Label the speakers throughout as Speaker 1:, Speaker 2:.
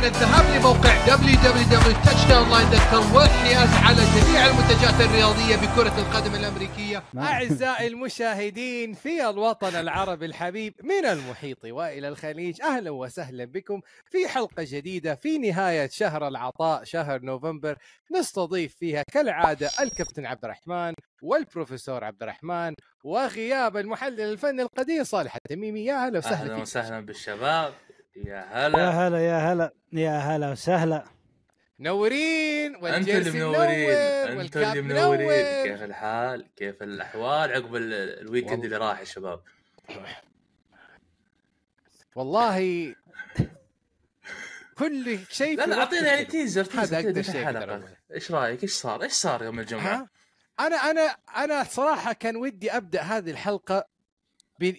Speaker 1: الآن الذهاب لموقع www.touchdownline.com والحياز على جميع المنتجات الرياضية بكرة القدم الأمريكية.
Speaker 2: أعزائي المشاهدين في الوطن العربي الحبيب من المحيط وإلى الخليج أهلا وسهلا بكم في حلقة جديدة في نهاية شهر العطاء شهر نوفمبر نستضيف فيها كالعادة الكابتن عبد الرحمن والبروفيسور عبد الرحمن وغياب المحلل الفني القدير صالح التميمي. يا هلا وسهلا أهلا
Speaker 3: وسهلا بالشباب. يا
Speaker 4: يا
Speaker 3: هلا
Speaker 4: هلا يا هلا يا هلا وسهلا.
Speaker 2: منورين
Speaker 3: أنتوا اللي منورين
Speaker 2: والكاب
Speaker 3: اللي منورين
Speaker 2: منور.
Speaker 3: كيف الحال؟ كيف الأحوال عقب ال- الويكند. اللي راح يا شباب؟
Speaker 2: والله كل شيء
Speaker 3: لا
Speaker 2: في
Speaker 3: لا اعطينا يعني. تيزر
Speaker 2: هذا
Speaker 3: كذا
Speaker 2: شيء.
Speaker 3: إيش رأيك؟ إيش صار؟ إيش صار يوم
Speaker 2: الجمعة؟ أنا أنا أنا صراحة كان ودي أبدأ هذه الحلقة ب-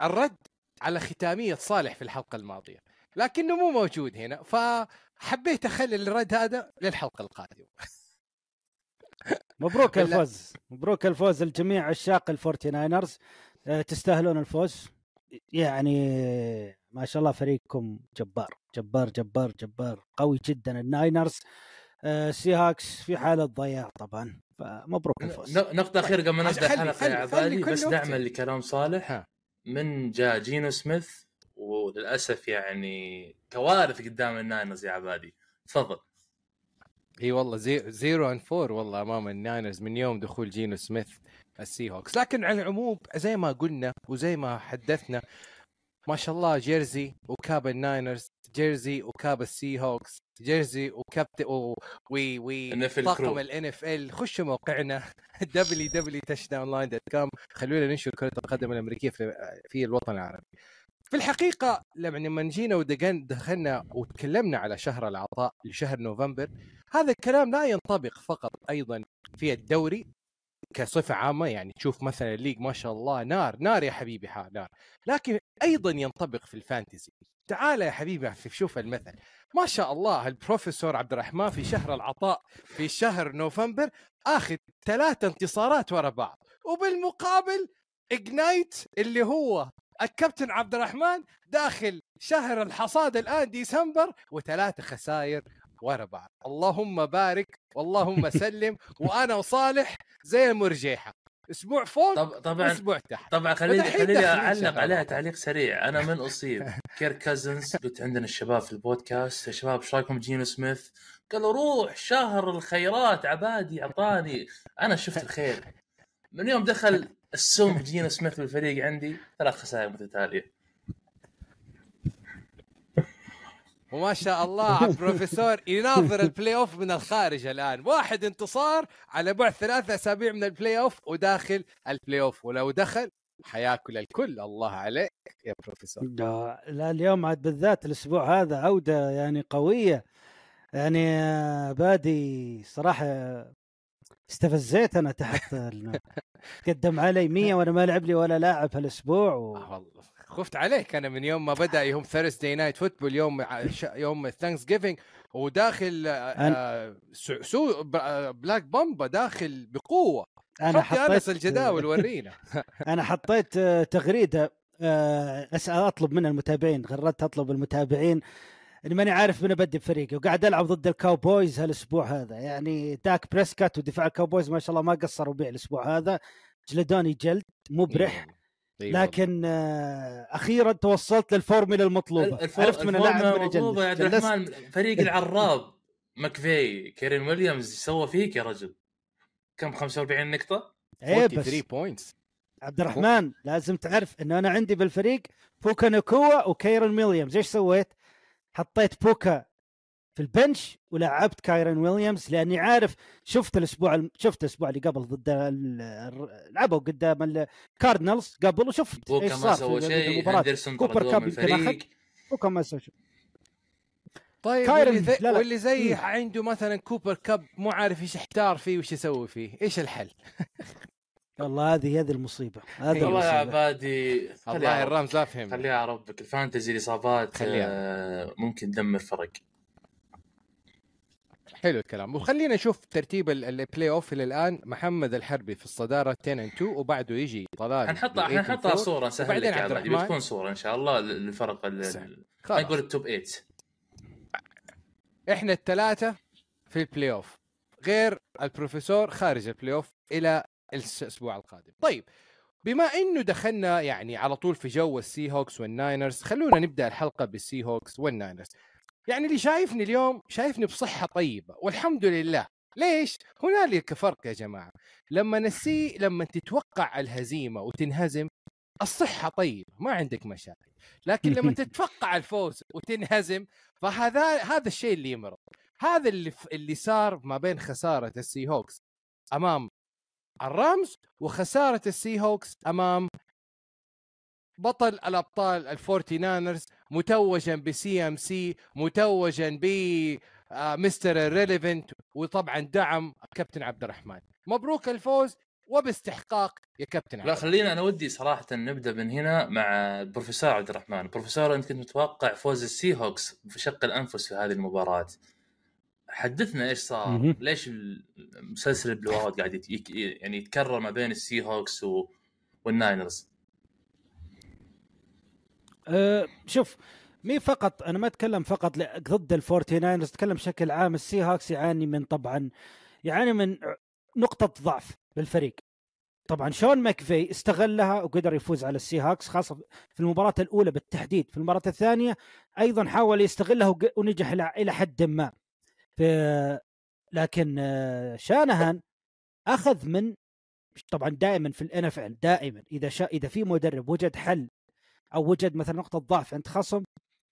Speaker 2: بالرد على ختامية صالح في الحلقة الماضية. لكنه مو موجود هنا فحبيت أخلي الرد هذا للحلقة القادمة.
Speaker 4: مبروك. الفوز. مبروك الفوز لجميع عشاق الفورتي ناينرز آه، تستاهلون الفوز. يعني ما شاء الله فريقكم جبار. جبار جبار جبار. قوي جدا الناينرز. آه، سي هاكس في حالة ضياع طبعا. فمبروك الفوز.
Speaker 3: ن- نقطة أخيرة قبل ما
Speaker 2: عشان
Speaker 3: نبدأ الحلقة يا عبادي بس. دعما لكلام صالح.
Speaker 2: ها.
Speaker 3: من جاء جينو سميث وللأسف يعني كوارث قدام الناينرز يا عبادي. تفضل.
Speaker 2: اي والله زي zero and four والله أمام الناينرز من يوم دخول جينو سميث السي هوكس لكن على العموم زي ما قلنا وزي ما حدثنا ما شاء الله جيرزي وكاب الناينرز جيرزي وكاب السي هوكس جيرزي وكابتن و و و
Speaker 3: NFL
Speaker 2: طاقم. ال NFL خشوا موقعنا www.touchdownline.com خلونا ننشر كرة القدم الأمريكية في في الوطن العربي. في الحقيقة لما جينا ودقن دخلنا وتكلمنا على شهر العطاء لشهر نوفمبر هذا الكلام لا ينطبق فقط أيضا في الدوري. كصفة عامة يعني تشوف مثلا الليج ما شاء الله نار نار يا حبيبي ها نار. لكن أيضا ينطبق في الفانتزي. تعال يا حبيبي في- شوف المثل. ما شاء الله البروفيسور عبد الرحمن في شهر العطاء في شهر نوفمبر آخذ ثلاث انتصارات ورا بعض. وبالمقابل Ignite اللي هو الكابتن عبد الرحمن داخل شهر الحصاد الآن ديسمبر وثلاثة خسائر ورا بعض. اللهم بارك واللهم سلم وأنا وصالح زي المرجيحه أسبوع فوق
Speaker 3: طب طبعا
Speaker 2: أسبوع تحت.
Speaker 3: طبعا خليني خليني
Speaker 2: أعلق
Speaker 3: عليها. تعليق سريع. أنا من أصيب. كير كازنز قلت عندنا الشباب في البودكاست يا شباب إيش رأيكم جينو سميث؟ قالوا روح شهر الخيرات عبادي أعطاني. أنا شفت الخير. من يوم دخل السم جينو سميث بالفريق عندي ثلاث خسائر متتالية.
Speaker 2: وما شاء الله البروفيسور يناظر ال playoff من الخارج الآن. واحد انتصار على بعد ثلاثة أسابيع من ال playoff وداخل ال playoff ولو دخل حياكل الكل. الله عليك يا بروفيسور.
Speaker 4: لا لا، اليوم عاد بالذات الأسبوع هذا عودة يعني قوية. يعني بادي صراحة استفزيت أنا تحت ال- قدم علي 100 وأنا ما لعب لي ولا لاعب هالأسبوع و...
Speaker 2: آه والله خفت عليك. أنا من يوم ما بدأ يوم Thursday Night Football يوم يوم Thanksgiving وداخل آه، so so آه، بلاك بامبا داخل بقوة.
Speaker 4: أنا
Speaker 2: حط يا أنس الجداول ورينا.
Speaker 4: أنا حطيت آه، تغريدة آه، اسال أطلب من المتابعين. غردت أطلب المتابعين اني ماني عارف من أبدي بفريقي وقاعد ألعب ضد الكاوبويز هالأسبوع هذا. يعني داك بريسكات ودفاع الكاوبويز ما شاء الله ما قصروا بيع الأسبوع هذا. جلدوني جلد مبرح.
Speaker 2: والله.
Speaker 4: لكن آه، أخيرا توصلت للفورمولا المطلوبة.
Speaker 3: الفو-
Speaker 4: عرفت من اللاعب من
Speaker 3: مطلوبة يا عبد الرحمن فريق العراب ماكفي كيرين ويليامز سوى فيك يا رجل؟ كم 45 نقطة؟
Speaker 4: إيه بس.
Speaker 2: 43 points
Speaker 4: عبد الرحمن لازم تعرف انه أنا عندي بالفريق بوكا نكوا وكايرن ويليامز. إيش سويت؟ حطيت بوكا في ال bench ولعبت كايرن ويليامز لأني عارف شفت الأسبوع شفت الأسبوع اللي قبل ضد لعبوا قدام الكاردينالز قبل وشفت
Speaker 3: بوكا
Speaker 4: إيش
Speaker 3: ما
Speaker 4: صار
Speaker 3: سوى
Speaker 4: في
Speaker 3: شيء
Speaker 4: المباراة.
Speaker 3: هندرسون
Speaker 4: كوبر كاب
Speaker 3: من
Speaker 4: يمكن بوكا ما سوى شيء.
Speaker 2: طيب
Speaker 4: كايرن-
Speaker 2: واللي زي,
Speaker 4: لا لا.
Speaker 2: واللي زي. عنده مثلا كوبر كاب مو عارف إيش يحتار فيه وش يسوي فيه. إيش الحل؟
Speaker 4: والله هذه هذه المصيبة. هذه
Speaker 3: والله يا عبادي خليها
Speaker 2: الله
Speaker 3: على
Speaker 2: الرمز لا فهم
Speaker 3: خليها على ربك ال fantasy الاصابات
Speaker 2: خليها.
Speaker 3: آه، ممكن تدمر فرق
Speaker 2: حلو الكلام. وخلينا نشوف ترتيب ال- playoff إلى الآن. محمد الحربي في الصدارة 10 and 2 وبعده يجي طلال
Speaker 3: حنحطها
Speaker 2: ب 8 and
Speaker 3: حنحطها
Speaker 2: 4.
Speaker 3: صورة
Speaker 2: وبعدين
Speaker 3: يا
Speaker 2: عبد.
Speaker 3: بتكون صورة إن شاء الله للفرق
Speaker 2: خلاص.
Speaker 3: نقول ال top 8
Speaker 2: إحنا الثلاثه في ال playoff غير البروفيسور خارج البلاي اوف إلى الأسبوع القادم. طيب بما إنه دخلنا يعني على طول في جو السي هوكس والناينرز خلونا نبدأ الحلقة بالسي هوكس والناينرز. يعني اللي شايفني اليوم شايفني بصحة طيبة والحمد لله. ليش؟ هنالك فرق يا جماعة. لما السي لما تتوقع الهزيمة وتنهزم الصحة طيبة ما عندك مشاكل. لكن لما تتوقع الفوز وتنهزم فهذا هذا الشيء اللي يمرض. هذا اللي اللي صار ما بين خسارة السي هوكس أمام الرامز وخسارة السي هوكس أمام بطل الأبطال الفورتي نانرز متوجا بسي ام سي متوجا ب آه، Mr. Irrelevant وطبعا دعم كابتن عبد الرحمن. مبروك الفوز وباستحقاق يا كابتن
Speaker 3: لا خلينا أنا ودي صراحة نبدأ من هنا مع البروفيسور عبد الرحمن. البروفيسور أنت كنت متوقع فوز السي هوكس في شق الأنفس في هذه المباراة. حدثنا إيش صار. ليش المسلسل البلوات قاعد يت- يعني يتكرر ما بين السي هوكس و... والناينرز
Speaker 4: أه شوف مي فقط أنا ما أتكلم فقط ضد الفورتي ناينرز أتكلم بشكل عام السي هوكس يعاني من طبعا يعاني من نقطة ضعف بالفريق. طبعا شون ماكفي استغلها وقدر يفوز على السي هوكس خاصة في المباراة الأولى بالتحديد. في المباراة الثانية أيضا حاول يستغلها ونجح إلى حد ما. في لكن آه، شانهان أخذ من طبعا دائما في ال NFL دائما إذا شا إذا في مدرب وجد حل أو وجد مثلا نقطة ضعف عند خصم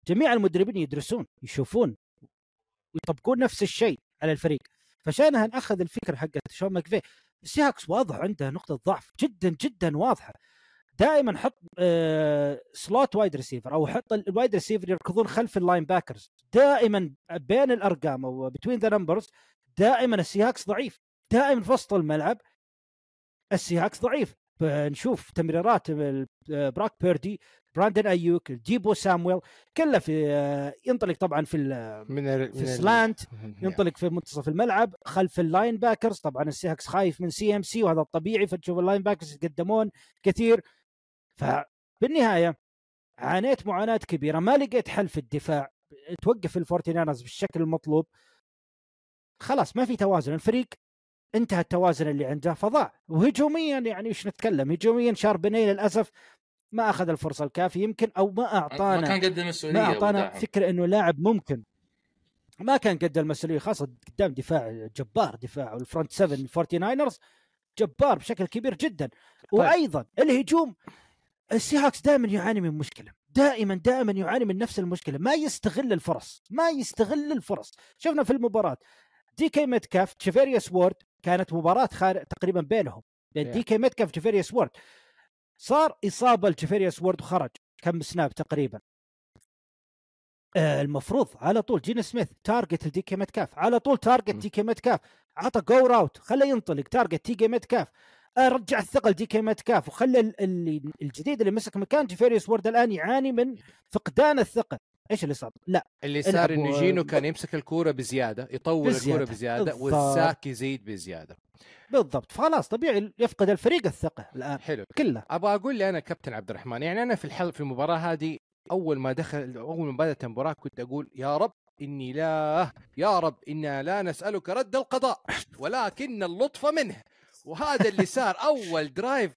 Speaker 4: جميع المدربين يدرسون يشوفون ويطبقون نفس الشيء على الفريق. فشانهان أخذ الفكرة حقت شون ماكفي. ال Seahawks واضح عنده نقطة ضعف جدا جدا واضحة. دائما حط آه slot wide receiver أو حط ال- ال wide receiver يركضون خلف ال linebackers دائما بين الأرقام أو between the numbers دائما ال Seahawks ضعيف. دائما في وسط الملعب ال Seahawks ضعيف. نشوف تمريرات ال- بروك بيردي براندن أيوك ديبو سامويل كله في آه، ينطلق طبعا في
Speaker 2: من.
Speaker 4: في
Speaker 2: ال slant.
Speaker 4: ينطلق في منتصف الملعب خلف ال linebackers طبعا ال Seahawks خايف من CMC وهذا الطبيعي فتشوف ال linebackers يتقدمون كثير فبالنهاية عانيت معاناة كبيرة ما لقيت حل في الدفاع توقف الفورتينانرز بالشكل المطلوب خلاص ما في توازن الفريق انتهى التوازن اللي عنده. فضاع. وهجوميا يعني إيش نتكلم؟ هجوميا شاربني للأسف ما أخذ الفرصة الكافية. يمكن أو ما
Speaker 3: ما
Speaker 4: اعطانا
Speaker 3: كان قد المسؤولية
Speaker 4: ما
Speaker 3: أعطانا.
Speaker 4: فكرة إنه لاعب ممكن. ما كان قد المسؤولية خاصة قدام دفاع جبار دفاع وال front 7 ال 49ers جبار بشكل كبير جدا. وأيضا الهجوم ال Seahawks دائما يعاني من مشكلة. دائما دائما يعاني من نفس المشكلة. ما يستغل الفرص. ما يستغل الفرص. شفنا في المباراة دي كي ميتكاف تشيفيريوس وورد كانت مباراة خار... تقريبا بينهم. بين
Speaker 2: Yeah.
Speaker 4: دي كي ميتكاف وتشارفاريوس وورد. صار إصابة لتشارفاريوس وورد وخرج كم سناب تقريبا. آه المفروض على طول جين سميث تارجت لدي كي متكاف على طول تارجت. دي كي متكاف عطى جو راوت خليه ينطلق. تارجت تي كي متكاف آه رجع الثقل دي كي متكاف وخلى الجديد اللي مسك مكان جيفيريوس وورد الآن يعاني من فقدان الثقه إيش اللي صار؟ لا
Speaker 2: اللي صار انه جينو كان يمسك الكورة بزيادة يطول
Speaker 4: بزيادة.
Speaker 2: الكورة بزيادة
Speaker 4: بالضبط.
Speaker 2: والساك يزيد بزيادة
Speaker 4: بالضبط فخلاص طبيعي يفقد الفريق الثقة الآن
Speaker 2: حلو
Speaker 4: كله
Speaker 2: أبغى أقول لي أنا كابتن عبد الرحمن يعني أنا في الحل في المباراة هذه أول ما دخل أول ما بدأت المباراة كنت أقول يا رب إني لا يا رب إنا لا نسألك رد القضاء ولكن اللطف منه وهذا اللي صار أول drive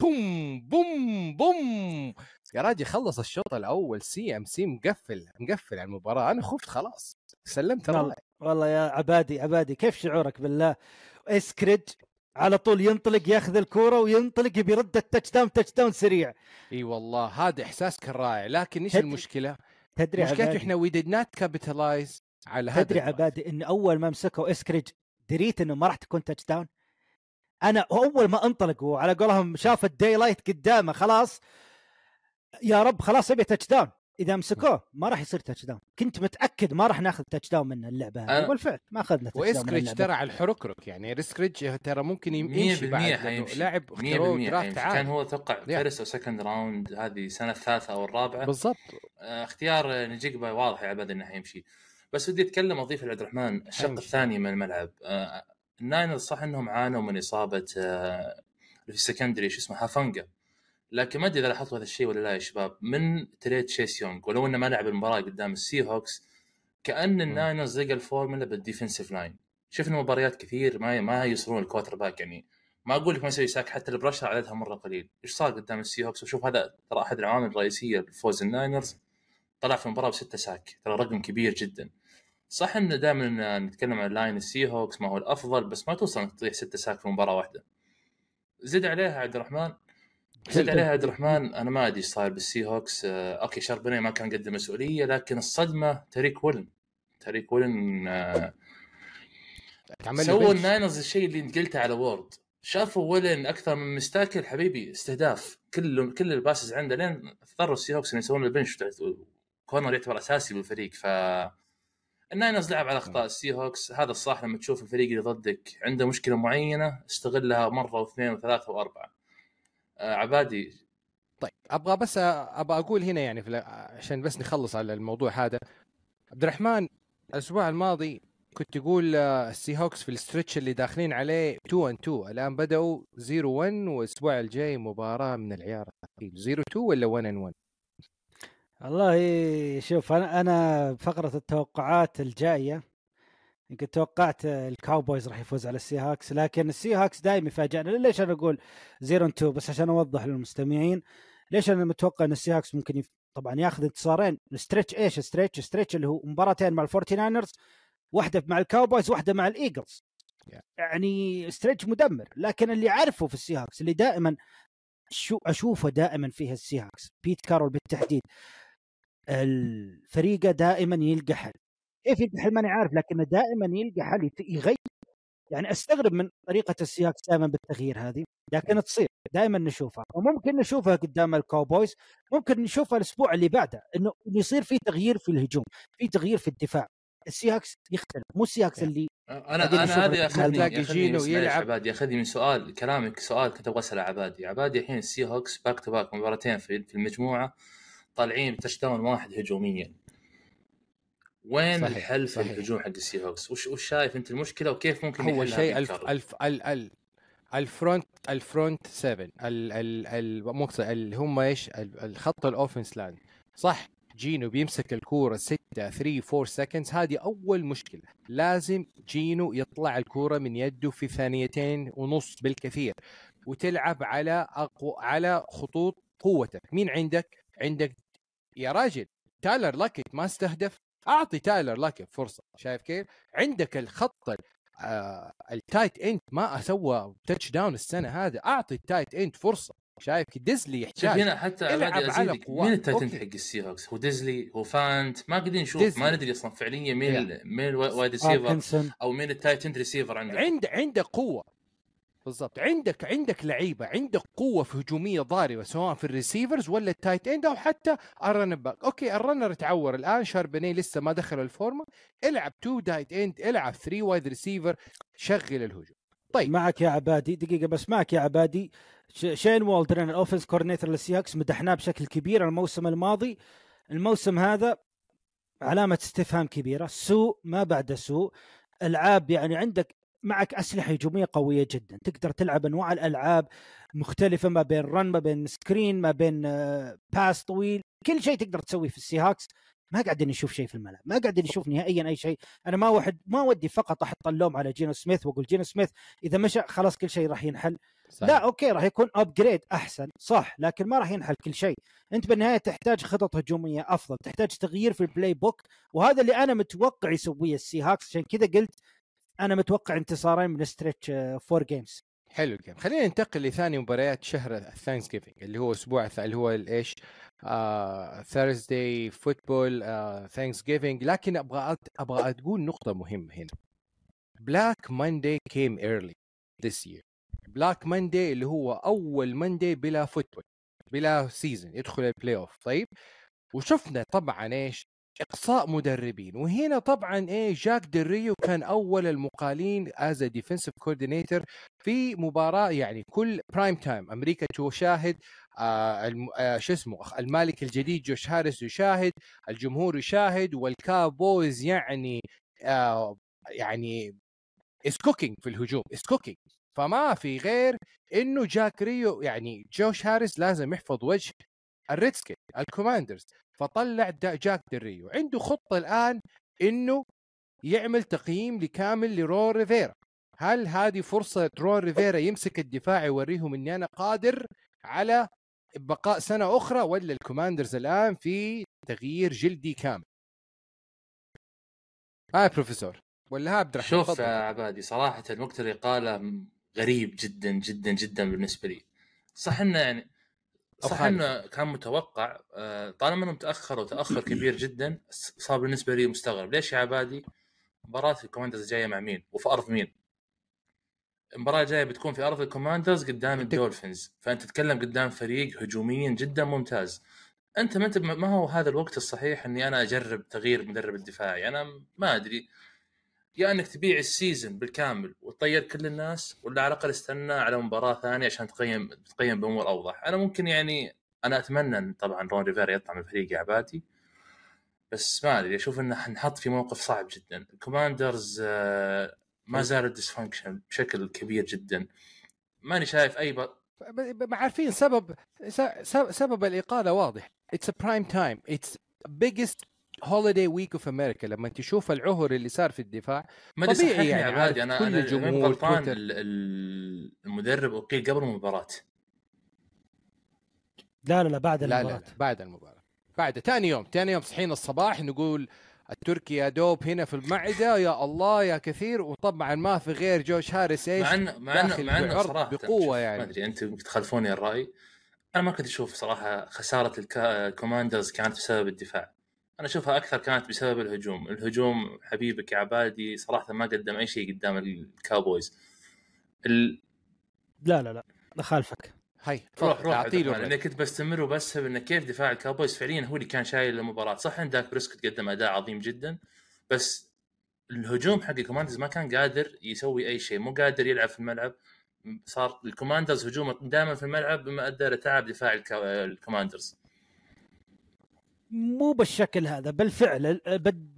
Speaker 2: بوم بوم بوم يا راجل خلص الشوط الأول CMC مقفل مقفل على المباراة. أنا خفت خلاص. سلمت
Speaker 4: والله. والله يا عبادي عبادي كيف شعورك بالله؟ اسكريج على طول ينطلق ياخذ الكورة وينطلق يبي يرد ال touchdown touchdown سريع.
Speaker 2: إي والله هذا احساس كان رائع لكن
Speaker 4: إيش
Speaker 2: المشكلة؟
Speaker 4: تدري
Speaker 2: مشكلته
Speaker 4: عبادي.
Speaker 2: إحنا we did not capitalize على هذا
Speaker 4: تدري. عبادي إن أول ما مسكوا اسكريج دريت إنه ما راح تكون touchdown أنا أول ما انطلق وعلى قولهم شاف ال daylight قدامه خلاص. يا رب خلاص أبي touchdown إذا مسكوه ما راح يصير touchdown كنت متأكد ما راح ناخذ touchdown من اللعبة هذه.
Speaker 3: أنا-
Speaker 4: والفعل ما أخذنا touch down
Speaker 2: واسكريج. ترى على الحركرك يعني. اسكريج ترى ممكن يم-
Speaker 3: 100%
Speaker 2: يمشي بعد. لاعب
Speaker 3: 100%
Speaker 2: اختاروه draft
Speaker 3: حيمشي. كان هو
Speaker 2: أتوقع.
Speaker 3: first أو second round هذه السنة الثالثة أو الرابعة.
Speaker 2: بالضبط.
Speaker 3: آه، اختيار نجيبا واضح يا عباد إنه حيمشي. بس ودي أتكلم أضيف لعبد الرحمن الشق. الثاني من الملعب. آه، ال Niners صح إنهم عانوا من إصابة آه، اللي في ال secondary شو اسمه هوفانجا لكن ما أدري إذا لاحظتوا هذا الشيء ولا لا يا شباب. من trade تشيس يونغ ولو إنه ما لعب المباراة قدام ال Seahawks كان ال Niners لقى ال formula بال defensive line شفنا مباريات كثير ما ما يوصلون ال quarterback يعني. ما أقول لك ما يسوي sack حتى ال pressure عددها مرة قليل. إيش صار قدام ال Seahawks وشوف هذا ترى أحد العوامل الرئيسية لفوز ال Niners. طلع في المباراة بستة sack ترى رقم كبير جدا. صح إن دائما نتكلم عن line ال Seahawks ما هو الأفضل بس ما توصل إنك تطيح ستة sack في مباراة واحدة. زد عليها عبد الرحمن. زد عليها عبد الرحمن أنا ما أدري إيش صاير بال Seahawks آه، okay شاربني ما كان قد مسؤولية لكن الصدمة تاريك وولن. تاريك ويلن آه، سووا. الناينرز الشيء اللي انت قلته على وورد. شافوا ويلن أكثر من مستاكل حبيبي استهداف. كل كل الباسز عنده لين اضطروا السي هوكس انه يسوون البنش كونر يعتبر أساسي بالفريق. ف الناينرز لعب على أخطاء السي هوكس هذا الصح لما تشوف الفريق اللي ضدك عنده مشكلة معينة استغلها مرة واثنين وثلاثة وأربعة. عبادي.
Speaker 2: طيب أبغى بس أبغى أقول هنا يعني في عشان بس نخلص على الموضوع هذا. عبد الرحمن الأسبوع الماضي كنت تقول آه، ال Seahawks في ال stretch اللي داخلين عليه 2 and 2 الآن بدأوا 0 1 والأسبوع الجاي مباراة من العيار. الثقيل 0 2 ولا 1 and 1
Speaker 4: والله شوف أنا أنا فقرة التوقعات الجاية يمكن توقعت ال Cowboys راح يفوز على ال Seahawks لكن ال Seahawks دائما يفاجئنا. ليش أنا أقول 0 2 بس عشان أوضح للمستمعين ليش أنا متوقع إن ال Seahawks ممكن يف... طبعا ياخذ انتصارين؟ stretch إيش؟ stretch stretch اللي هو مباراتين مع الفورتي ناينرز واحدة مع ال Cowboys واحدة مع ال Eagles
Speaker 2: Yeah.
Speaker 4: يعني stretch مدمر. لكن اللي عارفه في ال Seahawks اللي دائما شو أشوفه دائما فيها ال Seahawks بيت كارول بالتحديد. الفريق دائما يلقى حل كيف يلقى حل ماني عارف لكنه دائما يلقى حل يغير يعني أستغرب من طريقة ال Seahawks دائما بالتغيير هذه لكن تصير دائما نشوفها. وممكن نشوفها قدام ال Cowboys ممكن نشوفها الأسبوع اللي بعده إنه يصير في تغيير في الهجوم في تغيير في الدفاع. ال Seahawks يختلف مو ال
Speaker 3: Seahawks
Speaker 4: اللي
Speaker 3: أنا
Speaker 4: أنا
Speaker 3: هذا ياخذني ياخذني
Speaker 2: يلعب.
Speaker 3: عبادي ياخذني من سؤال كلامك سؤال كنت أبغى اساله عبادي. عبادي الحين ال Seahawks back to back مباراتين في في المجموعة طالعين touchdown واحد هجوميا. وين
Speaker 2: صحيح،
Speaker 3: الحل في
Speaker 2: صحيح.
Speaker 3: الهجوم حق ال Seahawks وش وش شايف انت المشكلة وكيف ممكن
Speaker 2: هو
Speaker 3: يحلها
Speaker 2: شيء الف؟ الف ال ال ال front ال front 7 ال ال ال مقصد اللي هم إيش؟ ال- الخط ال offense line. صح جينو بيمسك الكورة 6 3 4 seconds هذه أول مشكلة. لازم جينو يطلع الكورة من يده في ثانيتين ونص بالكثير وتلعب على أقو... على خطوط قوتك. مين عندك؟ عندك يا راجل تايلر لاكيت ما استهدف أعطي تايلر لاكيت فرصة شايف كيف؟ عندك الخط ال- آه ال tight end ما سوى touchdown السنة هذه أعطي ال tight end فرصة شايف كيف؟ ديزلي
Speaker 3: شوف
Speaker 2: يحتاج
Speaker 3: هنا حتى
Speaker 2: العب على قوات.
Speaker 3: مين ال
Speaker 2: tight end okay.
Speaker 3: حق ال Seahawks هو ديزلي هو فانت ما قاعدين نشوف
Speaker 2: ديزلي.
Speaker 3: ما ندري أصلا فعليا مين مين ال wide
Speaker 4: receiver
Speaker 3: أو مين ال tight end receiver عنده
Speaker 2: عند عندك قوة. بالضبط. عندك عندك لعيبة عندك قوة في هجومية ضاربة سواء في ال receivers ولا ال tight end أو حتى ال running back okay ال runner تعور الآن شاربني لسه ما دخل الفورمة. العب two tight end العب 3 wide receiver شغل الهجوم. طيب.
Speaker 4: معك يا عبادي دقيقة بس معك يا عبادي. شين والدرن ال offense coordinator لل Seahawks مدحناه بشكل كبير الموسم الماضي. الموسم هذا علامة استفهام كبيرة. سوء ما بعد سوء. العاب يعني عندك معك أسلحة هجومية قوية جدا. تقدر تلعب أنواع الألعاب مختلفة ما بين run ما بين screen ما بين آه، pass طويل. كل شيء تقدر تسويه في ال Seahawks ما قاعدين نشوف شيء في الملعب. ما قاعدين نشوف نهائيا أي شيء. أنا ما واحد ما ودي فقط أحط اللوم على جينو سميث وأقول جينو سميث إذا مشى خلاص كل شيء راح ينحل.
Speaker 2: صحيح.
Speaker 4: لا okay راح يكون upgrade أحسن. صح لكن ما راح ينحل كل شيء. أنت بالنهاية تحتاج خطط هجومية أفضل. تحتاج تغيير في ال playbook وهذا اللي أنا متوقع يسويه ال Seahawks عشان كذا قلت أنا متوقع انتصارين من stretch four games
Speaker 2: حلو الكلام. خلينا ننتقل لثاني مباريات شهر ال Thanksgiving اللي هو أسبوع اللي هو الإيش؟ Thursday football Thanksgiving لكن أبغى أبغى تقول نقطة مهمة هنا. Black Monday came early this year Black Monday اللي هو أول Monday بلا football بلا season يدخل ال playoff طيب؟ وشفنا طبعا إيش؟ إقصاء مدربين. وهنا طبعا إيه جاك ديل ريو كان أول المقالين as defensive coordinator في مباراة يعني كل prime time أمريكا تشاهد آه آه شو اسمه المالك الجديد جوش هاريس يشاهد الجمهور يشاهد وال Cowboys يعني آه يعني is cooking في الهجوم is cooking فما في غير إنه جاك ريو يعني جوش هاريس لازم يحفظ وجه ال Redskin ال Commanders. فطلع جاك ديل ريو عنده خطة الآن إنه يعمل تقييم لكامل لرون ريفيرا. هل هذه فرصة رون ريفيرا يمسك الدفاع يوريهم إني أنا قادر على بقاء سنة أخرى ولا ال Commanders الآن في تغيير جلدي كامل؟ ها بروفيسور. ولا ها عبد الرحمن؟
Speaker 3: شوف. يا عبادي صراحة الوقت اللي أقاله غريب جدا جدا جدا بالنسبة لي. صح إنه يعني صح. إنه كان متوقع آه، طالما إنه متأخر وتأخر كبير جدا صار بالنسبة لي مستغرب. ليش يا عبادي؟ مباراة ال Commanders جاية مع مين؟ وفي أرض مين؟ المباراة الجاية بتكون في أرض ال Commanders قدام ال Dolphins. فأنت تتكلم قدام فريق هجوميا جدا ممتاز. أنت ما أنت ما هو هذا الوقت الصحيح إني أنا أجرب تغيير مدرب الدفاعي؟ أنا ما أدري. يا انك تبيع ال season بالكامل وتطير كل الناس ولا على الأقل استنى على مباراة ثانية عشان تقيم تقيم بأمور أوضح. أنا ممكن يعني أنا أتمنى إن طبعا رون ريفيرا يطلع من الفريق يا عبادي بس ما أدري أشوف إنه حنحط في موقف صعب جدا. ال Commanders آه، ما زال dysfunction بشكل كبير جدا. ماني شايف أي ب...
Speaker 2: عارفين سبب سبب الاقاله واضح. it's prime time it's biggest holiday week of America لما تشوف العهر اللي صار في الدفاع
Speaker 3: ما أدري
Speaker 2: طبيعي يعني،
Speaker 3: يا عبادي
Speaker 2: عارف
Speaker 3: أنا
Speaker 2: كل
Speaker 3: أنا
Speaker 2: الجمهور
Speaker 3: ماني غلطان المدرب أقيل قبل المباراة.
Speaker 4: لا لا لا بعد
Speaker 2: لا لا,
Speaker 4: المباراة.
Speaker 2: لا بعد المباراة. بعد ثاني يوم ثاني يوم صحينا الصباح نقول التركي يا دوب هنا في المعدة يا الله يا كثير. وطبعا ما في غير جوش هاريس إيش
Speaker 3: مع انه مع انه مع
Speaker 2: إنه
Speaker 3: صراحة
Speaker 2: بقوة
Speaker 3: شوف،
Speaker 2: يعني.
Speaker 3: ما أدري أنتم تخالفوني الرأي. أنا ما كنت أشوف صراحة خسارة الكا- ال Commanders كانت بسبب الدفاع. أنا أشوفها أكثر كانت بسبب الهجوم. الهجوم حبيبك يا عبادي صراحة ما قدم أي شيء قدام ال Cowboys. ال...
Speaker 4: لا لا لا اخالفك
Speaker 2: هاي
Speaker 3: روح روح
Speaker 2: اعطي له
Speaker 3: له أنا كنت بستمر وبسهب انه كيف دفاع ال Cowboys فعليا هو اللي كان شايل المباراة. صح إن داك بريسكوت قدم أداء عظيم جدا بس الهجوم حق ال Commanders ما كان قادر يسوي أي شيء. مو قادر يلعب في الملعب. صار ال Commanders هجومه دائما في الملعب بما أدى لتعب دفاع الكا- ال Commanders.
Speaker 4: مو بالشكل هذا بالفعل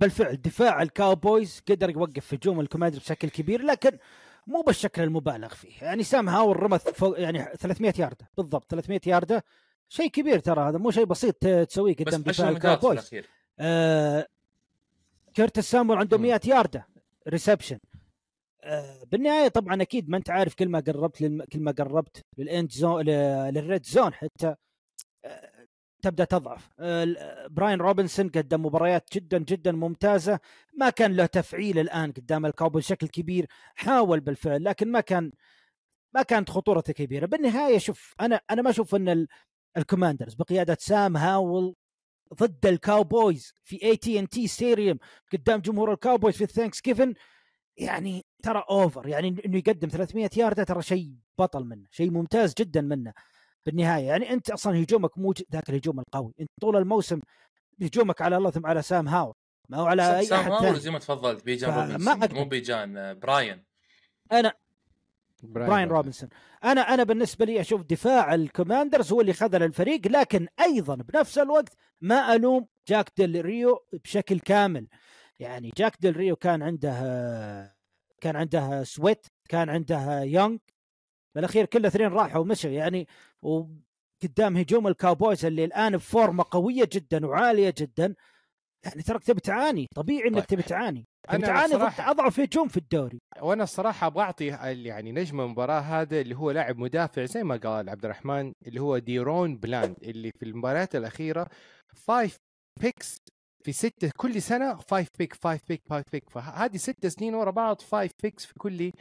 Speaker 4: بالفعل دفاع ال Cowboys قدر يوقف هجوم ال Commander بشكل كبير لكن مو بالشكل المبالغ فيه. يعني سام هاور رمى فوق يعني 300 يارده بالضبط 300 يارده شيء كبير ترى هذا مو شيء بسيط تسويه قدام
Speaker 3: 10
Speaker 4: دفاع ال
Speaker 3: Cowboys
Speaker 4: آه كيرتس سامول عنده
Speaker 2: مم.
Speaker 4: 100 يارده reception آه بالنهاية طبعا أكيد ما أنت عارف كل ما قربت للم... كل ما قربت لل end zone لل red zone حتى. آه تبدأ تضعف. آه براين روبنسون قدم مباريات جدا جدا ممتازة. ما كان له تفعيل الآن قدام الكاوبوي بشكل كبير. حاول بالفعل لكن ما كان ما كانت خطورته كبيرة. بالنهاية شوف أنا أنا ما أشوف إن ال- الكوماندرز بقيادة سام هاول ضد الكاوبويز في AT&T Stadium قدام جمهور الكاوبويز في ال Thanksgiving يعني ترى over يعني إنه يقدم 300 يارده ترى شيء بطل منه شيء ممتاز جدا منه. بالنهاية. يعني أنت أصلا هجومك مو ذاك الهجوم القوي. أنت طول الموسم هجومك على الله ثم على سام هاول ما هو على أي
Speaker 3: سام أحد
Speaker 4: هاول
Speaker 3: زي ما تفضلت بيجان روبنسون. مو بيجان آه، براين.
Speaker 4: أنا براين روبنسون. أنا أنا بالنسبة لي أشوف دفاع الكوماندرز هو اللي خذل الفريق لكن أيضا بنفس الوقت ما ألوم جاك ديل ريو بشكل كامل. يعني جاك ديل ريو كان عنده كان عنده سويت كان عنده يونغ بالاخير كل الاثنين راحوا ومشوا يعني وقدام هجوم الكاوبويز اللي الآن بفورمة قوية جدا وعالية جدا. يعني تراك تبي تعاني طبيعي إنك
Speaker 2: طيب.
Speaker 4: تبي تعاني.
Speaker 2: أنا
Speaker 4: تعاني ضد أضعف هجوم في الدوري.
Speaker 2: وأنا الصراحة أبغى أعطي يعني نجم المباراة هذا اللي هو لاعب مدافع زي ما قال عبد الرحمن اللي هو ديرون بلاند اللي في المباريات الأخيرة 5 picks في ستة كل سنة 5 pick 5 pick 5 pick فهذه ست سنين ورا بعض 5 picks في كل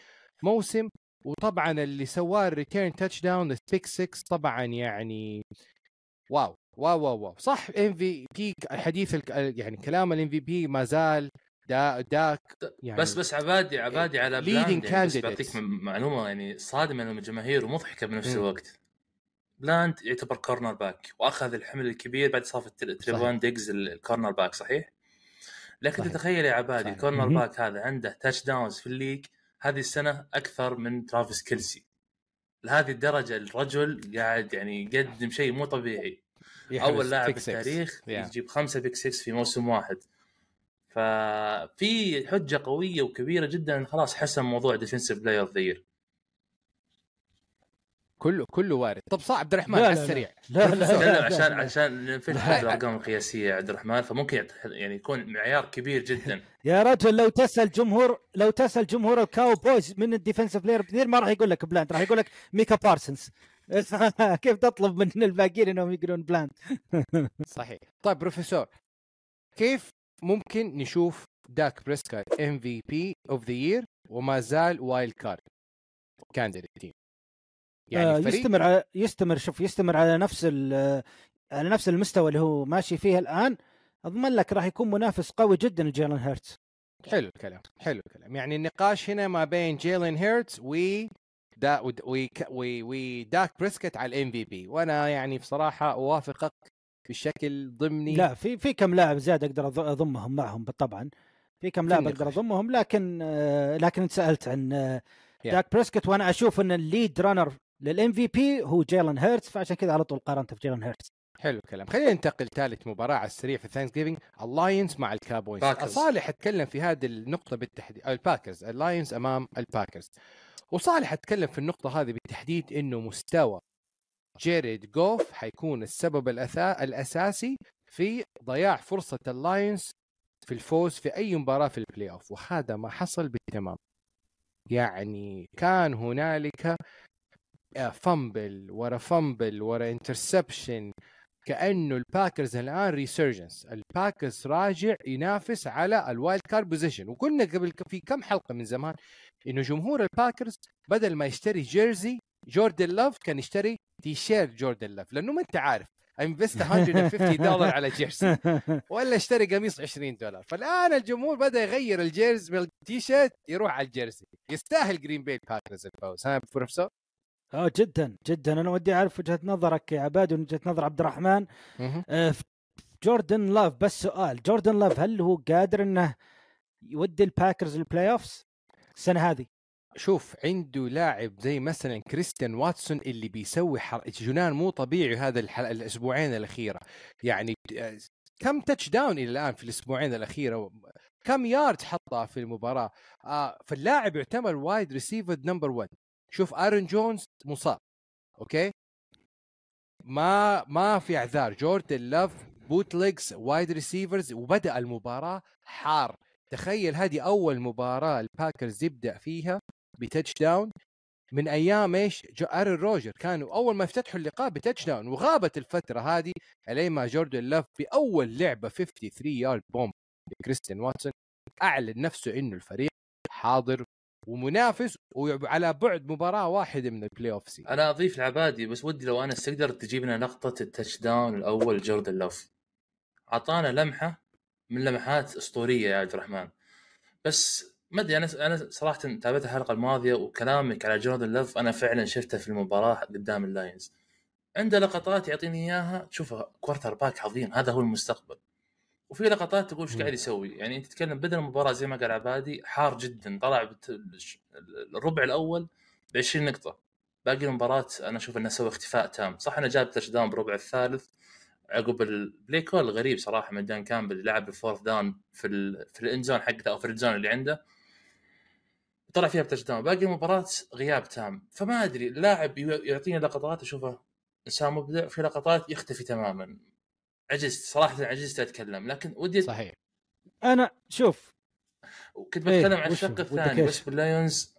Speaker 2: موسم. وطبعا اللي سواه ال return touchdown ال pick 6 طبعا يعني wow wow wow wow صح MVP حديث ال- يعني كلام ال MVP ما زال دا داك يعني
Speaker 3: بس بس عبادي عبادي على بلاند يعني بس. بعطيك معلومة يعني صادمة للجماهير ومضحكه بنفس. الوقت بلاند يعتبر cornerback وأخذ الحمل الكبير بعد إصابة تريفون ديجز ال cornerback صحيح؟ لكن
Speaker 2: صحيح.
Speaker 3: تتخيل يا عبادي. ال
Speaker 4: corner.
Speaker 3: back هذا عنده touchdowns في ال league هذه السنة أكثر من ترافيس كيلسي. لهذه الدرجة الرجل قاعد يعني يقدم شيء مو طبيعي. أول لاعب في. التاريخ
Speaker 2: Yeah.
Speaker 3: يجيب خمسة pick 6 في موسم واحد. ففي حجة قوية وكبيرة جدا. خلاص حسم موضوع defensive player ذا
Speaker 2: كله كله وارد. طب صح عبد الرحمن
Speaker 4: لا،
Speaker 2: على
Speaker 4: لا، لا.
Speaker 2: السريع.
Speaker 4: لا لا,
Speaker 3: لا
Speaker 4: لا,
Speaker 3: لا عشان عشان
Speaker 2: لا.
Speaker 3: الارقام القياسيه يا عبد الرحمن فممكن يعني يكون معيار كبير جدا.
Speaker 4: يا رجل لو تسأل جمهور لو تسأل جمهور الكاو بويز من ال defensive player of the year ما راح يقول لك بلاند راح يقول لك ميكا بارسنز كيف تطلب من الباقيين إنهم يقولون بلاند
Speaker 2: صحيح. طيب بروفيسور كيف ممكن نشوف داك بريسكوت MVP of the year وما زال wild card candidate team
Speaker 4: يعني
Speaker 2: فريق
Speaker 4: يستمر على يستمر شوف يستمر على نفس على نفس المستوى اللي هو ماشي فيه الآن. أضمن لك راح يكون منافس قوي جدا لجيلن هيرتز.
Speaker 2: حلو الكلام حلو الكلام. يعني النقاش هنا ما بين جيلين هيرتز و دا وداك بريسكت على ال MVP. وأنا يعني بصراحة أوافقك بشكل ضمني.
Speaker 4: لا في في كم لاعب زياده أقدر أضمهم معهم طبعا. في كم لاعب
Speaker 2: أقدر.
Speaker 4: أضمهم لكن آه، لكن أنت سألت عن آه،. داك بريسكت. وأنا أشوف إن ال lead runner لل MVP هو جيلن هيرتز فعشان كذا على طول قارنته في جيلن هيرتز.
Speaker 2: حلو الكلام. خلينا ننتقل ثالث مباراة على السريع في Thanksgiving اللاينز مع الكابويز. صالح أتكلم في هذه النقطة بالتحديد الباكرز اللاينز أمام الباكرز وصالح أتكلم في النقطة هذه بالتحديد إنه مستوى جيريد جوف حيكون السبب الأثا... الأساسي في ضياع فرصة اللاينز في الفوز في أي مباراة في ال playoff وهذا ما حصل بالتمام. يعني كان هنالك fumble ورا fumble ورا interception كأنه الباكرز الآن resurgence الباكرز راجع ينافس على ال wild card position وقلنا قبل في كم حلقة من زمان إنه جمهور الباكرز بدل ما يشتري jersey جوردن لاف كان يشتري تي شيرت جوردن لاف لأنه ما أنت عارف. invest 150 دولار على jersey ولا اشتري قميص 20 دولار. فالآن الجمهور بدأ يغير ال jersey من التي شيرت يروح على ال jersey يستاهل جرين باي باكرز الفوز. ها بروفيسور؟
Speaker 4: آه جدا جدا. أنا ودي أعرف وجهة نظرك يا عباد وجهة نظر عبد الرحمن. آه، جوردن لاف بس سؤال. جوردن لاف هل هو قادر إنه يودي الباكرز ال playoffs السنة هذه؟
Speaker 2: شوف عنده لاعب زي مثلا كريستيان واتسون اللي بيسوي حر... جنان مو طبيعي هذا الحل... الأسبوعين الأخيرة. يعني آه، كم touchdown إلى الآن في الأسبوعين الأخيرة؟ كم يارد حطها في المباراة؟ آه فاللاعب يعتبر wide receiver number 1 شوف آرون جونز مصاب أوكي؟ ما ما في اعذار. جوردن لاف bootlegs wide receivers وبدأ المباراة حار. تخيل هذه أول مباراة الباكرز يبدأ فيها ب touchdown من أيام إيش؟ آرون روجرز كانوا أول ما افتتحوا اللقاء ب touchdown وغابت الفترة هذه الين ما جوردن لاف بأول لعبة 53 yard bomb لكريستيان واتسون. أعلن نفسه إنه الفريق حاضر ومنافس وعلى بعد مباراة واحدة من ال playoffs
Speaker 3: أنا أضيف العبادي بس ودي لو انس تقدر تجيب لنا لقطه ال touchdown الأول جوردن لوف. أعطانا لمحة من لمحات أسطورية يا عبد الرحمن. بس ما أدري أنا أنا صراحة تابعت الحلقة الماضية وكلامك على جوردن لوف أنا فعلا شفته في المباراة قدام اللاينز. عنده لقطات يعطيني إياها. تشوفها quarterback عظيم. هذا هو المستقبل. وفي لقطات تقول
Speaker 2: إيش.
Speaker 3: قاعد يسوي؟ يعني أنت تتكلم بدا المباراة زي ما قال عبادي حار جدا طلع الربع الأول ب 20 نقطة. باقي المباراة أنا أشوف إنه سوى اختفاء تام. صح إنه جاب touchdown بالربع الثالث. عقب ال play call الغريب صراحة من دان كامبل لعب ال fourth down في ال في ال end zone حقته أو في ال zone اللي عنده. طلع فيها ب touchdown باقي المباراة غياب تام. فما أدري اللاعب يعطيني لقطات أشوفه إنسان مبدع في لقطات يختفي تماما. عجزت صراحة عجزت أتكلم لكن ودي
Speaker 2: صحيح.
Speaker 4: أنا شوف. إيه،
Speaker 3: بتكلم عن
Speaker 4: وش
Speaker 3: الشق الثاني؟ بس باللايونز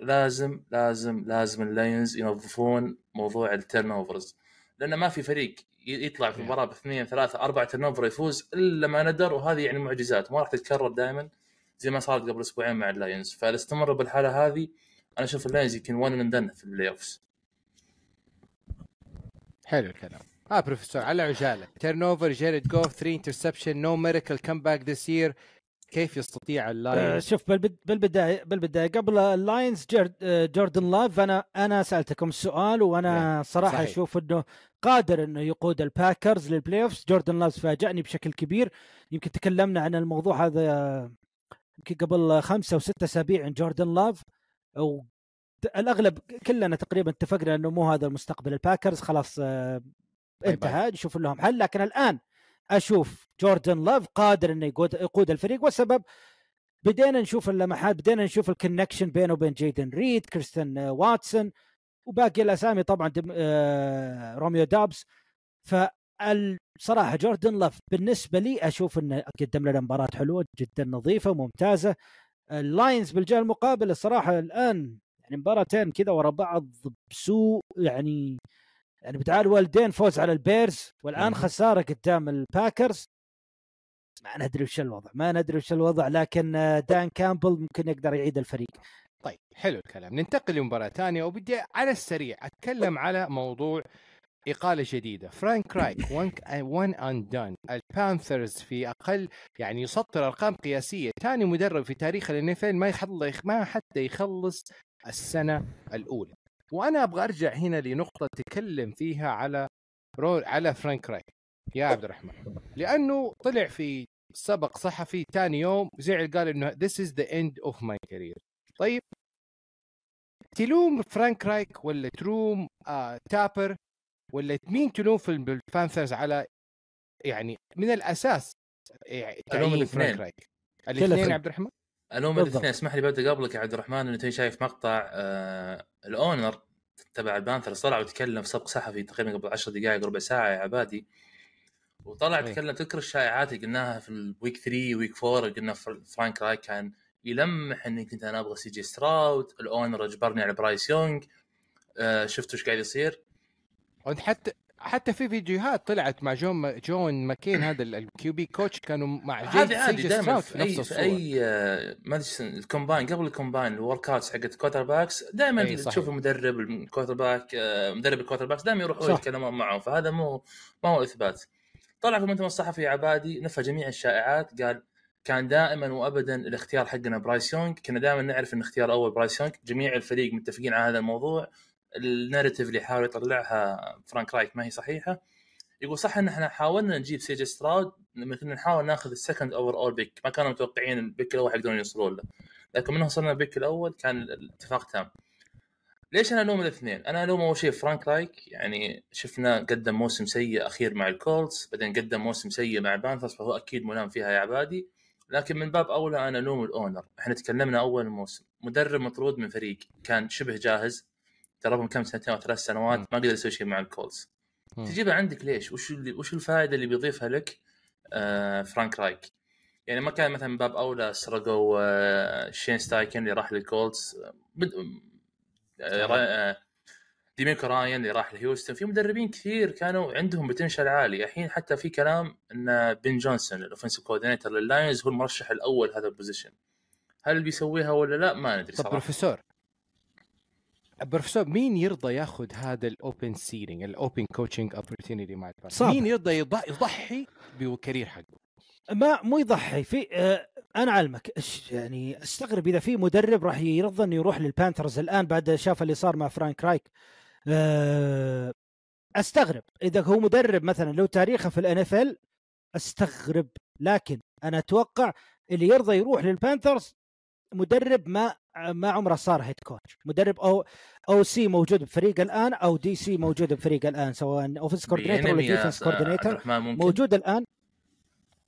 Speaker 3: لازم لازم لازم اللايونز ينظفون موضوع ال turnovers لأن ما في فريق يطلع في
Speaker 2: Yeah.
Speaker 3: مباراة باثنين ثلاثة أربعة turnover يفوز إلا ما ندر وهذه يعني معجزات ما راح تتكرر دائما زي ما صارت قبل أسبوعين مع اللايونز. فالاستمر بالحالة هذه أنا أشوف اللايونز يمكن one and done في ال playoffs
Speaker 2: حلو الكلام. آه بروفيسور على عجالة. turnover جيريد جوف 3 interception no miracle comeback this year كيف يستطيع
Speaker 4: آه،
Speaker 2: اللاينز؟
Speaker 4: شوف بالبد- بالبدايه بالبدايه قبل اللاينز آه، جوردن لاف أنا أنا سألتكم السؤال وأنا صراحة
Speaker 2: صحيح.
Speaker 4: أشوف إنه قادر إنه يقود الباكرز لل playoffs جوردن لاف فاجأني بشكل كبير. يمكن تكلمنا عن الموضوع هذا آه، يمكن قبل خمسة أو ستة أسابيع عن جوردن لاف. الأغلب كلنا تقريبا اتفقنا إنه مو هذا المستقبل. الباكرز خلاص آه، انتهى نشوف لهم حل. لكن الآن أشوف جوردن لاف قادر إنه يقود يقود الفريق. والسبب بدينا نشوف اللمحات بدينا نشوف ال connection بينه وبين جيدن ريد كريستن آه، واتسون وباقي الأسامي طبعا دم... آه... روميو دابس. فالصراحه جوردن لاف بالنسبة لي أشوف إنه قدم لنا مباراة حلوة جدا نظيفة ممتازة. اللاينز بالجهة المقابل الصراحه الآن يعني مباراتين كذا ورا بعض بسوء يعني يعني بطلعة والدين فوز على البيرز
Speaker 2: والآن.
Speaker 4: خسارة قدام الباكرز. ما ندري وش الوضع ما ندري وش الوضع لكن آه، دان كامبل ممكن يقدر يعيد الفريق.
Speaker 2: طيب حلو الكلام. ننتقل لمباراة ثانية وبدي على السريع أتكلم على موضوع إقالة جديدة. فرانك رايك وان اند دان البانثرز في أقل يعني يسطر أرقام قياسية. ثاني مدرب في تاريخ ال NFL ما يخلص ما حتى يخلص السنة الأولى. وأنا أبغى أرجع هنا لنقطة تكلم فيها على رو على فرانك رايك يا عبد الرحمن. لأنه طلع في سبق صحفي ثاني يوم زعل قال إنه this is the end of my career. طيب. تلوم فرانك رايك ولا تلوم آه تيبر ولا مين تلوم في البانثرز على يعني من الأساس يعني تعيين
Speaker 3: الاثنين.
Speaker 2: فرانك رايك الاثنين. عبد الرحمن؟
Speaker 3: الوم. الاثنين اسمح لي ببدأ قبلك يا عبد الرحمن انه شايف مقطع آه ال owner تبع البانثرز طلع وتكلم في سبق صحفي تقريبا قبل 10 دقائق ربع ساعة يا عبادي وطلع
Speaker 2: إيه.
Speaker 3: تكلم تذكر الشائعات اللي قلناها في ال week 3 week 4 قلنا فر- فرانك رايك كان يلمح إني كنت أنا أبغى سي جي ستراود ال owner أجبرني على برايس يونغ آه شفتوا إيش قاعد يصير
Speaker 2: وانت حتى حتى في فيديوهات طلعت مع جوش جوش ماكاون هذا ال QB coach كانوا مع
Speaker 3: هذه عادي دائما في اي في أي آه، ما أدري ال combine قبل ال combine ال workouts حقت ال quarterbacks دائما. تشوف المدرب ال quarterback آه، مدرب ال quarterbacks دائما يروحون
Speaker 4: صح.
Speaker 3: يتكلمون معه فهذا مو ما هو إثبات طلع في المؤتمر الصحفي عبادي نفى جميع الشائعات قال كان دائما وابدا الاختيار حقنا برايس يونغ كنا دائما نعرف إن اختيار أول برايس يونغ جميع الفريق متفقين على هذا الموضوع ال narrative اللي حاول يطلعها فرانك رايك ما هي صحيحة. يقول صح إن إحنا حاولنا نجيب سي جي ستراد لما كنا نحاول ناخذ ال second overall pick ما كانوا متوقعين ال pick الأول حيقدرون يوصلون له. لكن من وصلنا ال pick الأول كان الاتفاق تام. ليش أنا ألوم الاثنين؟ أنا ألوم أول شيء فرانك رايك يعني شفنا قدم موسم سيء أخير مع الكولتس بعدين قدم موسم سيء مع البانثرز فهو أكيد ملام فيها يا عبادي. لكن من باب أولى أنا ألوم ال owner. إحنا تكلمنا أول الموسم مدرب مطرود من فريق كان شبه جاهز. دربهم كم سنتين أو ثلاث سنوات ما قدر يسوي شيء مع الكولتس
Speaker 2: مم.
Speaker 3: تجيبها عندك ليش؟ وش اللي وش الفائدة اللي بيضيفها لك؟ آه فرانك رايك؟ يعني ما كان مثلا باب أولى سرقوا آه شين ستايكن اللي راح للكولتس آه، بد... آه آه ديميكو راين اللي راح لهيوستن. في مدربين كثير كانوا عندهم potential عالي. الحين حتى في كلام إن بن جونسون ال offensive coordinator لللاينز هو المرشح الأول هذا ال position هل بيسويها ولا لا؟ ما ندري
Speaker 2: طب
Speaker 3: صراحة.
Speaker 2: بروفيسور بروفيسور مين يرضى ياخذ هذا ال opening ال open coaching opportunity مع
Speaker 4: صعب.
Speaker 2: مين يرضى يض- يضحي بال career حقه؟
Speaker 4: ما مو يضحي في آه أنا علمك إيش يعني أستغرب إذا في مدرب راح يرضى إنه يروح للبانثرز الآن بعد شاف اللي صار مع فرانك رايك آه أستغرب إذا هو مدرب مثلا لو تاريخه في ال NFL أستغرب لكن أنا أتوقع اللي يرضى يروح للبانثرز مدرب ما ما عمره صار head coach مدرب أو OC موجود بفريق الآن أو DC موجود بفريق الآن سواء offensive coordinator ولا defensive
Speaker 3: coordinator ممكن؟
Speaker 4: موجود الآن؟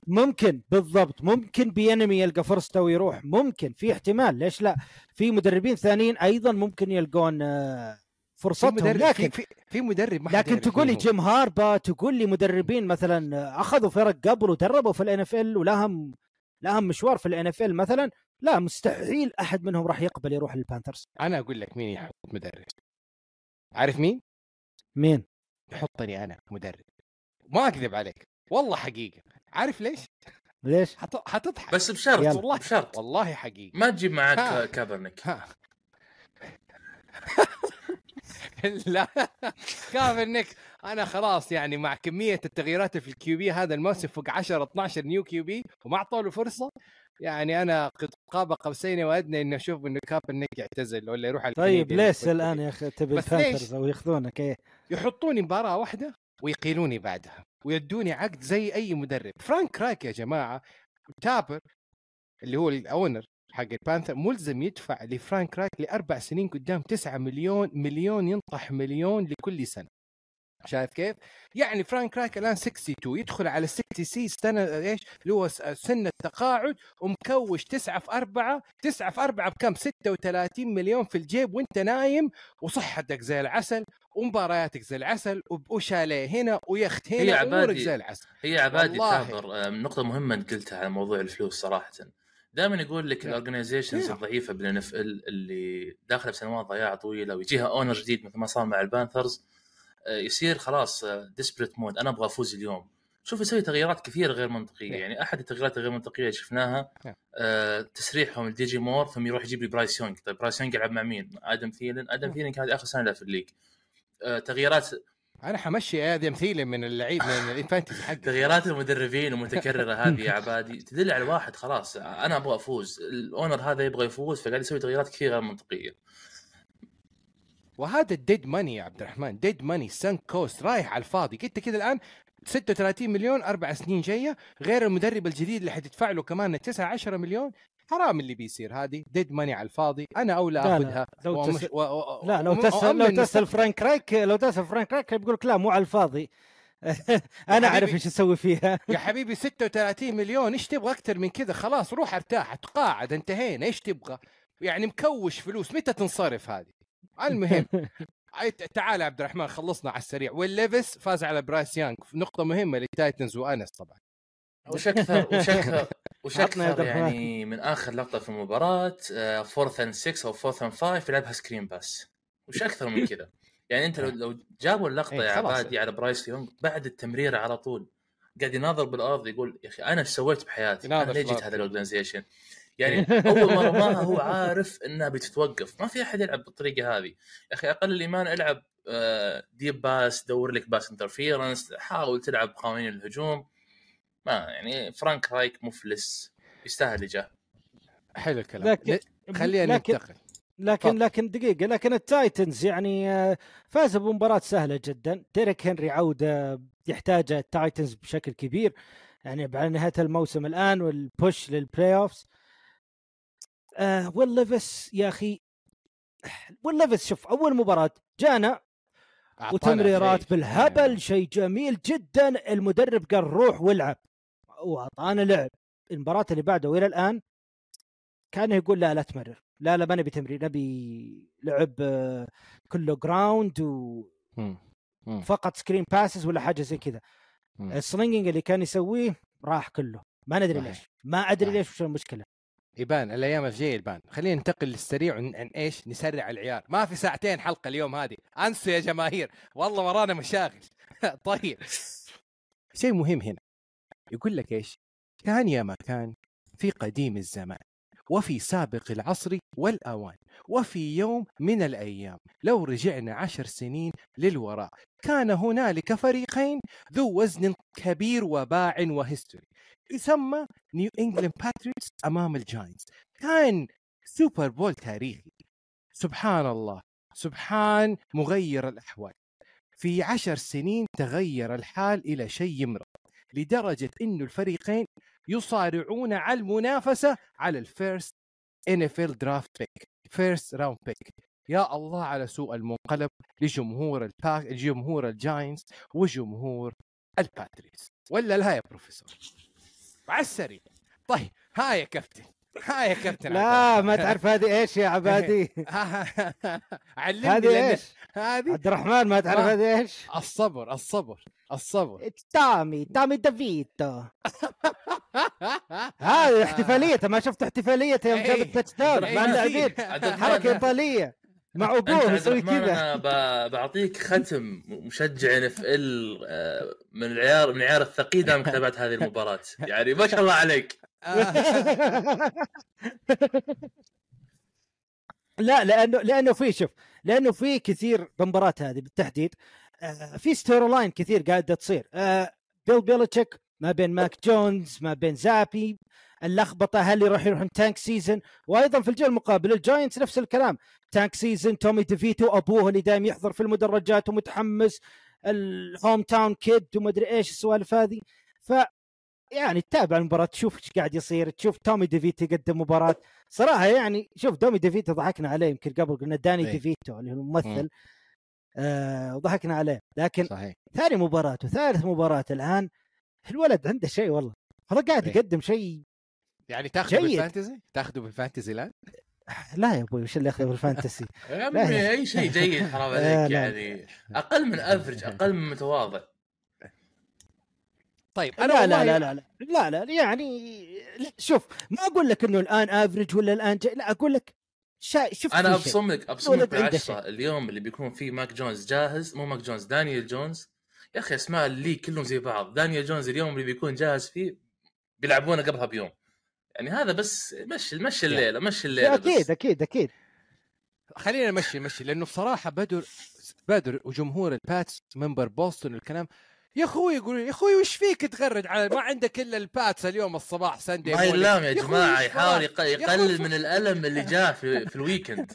Speaker 4: ممكن بالضبط. ممكن بينمي يلقى فرصته ويروح. ممكن في احتمال. ليش لا؟ في مدربين ثانيين أيضا ممكن يلقون آه،
Speaker 2: في
Speaker 4: فرصتهم
Speaker 2: مدرب
Speaker 4: لكن
Speaker 2: في, في, في مدرب ما
Speaker 4: لكن تقول لي. جيم هاربا تقول لي مدربين مثلا أخذوا فرق قبل ودربوا في ال NFL ولهم لهم مشوار في ال NFL مثلا لا مستحيل أحد منهم راح يقبل يروح لل
Speaker 2: Panthers أنا أقول لك مين يحط مدرب عارف مين؟
Speaker 4: مين؟
Speaker 2: يحطني أنا مدرب ما أكذب عليك والله حقيقة عارف ليش؟
Speaker 4: ليش؟
Speaker 2: حت... حتضحك
Speaker 3: بس بشرط
Speaker 4: يلا.
Speaker 2: والله
Speaker 3: بشرط
Speaker 2: والله حقيقة
Speaker 3: ما تجيب معك
Speaker 2: ها.
Speaker 3: كابرنيك
Speaker 2: ها لا كابرنيك أنا خلاص يعني مع كمية التغييرات في ال QB هذا الموسم فوق 10 12 new QB وما أعطوا له فرصة يعني أنا قد قاب قوسين وأدنى إني أشوف إنه كابرنيك يعتزل ولا يروح على
Speaker 4: طيب
Speaker 2: ال
Speaker 4: Canadian
Speaker 2: league.
Speaker 4: الآن يا أخي تبي
Speaker 2: ليش؟
Speaker 4: أو يأخذونك إيه
Speaker 2: يحطوني مباراة واحدة ويقيلوني بعدها ويدوني عقد زي أي مدرب فرانك رايك يا جماعة تيبر اللي هو ال owner حق ال Panther ملزم يدفع لفرانك رايك لأربع سنين قدام 9 مليون مليون ينطح مليون لكل سنة شايف كيف؟ يعني فرانك رايك الآن 62 يدخل على 60 سي سنة إيش؟ اللي هو سن التقاعد ومكوش 9 في 4 9 في 4 بكم؟ 36 مليون في الجيب وأنت نايم وصحتك زي العسل ومبارياتك زي العسل وشاليه هنا ويخت
Speaker 3: هي
Speaker 2: هنا وأمورك
Speaker 3: عبادي.
Speaker 2: زي العسل
Speaker 3: هي عبادي. تامر آه، نقطة مهمة أنت قلتها على موضوع الفلوس صراحة دائما يقول لك
Speaker 2: نعم.
Speaker 3: ال
Speaker 2: organizations
Speaker 3: نعم. الضعيفة بال NFL اللي داخلة بسنوات ضياع طويلة ويجيها owner جديد مثل ما صار مع ال Panthers يصير خلاص desperate mode أنا أبغى أفوز اليوم. شوف يسوي تغييرات كثيرة غير
Speaker 2: منطقية.
Speaker 3: يعني أحد التغييرات الغير منطقية اللي شفناها. آه، تسريحهم ال DJ Moore ثم يروح يجيب لي برايس يونغ. طيب برايس يونغ يلعب مع مين؟ آدم ثيلن
Speaker 2: آدم.
Speaker 3: ثيلن كان هذه آخر سنة له في ال league. آه، تغييرات
Speaker 2: أنا حمشي آدم ثيلن من اللعيب من ال fantasy حقي
Speaker 3: تغييرات المدربين المتكررة هذه يا عبادي. تدل على واحد خلاص أنا أبغى أفوز. ال owner هذا يبغى يفوز فقاعد يسوي تغييرات كثير غير منطقية.
Speaker 2: وهذا ال dead money يا عبد الرحمن. dead money sunk cost رايح على الفاضي. انت كده الآن 36 مليون أربع سنين جاية غير المدرب الجديد اللي حتدفع له كمان 9 10 مليون. حرام اللي بيصير هذه. dead money على الفاضي. أنا اولى
Speaker 4: لا، لا،
Speaker 2: أخذها.
Speaker 4: لو
Speaker 2: ومش-
Speaker 4: تس-
Speaker 2: و... و...
Speaker 4: لا لو تسال لو تسأل فرانك رايك لو تسأل فرانك رايك بيقول لك لا مو على الفاضي. أنا
Speaker 2: أعرف.
Speaker 4: إيش أسوي فيها.
Speaker 2: يا حبيبي 36 مليون إيش تبغى؟ أكثر من كذا. خلاص روح ارتاح تقاعد انتهينا. إيش تبغى؟ يعني مكوش فلوس. متى تنصرف هذه؟ المهم تعال يا عبد الرحمن خلصنا على السريع ويل فاز على برايس يونغ نقطة مهمة لل Titans وأنس طبعا
Speaker 3: وش أكثر وش أكثر وش
Speaker 4: أكثر.
Speaker 3: يعني من آخر لقطة في المباراة fourth and 6 أو fourth and 5 يلعبها screen pass وش أكثر من كذا يعني أنت لو لو جابوا اللقطة
Speaker 2: إيه،
Speaker 3: يا. عبادي على برايس يونغ بعد التمريره على طول قاعد يناظر بالأرض يقول يا أخي أنا إيش سويت بحياتي؟ أنا ليه جيت. هذا ال organization؟ يعني أول ما رماها هو عارف إنها بتتوقف. ما في أحد يلعب بالطريقة هذه. يا أخي أقل الإيمان العب آه، deep pass دور لك pass interference حاول تلعب قوانين الهجوم. ما يعني فرانك رايك مفلس يستاهل جاه
Speaker 2: حلو الكلام.
Speaker 4: لكن-
Speaker 2: خلينا
Speaker 4: لكن
Speaker 2: ننتقل.
Speaker 4: لكن. لكن دقيقة لكن ال Titans يعني آه، فاز بمباراة سهلة جدا. ديريك هنري عودة يحتاجها ال Titans بشكل كبير. يعني بعد نهاية الموسم الآن وال push لل playoffs آه ويل ليفس يا أخي ويل ليفس شوف أول مباراة جانا وتمريرات. بالهبل شيء جميل جدا المدرب قال روح والعب وأعطانا لعب المباراة اللي بعده والى الآن كان يقول لا لا تمرر لا لا ما نبي تمرير نبي لعب آه، كله ground.
Speaker 2: مم.
Speaker 4: وفقط screen passes ولا حاجة زي كذا
Speaker 2: مم.
Speaker 4: ال slinging اللي كان يسويه راح كله ما ندري. ليش ما
Speaker 2: أدري.
Speaker 4: ليش وش المشكلة
Speaker 2: يبان الأيام الجاية يبان. خلينا ننتقل للسريع. عن إيش؟ نسرع العيار. ما في ساعتين حلقة اليوم هذه. أنسوا يا جماهير. والله ورانا مشاغل. طيب. شيء مهم هنا. يقول لك إيش؟ كان يا ما كان في قديم الزمان وفي سابق العصر والأوان وفي يوم من الأيام. لو رجعنا عشر سنين للوراء كان هنالك فريقين ذو وزن كبير وباع و history يسمى New England Patriots أمام ال Giants كان Super Bowl تاريخي. سبحان الله سبحان مغير الأحوال. في عشر سنين تغير الحال إلى شيء يمرض لدرجة إنه الفريقين يصارعون على المنافسة على ال first NFL draft pick first round pick يا الله على سوء المنقلب لجمهور الباك جمهور ال Giants وجمهور ال Patriots ولا لا يا بروفيسور على السريع طيب ها يا كابتن ها يا كابتن
Speaker 4: لا ما تعرف هذه إيش يا عبادي؟
Speaker 2: علمني
Speaker 4: هذه إيش؟
Speaker 2: هذه
Speaker 4: عبد الرحمن ما تعرف
Speaker 2: ما-
Speaker 4: هذه إيش؟
Speaker 2: الصبر الصبر الصبر.
Speaker 4: تومي تومي ديفيتو هذه احتفاليته ما شفت احتفاليته يوم جاب
Speaker 2: إيه.
Speaker 4: ال touchdown مع
Speaker 2: إيه.
Speaker 4: اللاعبين حركة إيطالية. مع ابوه يسوي كذا.
Speaker 3: أنا بعطيك ختم مشجع NFL من العيار من العيار الثقيل دام تابعت هذه المباراة. يعني ما شاء الله عليك.
Speaker 4: لا لأنه لأنه في شوف لأنه في كثير بالمباراه هذه بالتحديد. آه، في storyline كثير قاعدة تصير. آه، بيل بيلتشيك ما بين ماك جونز ما بين زابي اللخبطة هل يروح يروحون tank season وأيضا في الجيل المقابل الجاينتس نفس الكلام. tank season تومي ديفيتو أبوه اللي دائما يحضر في المدرجات ومتحمس ال hometown kid وما أدري إيش السوالف هذه. ف يعني تتابع المباراة تشوف إيش قاعد يصير تشوف تومي ديفيتو يقدم مباراة. صراحة يعني شوف تومي ديفيتو ضحكنا عليه يمكن قبل قلنا داني
Speaker 2: إيه.
Speaker 4: ديفيتو اللي هو الممثل. آه وضحكنا عليه. لكن
Speaker 2: صحيح.
Speaker 4: ثاني مباراة وثالث مباراة الآن الولد عنده شيء والله. والله قاعد
Speaker 2: إيه.
Speaker 4: يقدم شيء
Speaker 2: يعني تاخذه.
Speaker 4: بال
Speaker 2: fantasy؟ تاخذه بال fantasy الآن؟
Speaker 4: لا يا أبوي وش اللي ياخذه بال fantasy
Speaker 3: يا عمي
Speaker 4: لا، لا.
Speaker 3: أي شيء جيد حرام
Speaker 4: لا،
Speaker 3: عليك
Speaker 4: لا.
Speaker 3: يعني أقل من average أقل من متواضع.
Speaker 2: طيب أنا
Speaker 4: لا لا لا لا لا. لا لا يعني لا، شوف ما أقول لك إنه الآن average ولا الآن جاي لا أقول لك شا... شفت أنا.
Speaker 3: أبصم لك
Speaker 4: أبصم
Speaker 3: لك بالعشره اليوم اللي بيكون فيه ماك جونز جاهز مو ماك جونز دانيال جونز. يا أخي أسماء ال league كلهم زي بعض. دانيال جونز اليوم اللي بيكون جاهز فيه بيلعبونه قبلها بيوم. يعني هذا بس مشي مشي الليلة مشي الليلة
Speaker 4: أكيد
Speaker 3: بس.
Speaker 4: أكيد أكيد
Speaker 2: خلينا نمشي نمشي لأنه بصراحة بدر بدر وجمهور الباتس منبر بوسطن والكلام يا أخوي يقولون يا أخوي وش فيك تغرد على ما عندك إلا الباتس اليوم الصباح سندي
Speaker 3: ما يلام يا
Speaker 2: جماعة
Speaker 3: يحاول يقلل من الألم اللي جاء في, في ال weekend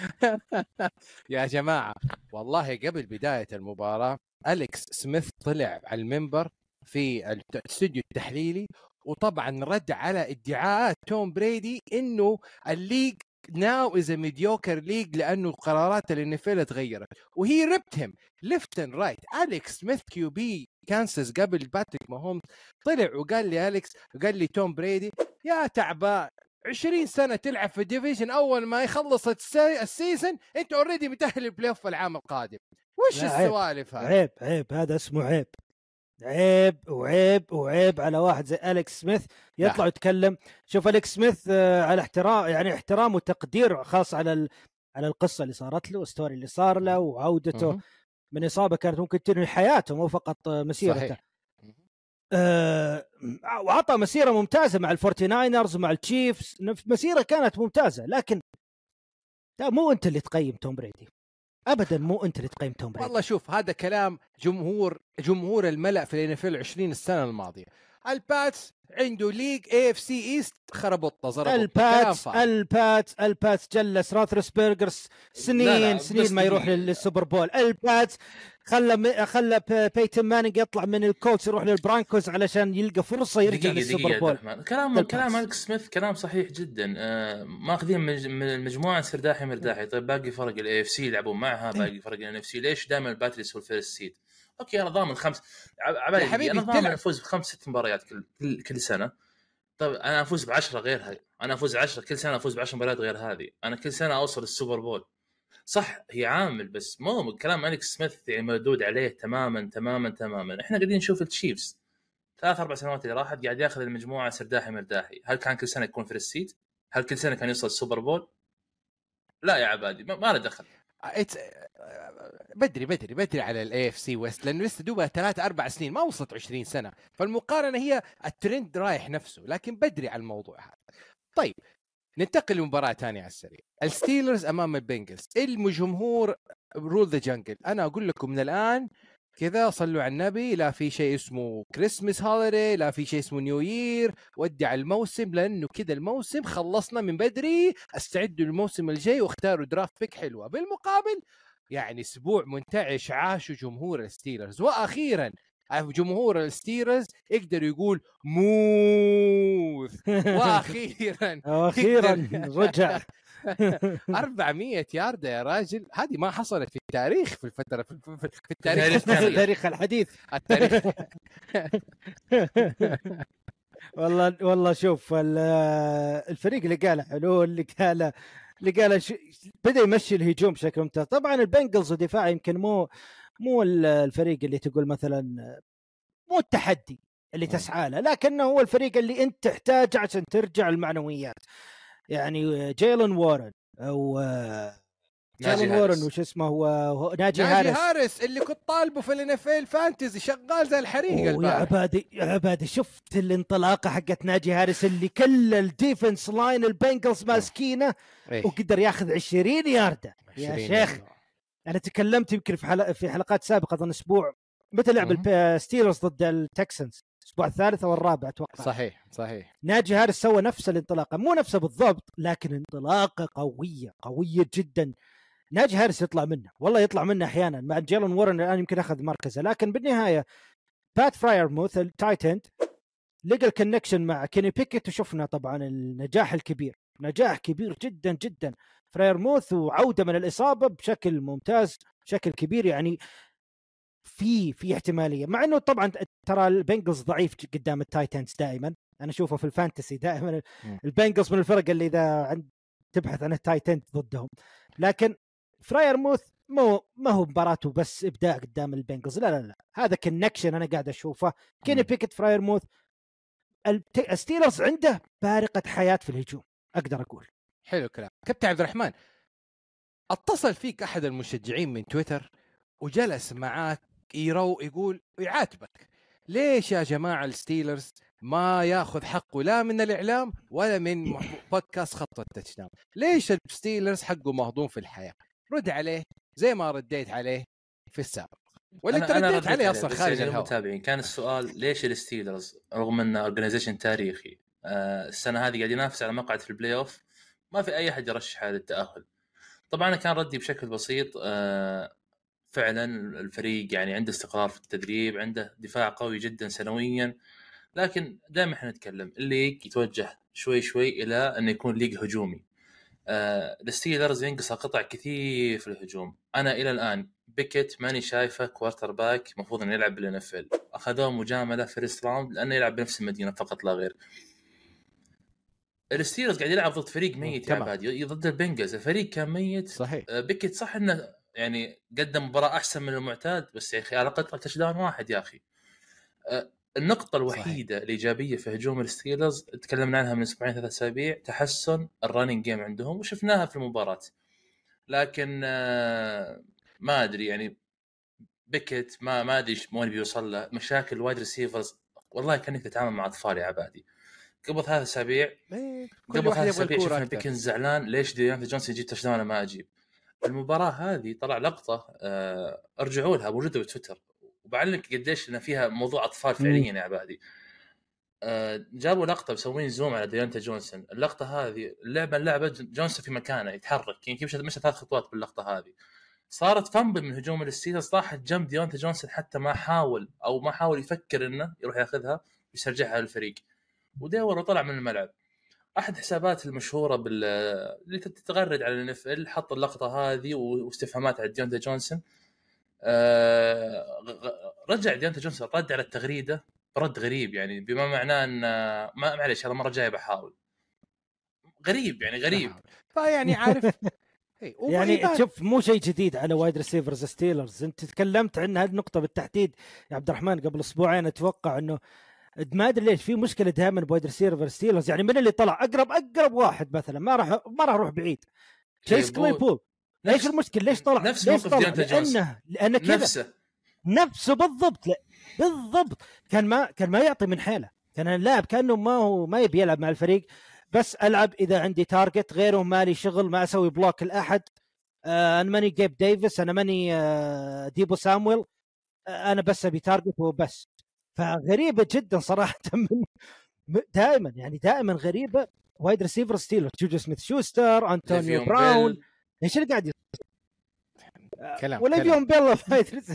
Speaker 2: يا جماعة والله قبل بداية المباراة أليكس سميث طلع على المنبر في الاستوديو التحليلي وطبعا رد على ادعاءات توم بريدي إنه ال league now is mediocre league لأنه قرارات الان تغيرت وهي ربتهم left and right اليكس سميث QB كانساس قبل باتريك ماهومز طلع وقال لي اليكس وقال لي توم بريدي يا تعبان 20 سنة تلعب في division أول ما يخلص السي... ال season أنت already متأهل ال playoff العام القادم وش. السوالف هذه؟
Speaker 4: عيب عيب هذا اسمه عيب عيب وعيب وعيب على واحد زي اليكس سميث يطلع
Speaker 2: لا.
Speaker 4: يتكلم. شوف اليكس سميث آه، على احترام يعني احترام وتقدير خاص على ال... على القصة اللي صارت له ال story اللي صار له وعودته
Speaker 2: مهم.
Speaker 4: من إصابة كانت ممكن تنهي حياته مو فقط مسيرته.
Speaker 2: صحيح.
Speaker 4: آه وعطى مسيرة ممتازة مع الفورتي ناينرز ومع التشيفز مسيرة كانت ممتازة لكن لا مو أنت اللي تقيم توم بريدي. ابدا مو أنت اللي تقيم توم بريدي
Speaker 2: والله شوف هذا كلام جمهور جمهور الملأ في ال NFL 20 السنة الماضية. الباتس عنده league AFC East خربطه زربطه كلام
Speaker 4: الباتس. الباتس الباتس جلس روثلسبرجر سنين
Speaker 3: لا، بس
Speaker 4: سنين ما يروح لل Super Bowl. الباتس خلى م- خلى بيتن مانينج يطلع من الكولتس يروح للبرونكوز علشان يلقى فرصة يرجع
Speaker 3: دقيقة
Speaker 4: لل
Speaker 3: Super Bowl. كلام
Speaker 4: الباتس.
Speaker 3: كلام الكس سميث كلام صحيح جدا. آه ماخذين من من المجموعة سرداحي مرتاحي. طيب باقي فرق ال AFC يلعبون معها باقي فرق ال NFC. ليش دائما الباتريوتس هو ال first seed؟ okay أنا ضامن خمس. عب- عبالي
Speaker 2: يا حبيبي
Speaker 3: أنا ضامن
Speaker 2: تلعب.
Speaker 3: أفوز بخمس ست مباريات كل كل, كل سنة. طيب أنا أفوز بعشرة غيرها أنا أفوز بعشرة كل سنة أفوز بعشر مباريات غير هذه. أنا كل سنة أوصل ال Super Bowl. صح هي عامل بس مو كلام أليكس سميث يعني مردود عليه تماما تماما تماما. إحنا قاعدين نشوف التشيفز. ثلاث أربع سنوات اللي راحت قاعد ياخذ المجموعة سرداحي مرتاحي، هل كان كل سنة يكون في ال seed؟ هل كل سنة كان يوصل ال Super Bowl؟ لا يا عبادي ما, ما له دخل.
Speaker 2: بدري بدري بدري على ال AFC West لأنه لسه دوبها ثلاث أربع سنين ما وصلت 20 سنة. فالمقارنة هي الترند رايح نفسه لكن بدري على الموضوع هذا. طيب ننتقل لمباراة ثانية على السريع. الستيلرز أمام البنجلز. الجمهور rule the jungle أنا أقول لكم من الآن كذا صلوا على النبي لا في شيء اسمه Christmas holiday لا في شيء اسمه New Year ودع الموسم لأنه كذا الموسم خلصنا من بدري استعدوا للموسم الجاي واختاروا draft pick حلوة. بالمقابل يعني أسبوع منتعش عاشه جمهور الستيلرز. وأخيرا جمهور الستيلرز يقدر يقول موث
Speaker 4: وأخيرا
Speaker 2: وأخيرا
Speaker 4: رجع.
Speaker 2: 400 ياردة يا راجل. هذه ما حصلت في التاريخ في الفترة في, في, في التاريخ
Speaker 3: تاريخ
Speaker 2: الصغير.
Speaker 4: تاريخ الحديث.
Speaker 2: التاريخ.
Speaker 4: والله والله شوف ال- الفريق اللي قاله حلول اللي قاله اللي قاله ش... بدأ يمشي الهجوم بشكل ممتاز. طبعا البنجلز ودفاع يمكن مو مو ال- الفريق اللي تقول مثلا مو التحدي اللي
Speaker 2: مم.
Speaker 4: تسعى له لكنه هو الفريق اللي أنت تحتاجه عشان ترجع المعنويات. يعني جيلون وارن أو
Speaker 3: هاريس.
Speaker 4: وارن وش اسمه هو ناجي,
Speaker 2: ناجي
Speaker 4: هاريس
Speaker 2: هاريس اللي كنت طالبه في ال NFL fantasy شغال زي الحريق
Speaker 4: يا عبادي يا عبادي شفت الانطلاقة حقت ناجي هاريس اللي كل ال defense line البنجلز ماسكينه
Speaker 2: إيه.
Speaker 4: وقدر ياخذ 20 ياردة يا
Speaker 2: 20
Speaker 4: شيخ
Speaker 2: ياردة.
Speaker 4: أنا تكلمت يمكن في في حلقات سابقة اظن أسبوع متى لعب
Speaker 2: مهم.
Speaker 4: الستيلرز ضد التكسانز الأسبوع الثالث أو الرابع أتوقع.
Speaker 2: صحيح صحيح.
Speaker 4: ناجي هاريس سوى نفس الانطلاقة مو نفسها بالضبط لكن انطلاقة قوية قوية جدا. ناجي هاريس يطلع منه والله يطلع منه أحيانا مع جيلين وارن الآن يمكن أخذ مركزه لكن بالنهاية بات فراير موث ال tight end لقى ال connection مع كيني بيكيت وشفنا طبعا النجاح الكبير نجاح كبير جدا جدا. فراير موث وعودة من الإصابة بشكل ممتاز بشكل كبير يعني في في احتمالية مع إنه طبعا ترى البنجلز ضعيف قدام ال tight ends دائما. أنا أشوفه في ال fantasy
Speaker 2: دائما.
Speaker 4: البنجلز من الفرق اللي إذا عند تبحث عن ال tight ends ضدهم. لكن فراير موث مو ما هو مباراته بس إبداع قدام البنجلز. لا لا لا. هذا connection أنا قاعد أشوفه. كيني. بيكت فراير موث الستيلرز عنده بارقة حياة في الهجوم أقدر أقول.
Speaker 2: حلو الكلام. كابتن عبد الرحمن اتصل فيك أحد المشجعين من تويتر وجلس معاك يرو يقول ويعاتبك ليش يا جماعة الستيلرز ما ياخذ حقه لا من الإعلام ولا من بودكاست خط ال touchdown ليش الستيلرز حقه مهضوم في الحياة؟ رد عليه زي ما رديت عليه في السابق. ولا أنت رديت
Speaker 3: رديت
Speaker 2: عليه
Speaker 3: أصلا
Speaker 2: خارج
Speaker 3: المتابعين كان السؤال ليش الستيلرز رغم إنه organization تاريخي آه، السنة هذه قاعد ينافس على مقعد في ال playoff ما في أي أحد يرشحه للتاهل طبعا أنا كان ردي بشكل بسيط آه، فعلا الفريق يعني عنده استقرار في التدريب عنده دفاع قوي جدا سنويا. لكن دائما إحنا نتكلم ال league يتوجه شوي شوي إلى إنه يكون league هجومي. آه، الستيلرز ينقصها قطع كثير في الهجوم. أنا إلى الآن Pickett ماني شايفه quarterback المفروض إنه يلعب بال NFL أخذوه مجاملة first round لأنه يلعب بنفس المدينة فقط لا غير. الستيلرز قاعد يلعب ضد فريق ميت يا. عبادي ضد البنجلز. الفريق كان ميت.
Speaker 2: صحيح.
Speaker 3: آه، Pickett صح إنه يعني قدم مباراة أحسن من المعتاد بس يا أخي على قطعه touchdown واحد يا أخي. آه، النقطة الوحيدة الإيجابية في هجوم الستيلرز تكلمنا عنها من أسبوعين ثلاث أسابيع تحسن ال running game عندهم وشفناها في المباراة. لكن آه، ما أدري يعني بيكت ما ما أدري وين بيوصل له مشاكل ال wide receivers والله كأنك تتعامل مع أطفال يا عبادي. قبل ثلاث أسابيع
Speaker 2: إيه،
Speaker 3: قبل ثلاث
Speaker 2: الكورة
Speaker 3: شفنا
Speaker 2: أكثر.
Speaker 3: بيكنز زعلان ليش ديانتا جونسون يجيب touchdown أنا ما أجيب المباراة هذه طلع لقطة آه ارجعوا لها موجوده بتويتر وبعلمك قديش ان فيها موضوع أطفال فعليا يا عبادي آه جابوا لقطة مسوين zoom على ديانتا جونسون. اللقطة هذه اللعبة اللعبة جونسون في مكانه يتحرك يمكن مشى مشى ثلاث خطوات باللقطة هذه. صارت fumble من هجوم الستيلرز طاحت جنب ديونتا جونسون حتى ما حاول أو ما حاول يفكر إنه يروح ياخذها ويسترجعها للفريق ودور وطلع من الملعب. أحد حسابات المشهورة بال اللي تتغرد على ال NFL حط اللقطة هذه واستفهامات على ديونتا جونسون. آه، رجع ديونتا جونسون رد على التغريدة برد غريب يعني بما معناه إن ما معلش هذا المره الجايه بحاول غريب يعني غريب.
Speaker 2: فيعني عارف إيه،
Speaker 4: يعني شوف مو شيء جديد على wide receivers ستيلرز أنت تكلمت عن هذه النقطة بالتحديد يا عبد الرحمن قبل أسبوعين أتوقع إنه ما أدري ليش في مشكلة دائما ب wide receiver ستيلرز. يعني من اللي طلع؟ أقرب أقرب واحد مثلا. ما راح ما راح أروح بعيد. تشيس
Speaker 3: كليبول.
Speaker 4: ليش المشكلة؟ ليش طلع؟
Speaker 3: نفس
Speaker 4: ليش طلع. لأنه لأنه كذا.
Speaker 3: نفسه.
Speaker 4: نفسه بالضبط. لا بالضبط. كان ما كان ما يعطي من حيله. كان اللاعب كأنه ما هو ما يبي يلعب مع الفريق. بس ألعب إذا عندي target غيره مالي شغل ما أسوي block لأحد. آه أنا ماني جيب ديفيس أنا ماني آه ديبو سامويل آه أنا بس أبي target وبس. فغريبة جدا صراحة من دائما يعني دائما غريبة وايد ريسيفر ستيلر جوجو سميث شوستر انطونيو براون. إيش اللي قاعد يصير؟
Speaker 2: كلام
Speaker 4: وليفيون بيل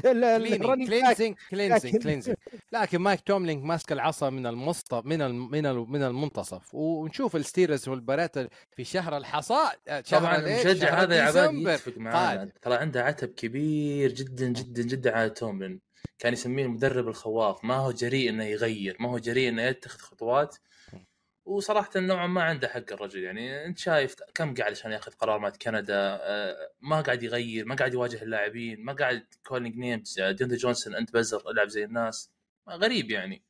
Speaker 2: كلينينج كلينزنج كلينزنج
Speaker 4: لكن-
Speaker 2: كلينزنج لكن مايك توملينج ماسك العصا من المسط من. من. من المنتصف ونشوف الستيرز والبارات في شهر الحصاد شهر
Speaker 3: طبعا؟ المشجع هذا يا عباد. ترى عنده عتب كبير جدا جدا جدا على توملين كان يسميه المدرب الخواف. ما هو جريء إنه يغير ما هو جريء إنه يتخذ خطوات. وصراحة نوعا ما عنده حق الرجل. يعني أنت شايف كم قاعد عشان ياخذ قرار مع كندا؟ آه، ما قاعد يغير ما قاعد يواجه اللاعبين ما قاعد calling names ديونتا جونسون أنت بزر ألعب زي الناس. غريب يعني.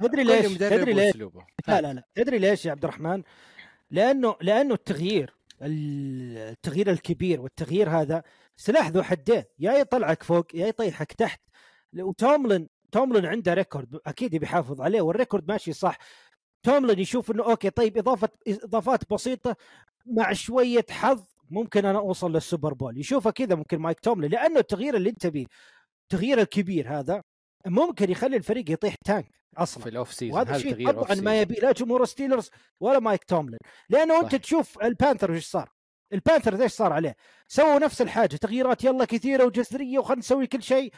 Speaker 4: تدري ليش؟ تدري ليش. لا لا لا. تدري ليش يا عبد الرحمن؟ لأنه لأنه التغيير التغيير الكبير والتغيير هذا سلاح ذو حدين يا يطلعك فوق يا يطيحك تحت. وتوملن توملن عنده record أكيد بيحافظ عليه وال record ماشي صح. توملن يشوف إنه okay طيب إضافة إضافات بسيطة مع شوية حظ ممكن أنا أوصل للسوبر بول. يشوفه كذا ممكن مايك توملن لأنه التغيير اللي أنت بيه التغيير الكبير هذا ممكن يخلي الفريق يطيح tank أصلا.
Speaker 2: في ال off
Speaker 4: season
Speaker 2: وهذا
Speaker 4: الشيء
Speaker 2: تغيير
Speaker 4: طبعا ما. يبي لا جمهور ستيلرز ولا مايك توملين لأنه أنت
Speaker 2: صح.
Speaker 4: تشوف البانثرز إيش صار؟ البانثرز إيش صار عليه؟ سووا نفس الحاجة تغييرات يلا كثيرة وجذرية وخلينا نسوي كل شيء.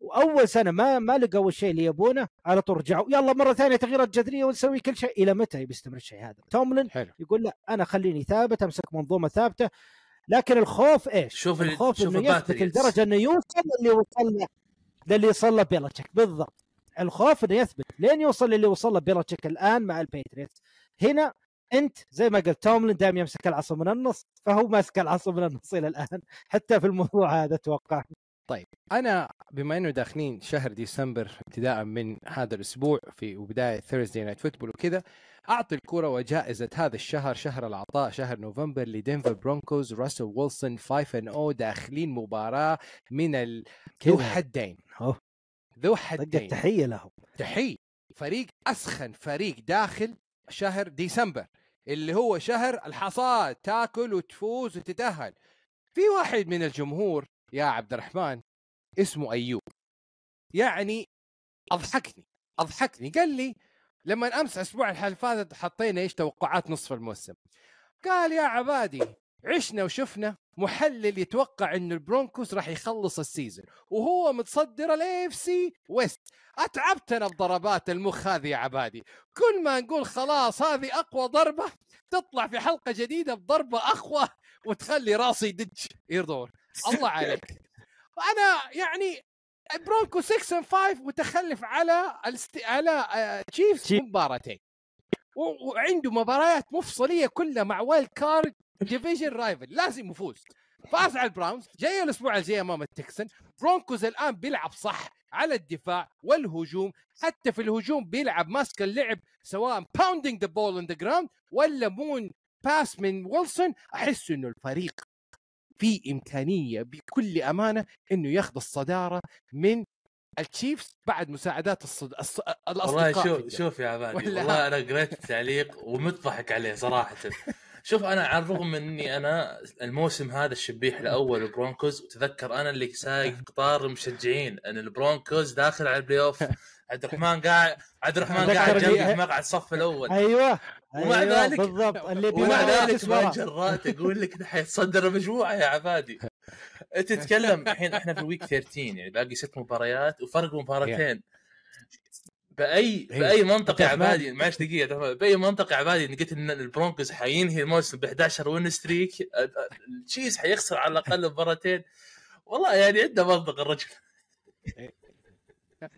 Speaker 4: وأول سنة ما ما لقوا الشيء اللي يبونه على طول رجعوا يلا مرة ثانية تغييرات جذرية ونسوي كل شيء. إلى متى بيستمر الشيء هذا؟ توملن
Speaker 2: حلو.
Speaker 4: يقول لا أنا خليني ثابت أمسك منظومة ثابتة. لكن الخوف إيش؟
Speaker 3: شوف ال-
Speaker 4: الخوف
Speaker 3: شوف
Speaker 4: إنه يثبت. لدرجة إنه يوصل للي وصل له للي وصل له بيلتشيك بالضبط. الخوف إنه يثبت. لين يوصل للي وصل له بيلتشيك الآن مع البيتريوتس. هنا أنت زي ما قلت توملن دائما يمسك العصا من النص فهو ماسك العصا من النص إلى الآن حتى في الموضوع هذا أتوقع.
Speaker 2: أنا بما إنه داخلين شهر ديسمبر ابتداء من هذا الأسبوع في وبدايه Thursday Night Football وكذا أعطي الكرة وجائزة هذا الشهر شهر العطاء شهر نوفمبر لدنفر برونكوز راسل ويلسون 5 and 0 داخلين مباراة من ال... ذو. حدين. ذو حدين.
Speaker 4: تحية لهم.
Speaker 2: تحية. فريق أسخن فريق داخل شهر ديسمبر اللي هو شهر الحصاد تاكل وتفوز وتتأهل. في واحد من الجمهور يا عبد الرحمن اسمه أيوب. يعني أضحكني أضحكني. قال لي لما أمس الأسبوع اللي فاتت حطينا إيش توقعات نصف الموسم. قال يا عبادي عشنا وشفنا محلل يتوقع إنه البرونكوس راح يخلص ال season وهو متصدر ال AFC West أتعبتنا بضربات المخ هذه يا عبادي. كل ما نقول خلاص هذه أقوى ضربة تطلع في حلقة جديدة بضربة أقوى وتخلي راسي يدج يرضون الله عليك. أنا يعني برونكو 6 5 متخلف على الست... على آه، تشيفز
Speaker 4: تشيف.
Speaker 2: مباراتين. وعنده مباريات مفصلية كلها مع wild card division rival لازم يفوز. فاز على البراونز جاي الأسبوع الجاي أمام التكسن. برونكوز الآن بيلعب صح على الدفاع والهجوم. حتى في الهجوم بيلعب ماسك اللعب سواء pounding the ball on the ground ولا moon pass من ويلسون. أحس إنه الفريق في إمكانية بكل أمانة إنه ياخذ الصدارة من التشيفز بعد مساعدات الصد... الص... الأصدقاء
Speaker 3: والله شوف. شوف يا عبادي والله أنا قريت التعليق وميت ضحك عليه صراحة. شوف أنا على الرغم من إني أنا الموسم هذا الشبيح الأول البرونكوز وتذكر أنا اللي سايق قطار المشجعين إن البرونكوز داخل على ال playoff عبد الرحمن قاعد عبد الرحمن قاعد جنبي في مقعد الصف الأول.
Speaker 4: أيوه.
Speaker 3: ومع
Speaker 4: أيوة
Speaker 3: ذلك-
Speaker 4: بالضبط. اللي
Speaker 3: ومع ذلك ما. جرات أقول لك حيتصدر المجموعه يا عبادي. انت تتكلم الحين إحنا في ال week 13 يعني باقي ست مباريات وفرق مباراتين. باي.
Speaker 4: بأي الرحمن.
Speaker 3: عبادي معلش دقيقة. بأي منطق يا عبادي إن قلت إن البرونكوز حينهي الموسم ب 11 win streak التشيفز حيخسر على الأقل مباراتين والله يعني عنده منطق الرجل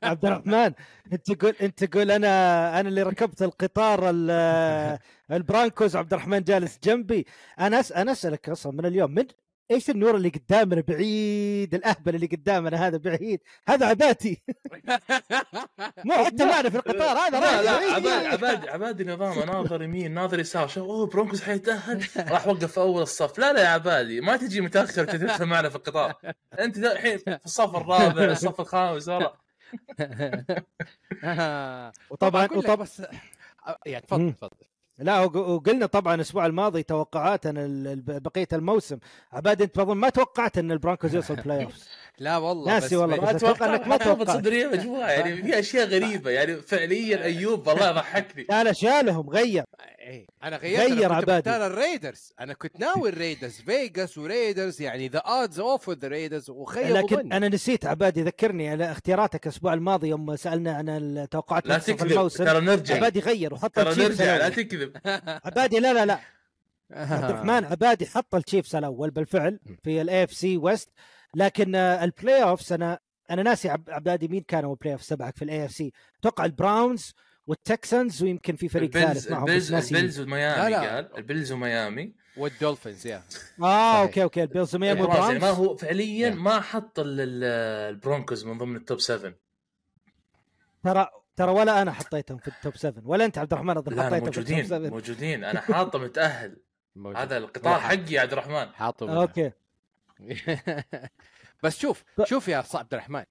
Speaker 4: عبد الرحمن أنت تقول أنت تقول أنا أنا اللي ركبت القطار ال- البرانكوز عبد الرحمن جالس جنبي أنا. أنا أسألك أصلا من اليوم من إيش النور اللي قدامنا بعيد؟ الأهبل اللي قدامنا هذا بعيد. هذا عبادي مو حتى معنا في القطار هذا
Speaker 3: لا
Speaker 4: رايح
Speaker 3: لا. عباد عباد عبادي نظام ناظر يمين ناظر يسار. شوف أوه برونكوز حيتأهل. راح وقف في أول الصف. لا لا يا عبادي ما تجي متأخر تدخل معنا في القطار. أنت الحين في الصف الرابع الصف الخامس ورا
Speaker 4: وطبعا وطبعا
Speaker 2: بس يعني تفضل. تفضل.
Speaker 4: لا وق- وقلنا طبعا الأسبوع الماضي توقعاتنا بقية الموسم. عباد أنت بظن ما توقعت أن البرانكوز يوصل playoff
Speaker 2: لا والله
Speaker 4: ناسي
Speaker 2: بس
Speaker 4: والله،
Speaker 3: ما
Speaker 4: أتوقع أنك ما توقعت.
Speaker 3: تصدر هي مجموعة يعني في أشياء غريبة يعني فعليا أيوب والله ضحكني.
Speaker 4: لا لا شالهم غير.
Speaker 2: إيه. أنا غيرت
Speaker 4: غير عبادي.
Speaker 2: الريدرز. أنا كنت ناوي الريدرز فيجاس وريدرز يعني the odds of the Raiders وخيبوا
Speaker 4: لكن
Speaker 2: ظني
Speaker 4: أنا نسيت عبادي ذكرني على اختياراتك الأسبوع الماضي يوم سألنا عن التوقعات
Speaker 3: لا تكذب ترى نرجع.
Speaker 4: عبادي غير وحط
Speaker 3: ترى
Speaker 4: التشيفز
Speaker 3: نرجع لا. تكذب.
Speaker 4: عبادي لا لا لا. عبد الرحمن عبادي حط التشيفز الأول بالفعل في ال AFC West لكن آه، ال playoffs أنا أنا ناسي عب- عبادي مين كانوا ال playoffs تبعك في ال AFC أتوقع البراونز والتكسنز ويمكن في فريق ثالث معهم
Speaker 3: البيلز. البيلز وميامي
Speaker 2: لا، لا.
Speaker 3: قال البيلز وميامي
Speaker 2: والدولفينز يا آه.
Speaker 4: okay okay البيلز وميامي
Speaker 3: خلاص يعني ما هو فعليا
Speaker 2: Yeah.
Speaker 3: ما حط ال- ال- البرونكوز من ضمن التوب 7
Speaker 4: ترى ترى ولا أنا حطيتهم في ال top 7 ولا أنت عبد الرحمن
Speaker 3: أظن
Speaker 4: حطيتهم في ال top
Speaker 3: موجودين
Speaker 4: 7
Speaker 3: موجودين أنا حاطه متأهل
Speaker 2: موجود.
Speaker 3: هذا القطار
Speaker 2: والله
Speaker 3: حقي يا عبد الرحمن
Speaker 2: حاطه.
Speaker 4: okay
Speaker 2: بس شوف شوف يا عبد الرحمن.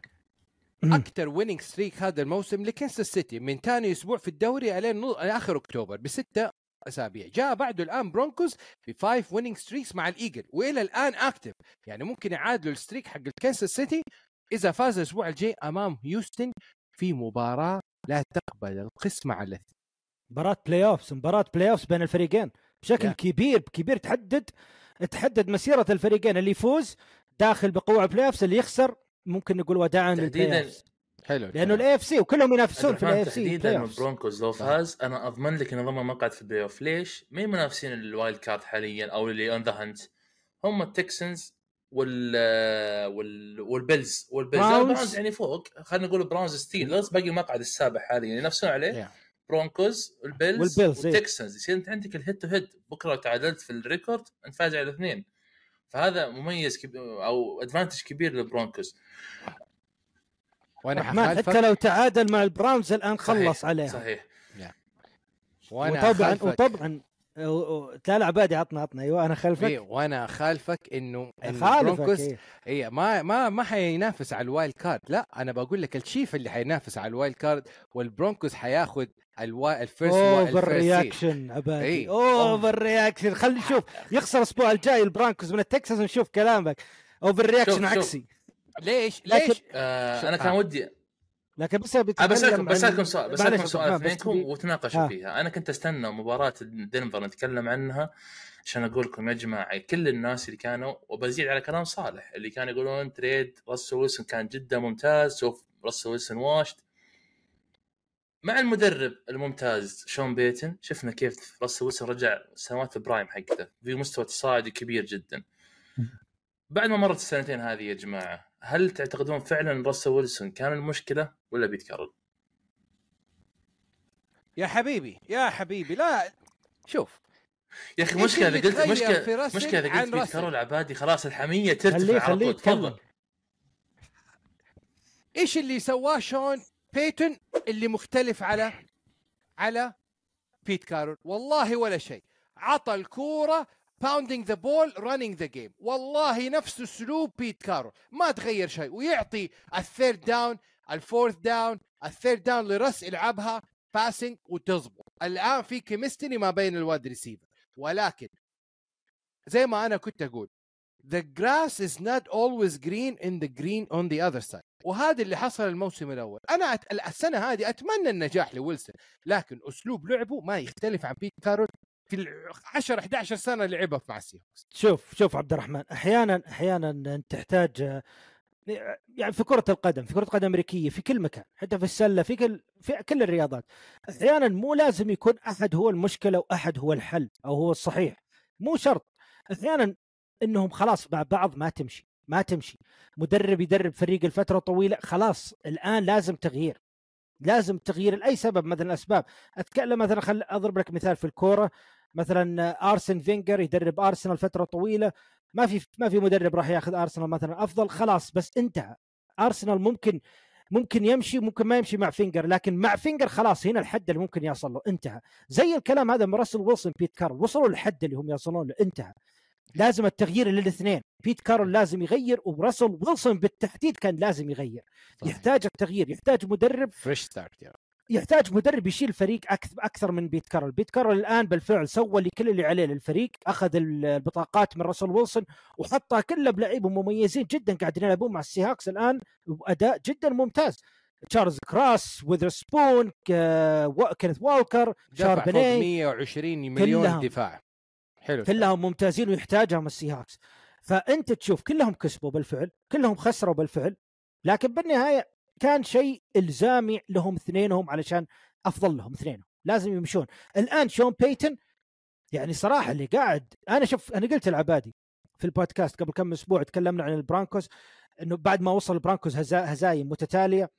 Speaker 2: أكثر winning streak هذا الموسم لكنساس سيتي من ثاني أسبوع في الدوري الين آخر أكتوبر بستة أسابيع. جاء بعده الآن برونكوز ب five winning streaks مع الإيجل وإلى الآن active يعني ممكن يعادلوا ال streak حق الكنساس سيتي إذا فاز الأسبوع الجاي أمام هيوستن في مباراة لا تقبل القسمة على الاثنين
Speaker 4: مباراة playoffs مباراة playoffs بين الفريقين. بشكل
Speaker 2: Yeah.
Speaker 4: كبير كبير تحدد تحدد مسيرة الفريقين. اللي يفوز داخل بقوة playoffs اللي يخسر ممكن نقول وداعا
Speaker 3: تحديدا
Speaker 2: حلو
Speaker 4: لأنه ال AFC وكلهم ينافسون في ال AFC
Speaker 3: تحديدا البرونكوز لو فاز أنا أضمن لك انه ضمن مقعد في ال playoff ليش؟ هي منافسين ال wild card حاليا أو اللي on the hunt هم التكسنز وال وال والبيلز. والبيلز.
Speaker 4: براونز.
Speaker 3: البراونز يعني فوق. خلينا نقول براونز ستيلرز باقي المقعد السابع حاليا. ينافسون عليه
Speaker 2: Yeah.
Speaker 3: برونكوز والبيلز،
Speaker 4: إيه.
Speaker 3: والتكسنز. يصير أنت عندك ال head to head بكرة تعادلت في ال record أنت فاز على الاثنين. فهذا مميز كبير أو advantage كبير للبرونكوز
Speaker 2: وأنا
Speaker 4: رحمن حتى لو تعادل مع البراونز الآن خلص
Speaker 3: صحيح.
Speaker 4: عليها
Speaker 3: صحيح
Speaker 2: وأنا
Speaker 4: وطبعا. وطبعا لا لا عبادي عطنا عطنا أيوه أنا
Speaker 2: إيه،
Speaker 4: خلفك
Speaker 2: وأنا اخالفك إنه إن
Speaker 4: خالفك
Speaker 2: البرونكوز
Speaker 4: إيه.
Speaker 2: هي ما ما ما حينافس على ال wild card لا أنا بقول لك التشيفز اللي حينافس على ال wild card والبرونكوز حياخذ الوا...
Speaker 4: ال
Speaker 2: first over.
Speaker 4: reaction عبادي
Speaker 2: إيه.
Speaker 4: overreaction خلينا نشوف يخسر الأسبوع الجاي البرانكوز من التكسنز ونشوف كلامك overreaction
Speaker 3: شوف، شوف.
Speaker 4: عكسي
Speaker 2: ليش
Speaker 4: لكن-
Speaker 2: ليش
Speaker 3: آه أنا كان
Speaker 2: آه.
Speaker 3: ودي
Speaker 4: لكن بس
Speaker 3: بسالكم بسالكم سؤال بسالكم سؤال
Speaker 4: بدي-
Speaker 3: وتناقشوا
Speaker 4: آه.
Speaker 3: فيها؟ أنا كنت أستنى مباراة دنفر نتكلم عنها عشان أقول لكم يا جماعة كل الناس اللي كانوا وبزيد على كلام صالح اللي كانوا يقولون تريد راسل ويلسون كان جدا ممتاز شوف راسل ويلسون واشت مع المدرب الممتاز شون بيتن شفنا كيف راسل ويلسون رجع سنوات ال prime حقته في مستوى تصاعدي كبير جدا. بعد ما مرت السنتين هذه يا جماعة هل تعتقدون فعلا راسل ويلسون كان المشكلة ولا بيت كارول؟
Speaker 2: يا حبيبي يا حبيبي لا شوف.
Speaker 3: يا أخي
Speaker 2: مشكلة
Speaker 3: إذا قلت مشكله مشكلة
Speaker 2: إذا
Speaker 3: قلت بيت؟ كارول عبادي خلاص الحمية
Speaker 4: خليه
Speaker 3: ترتفع على
Speaker 4: خليه
Speaker 3: طول.
Speaker 4: يتكلم
Speaker 3: تفضل
Speaker 2: إيش اللي سواه شون بيتون اللي مختلف على على بيت كارول والله ولا شيء. عطى الكورة pounding the ball running the game والله نفس أسلوب بيت كارول ما تغير شيء. ويعطي ال third down ال fourth down ال third down لرس يلعبها passing وتزبط الآن في chemistry ما بين ال wide receiver ولكن زي ما أنا كنت أقول the grass is not always green in the green on the other side. وهذا اللي حصل الموسم الأول. أنا أت... السنة هذه أتمنى النجاح لويلسون لكن أسلوب لعبه ما يختلف عن بيت كارول في ال 10 11 سنة لعبها مع السيهوكس
Speaker 4: شوف شوف عبد الرحمن أحيانا أحيانا تحتاج يعني في كرة القدم في كرة القدم الأمريكية في كل مكان حتى في السلة في كل في كل الرياضات. أحيانا مو لازم يكون أحد هو المشكلة وأحد هو الحل أو هو الصحيح. مو شرط. أحيانا إنهم خلاص مع بعض ما تمشي ما تمشي. مدرب يدرب فريق لفترة طويلة خلاص الآن لازم تغيير. لازم تغيير لأي سبب مثلا أسباب أتكلم مثلا خل أضرب لك مثال في الكورة. مثلا أرسن فينجر يدرب أرسنال فترة طويلة ما في ما في مدرب راح ياخذ أرسنال مثلا أفضل خلاص بس انتهى. أرسنال ممكن ممكن يمشي ممكن ما يمشي مع فينجر لكن مع فينجر خلاص هنا الحد اللي ممكن يوصل له انتهى. زي الكلام هذا من راسل ويلسون بيت كارل وصلوا للحد اللي هم يوصلون له انتهى. لازم التغيير للاثنين بيت كارل لازم يغير وراسل ويلسون بالتحديد كان لازم يغير. يحتاج التغيير يحتاج مدرب
Speaker 2: fresh start يعني
Speaker 4: يحتاج مدرب يشيل فريق أكثر من بيت كارل، بيت كارل الآن بالفعل سوى اللي كل اللي عليه للفريق، أخذ البطاقات من راسل ويلسون وحطها كلها بلعيبة مميزين جدا قاعدين يلعبون مع السيهاكس الآن بأداء جدا ممتاز. تشارلز كروس، ويذر سبون، كينيث والكر، شاربني
Speaker 2: 120 مليون
Speaker 4: كلهم.
Speaker 2: دفاع حلو
Speaker 4: كلهم ممتازين ويحتاجهم السيهاكس. فأنت تشوف كلهم كسبوا بالفعل، كلهم خسروا بالفعل، لكن بالنهاية كان شيء إلزامي لهم اثنينهم علشان أفضل لهم اثنينهم. لازم يمشون. الآن شون بيتن يعني صراحة اللي قاعد أنا شوف أنا قلت العبادي في البودكاست قبل كم أسبوع تكلمنا عن البرانكوز إنه بعد ما وصل البرانكوز هزا هزايم متتالية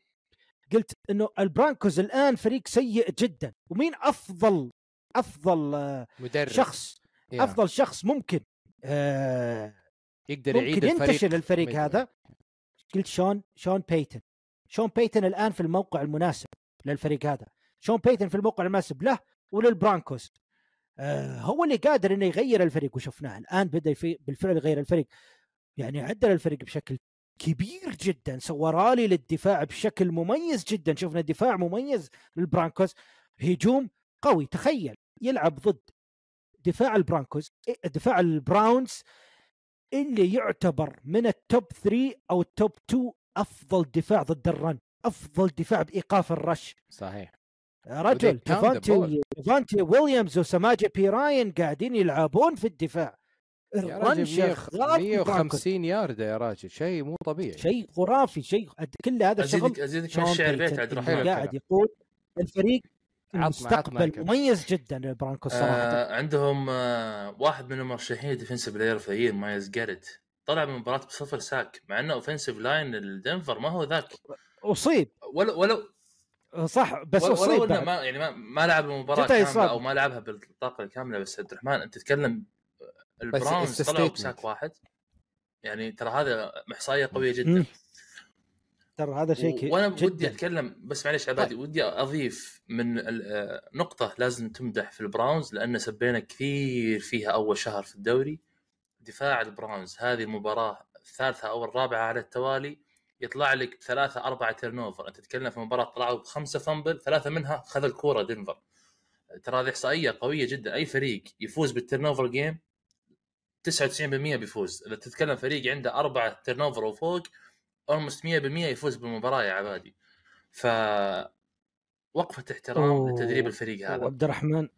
Speaker 4: قلت إنه البرانكوز الآن فريق سيء جدا. ومين أفضل أفضل آه،
Speaker 2: مدرب.
Speaker 4: شخص
Speaker 2: يا.
Speaker 4: أفضل شخص ممكن آه
Speaker 2: يقدر يعيد
Speaker 4: ممكن
Speaker 2: الفريق
Speaker 4: ينتشل الفريق
Speaker 2: مثل-
Speaker 4: هذا؟ قلت شون شون بيتن. شون بيتن الآن في الموقع المناسب للفريق هذا. شون بيتن في الموقع المناسب له وللبرانكوز آه هو اللي قادر إنه يغير الفريق وشفناه. الآن بدأ بالفعل يغير الفريق. يعني عدل الفريق بشكل كبير جدا. سوى رالي للدفاع بشكل مميز جدا. شفنا دفاع مميز للبرانكوز هجوم قوي. تخيل. يلعب ضد دفاع البرانكوز دفاع البراونز اللي يعتبر من ال top 3 أو ال top 2 أفضل دفاع ضد ال run أفضل دفاع بإيقاف ال rush.
Speaker 2: صحيح.
Speaker 4: رجل ديفانتي ديفانتي ويليامز وسماجة بيراين قاعدين يلعبون في الدفاع. الرن
Speaker 2: راجل 100
Speaker 4: شغال في برانكوس.
Speaker 2: 150 ياردة يا راجل شيء مو طبيعي.
Speaker 4: شيء خرافي شيء كل هذا الشغل
Speaker 3: أزيدك ازيدك الشعر بيت عبد
Speaker 4: اللي
Speaker 3: الرحمن
Speaker 2: حلو
Speaker 4: قاعد يقول الفريق
Speaker 2: عطنا- عطنا
Speaker 4: المستقبل
Speaker 2: كم.
Speaker 4: مميز جدا البرانكوس صراحة
Speaker 3: آه عندهم آه واحد من المرشحين ديفنسيف بلاير اوف ذا مايلز جاريت. طلع من المباراه بصفر ساك مع إنه اوفنسيف لاين الدنفر ما هو ذاك
Speaker 4: أصيب
Speaker 3: ولو ولو
Speaker 4: صح بس
Speaker 3: ولو
Speaker 4: أصيب
Speaker 3: إنه
Speaker 4: بعد.
Speaker 3: ما يعني ما, ما لعب
Speaker 4: المباراة
Speaker 3: كاملة
Speaker 4: إصابة.
Speaker 3: أو ما لعبها بالطاقة الكاملة بس عبد الرحمن أنت تتكلم البراونز طلعوا.
Speaker 2: ب
Speaker 3: sack واحد يعني ترى هذا إحصائية قوية جدا.
Speaker 4: ترى هذا شيء كي-
Speaker 3: وأنا ودي
Speaker 4: جدا
Speaker 3: أتكلم بس معليش عبادي ودي أضيف من آه، نقطة لازم تمدح في البراونز لأن سبينا كثير فيها أول شهر في الدوري دفاع البراونز. هذه المباراه الثالثة أو الرابعة على التوالي. يطلع لك بثلاثه أربعة turnover أنت تتكلم في مباراة طلعوا بخمسة fumble ثلاثة منها خذ الكورة دنفر. ترى هذه إحصائية قوية جدا. أي فريق يفوز بال turnover game 99% بيفوز. إذا تتكلم فريق عنده أربعة turnover وفوق almost 100% يفوز بالمباراة يا عبادي. ف وقفه احترام. لتدريب الفريق هذا.
Speaker 4: وعبد الرحمن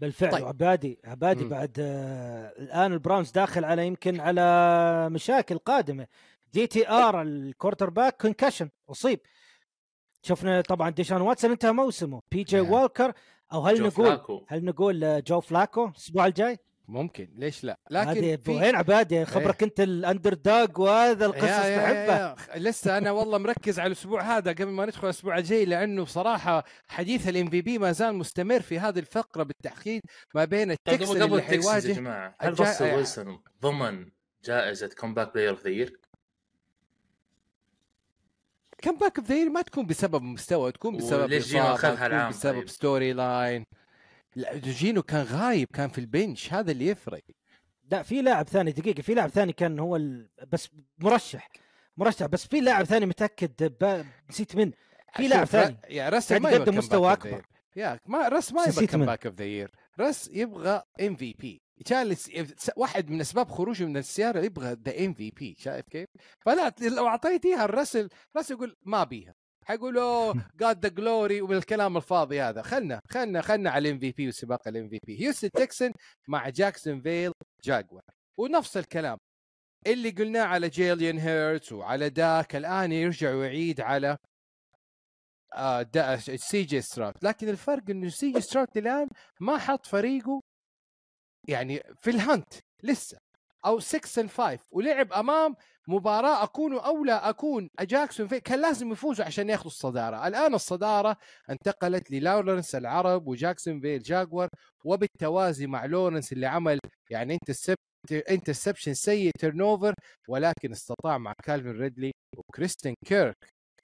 Speaker 4: بالفعل
Speaker 2: طيب.
Speaker 4: وعبادي عبادي
Speaker 2: مم.
Speaker 4: بعد آه الآن البراونز داخل على يمكن على مشاكل قادمة DTR ال quarterback concussion أصيب شفنا طبعا ديشان واتسون انتهى موسمه بي جي. والكر أو هل نقول
Speaker 3: فلاكو.
Speaker 4: هل نقول آه، جو فلاكو الأسبوع الجاي؟
Speaker 2: ممكن ليش لا؟
Speaker 4: هذه
Speaker 2: لكن في
Speaker 4: وين عبادي خبرك انت ال underdog وهذا القصص نحبها
Speaker 2: يا. لسه أنا والله مركز على الأسبوع هذا قبل ما ندخل الأسبوع الجاي لأنه بصراحة حديث ال MVP ما زال مستمر في هذه الفقرة بالتحديد ما بين
Speaker 3: طيب قبل قبل
Speaker 2: اللي
Speaker 3: يا جماعة. هل
Speaker 2: الجا-
Speaker 3: راسل ويلسون ضمن جائزة comeback player of the year؟
Speaker 2: كم باك اوف ذا ما تكون بسبب مستوى تكون بسبب
Speaker 3: أخذها
Speaker 2: تكون
Speaker 3: العام؟
Speaker 2: بسبب
Speaker 3: طيب؟
Speaker 2: ستوري لاين لا جينو كان غايب كان في البنش هذا اللي يفرق
Speaker 4: لا في لاعب ثاني دقيقة في لاعب ثاني كان هو ال... بس مرشح مرشح بس في لاعب ثاني متأكد ب... نسيت من في لاعب ثاني
Speaker 2: يا رس
Speaker 4: قاعد
Speaker 2: ما
Speaker 4: يقدم مستوى
Speaker 2: year. يا ما رس ما يبغى كم. باك اوف ذا يير رس يبغى ام في بي جالس واحد من أسباب خروجه من السيارة يبغى ذا ام في بي شايف كيف؟ فلا لو أعطيتيها الراسل راسل يقول ما بيها حيقول oh God the glory ومن الكلام الفاضي هذا. خلنا خلنا خلنا على ال MVP وسباق ال MVP هيوستن تكسن مع جاكسون فيل جاكوار ونفس الكلام اللي قلناه على جيليان هيرتس وعلى داك الآن يرجع ويعيد على آه سي جي ستراود لكن الفرق إنه سي جي ستراود الآن ما حط فريقه يعني في ال hunt لسه. أو 6 and 5 ولعب أمام مباراة أكون اولى أكون جاكسون في كان لازم يفوزوا عشان ياخذوا الصدارة. الآن الصدارة انتقلت للورنس العرب وجاكسون فيل جاكور وبالتوازي مع لورنس اللي عمل يعني انت interception سيء turnover ولكن استطاع مع كالفين ريدلي وكريستين كيرك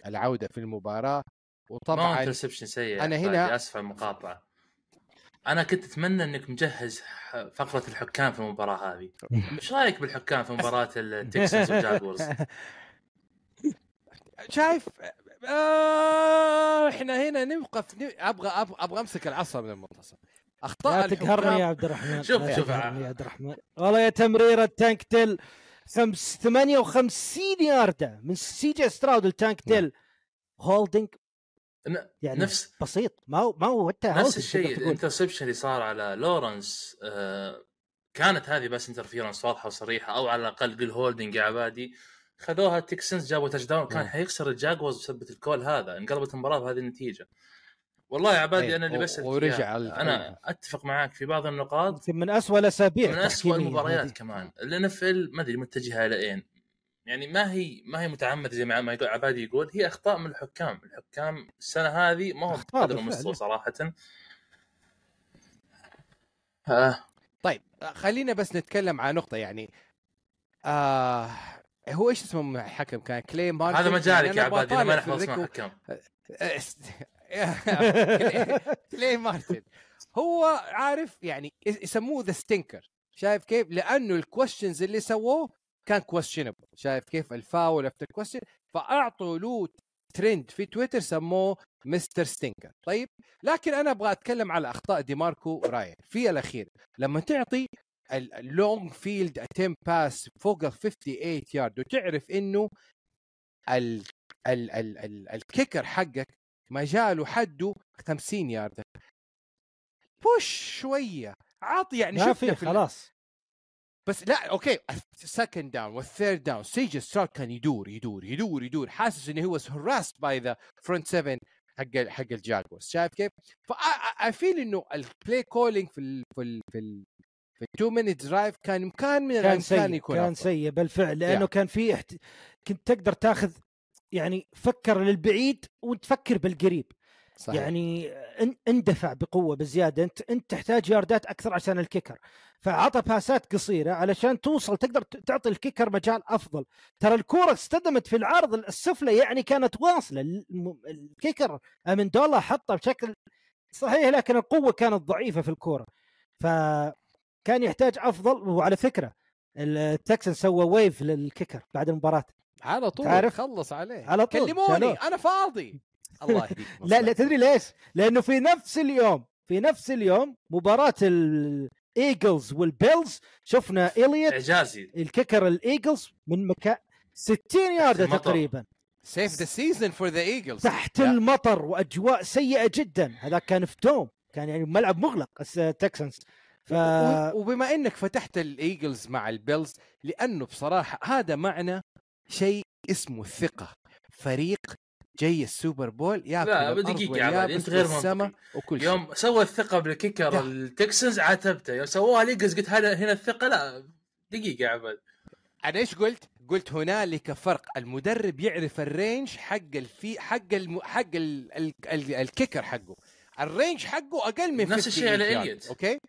Speaker 2: العودة في المباراة.
Speaker 3: ما
Speaker 2: وطبعا
Speaker 3: interception سيء
Speaker 2: أنا
Speaker 3: أنا
Speaker 2: هنا-
Speaker 3: هنا اسف على المقاطعة. أنا كنت أتمنى إنك مجهز فقرة الحكام في المباراة هذه. إيش رأيك بالحكام في مباراة التكسنز والجاكورز
Speaker 2: شايف آه إحنا هنا نوقف أبغى أبغى, أبغى أمسك العصا من المنتصف. أخطاء
Speaker 4: لا تقهرني يا عبد الرحمن.
Speaker 3: شوف- شوف.
Speaker 4: يا عبد الرحمن. والله يا تمريره تانك ديل خمس 58 ياردة من سي جي ستراود التانك ديل
Speaker 3: holding
Speaker 4: يعني
Speaker 3: نفس
Speaker 4: بسيط. ما هو ما هو حتى
Speaker 3: نفس الشيء.
Speaker 4: ال
Speaker 3: interception اللي صار على لورنس آه كانت هذه pass interference واضحة وصريحة أو على الأقل قل holding يا عبادي. خذوها التكسنز جابوا touchdown كان
Speaker 2: نعم.
Speaker 3: حيخسر الجاكوز بسبب ال call هذا انقلبت المباراة بهذه النتيجة. والله يا عبادي
Speaker 2: إيه،
Speaker 3: أنا اللي بس
Speaker 2: ورجع
Speaker 3: أنا أتفق معاك في بعض النقاط.
Speaker 4: من اسوء الأسابيع
Speaker 3: من اسوء المباريات. كمان. ال NFL ما أدري متجهة إلى إين. يعني ما هي ما هي متعمدة زي ما يقول عبادي يقول هي أخطاء من الحكام. الحكام السنة هذه ما هو
Speaker 4: بالفعل.
Speaker 3: المستوى صراحة. آه.
Speaker 2: طيب خلينا بس نتكلم عن نقطة يعني. آه هو إيش اسمه الحكم كان؟ كلي مارتن
Speaker 3: هذا مجالك
Speaker 2: يعني
Speaker 3: يا عبادي ما اسماء
Speaker 2: الريكو-
Speaker 3: حكام
Speaker 2: كلي مارتن هو عارف يعني يسموه the Stinker شايف كيف؟ لأنه ال questions اللي سووه كان كويشنبل شايف كيف؟ الفاول افتر كويشن فأعطوا له ترند في تويتر سموه مستر ستينكر. طيب لكن أنا أبغى أتكلم على أخطاء دي ماركو راين في الأخير لما تعطي اللونج فيلد اتم باس فوق ال 58 يارد وتعرف إنه ال ال ال ال الكيكر حقك مجاله حده 50 يارده بوش شوية عاطي يعني
Speaker 4: ما في خلاص.
Speaker 2: بس لا okay ال second down وال third down سي جي ستراود كان يدور يدور يدور يدور حاسس إنه هو harassed by the front 7 حق حق الجاكورز شايف كيف؟ ف I feel إنه ال play calling في ال في ال في ال في ال two minute drive كان كان من
Speaker 4: كان
Speaker 2: الامكان
Speaker 4: سيء
Speaker 2: يكون
Speaker 4: كان. سيء بالفعل لأنه
Speaker 2: يا.
Speaker 4: كان في احت... كنت تقدر تاخذ يعني فكر للبعيد وتفكر بالقريب
Speaker 2: صحيح.
Speaker 4: يعني إن- اندفع بقوة بزيادة. انت أنت تحتاج ياردات أكثر عشان ال kicker. فعطى باسات قصيرة علشان توصل تقدر تعطي ال kicker مجال أفضل. ترى الكورة اصطدمت في العرض السفلى يعني كانت واصلة. ال kicker امندولا حطها بشكل صحيح لكن القوة كانت ضعيفة في الكورة. فكان يحتاج أفضل. وعلى فكرة التكسن سوى waive لل kicker بعد المباراة.
Speaker 2: على طول
Speaker 4: تعرف؟
Speaker 2: خلص عليه.
Speaker 4: على طول،
Speaker 2: كلموني
Speaker 4: شالوه.
Speaker 2: أنا فاضي. الله يهديك
Speaker 4: لا لا تدري ليش؟ لأنه في نفس اليوم في نفس اليوم مباراة الايجلز والبيلز شفنا إليوت
Speaker 3: إعجازي.
Speaker 4: ال kicker الايجلز من مكان 60 ياردة
Speaker 3: المطر.
Speaker 4: تقريبا.
Speaker 2: save the season for the Eagles
Speaker 4: تحت المطر وأجواء سيئة جدا. هذا كان في dome كان يعني ملعب مغلق التكسنز ف
Speaker 2: وبما إنك فتحت الايجلز مع البيلز لأنه بصراحة هذا معنى شيء اسمه الثقه فريق جاي السوبر بول ياكل
Speaker 3: لا، دقيقة يا
Speaker 2: واليابس
Speaker 3: أنت غير منطقي.
Speaker 2: وكل شيء.
Speaker 3: يوم سوى الثقة بالكيكر. التكسنز عاتبته. يوم سووها ليجز قلت هذا هنا الثقة لا دقيقة يا عباد
Speaker 2: أنا إيش قلت؟ قلت هنالك فرق. المدرب يعرف الرينج حق الفي حق الم... حق ال... ال... ال... الكيكر حقه. ال range حقه أقل من
Speaker 3: نفس
Speaker 2: 50
Speaker 3: الشيء على إليوت.
Speaker 2: okay؟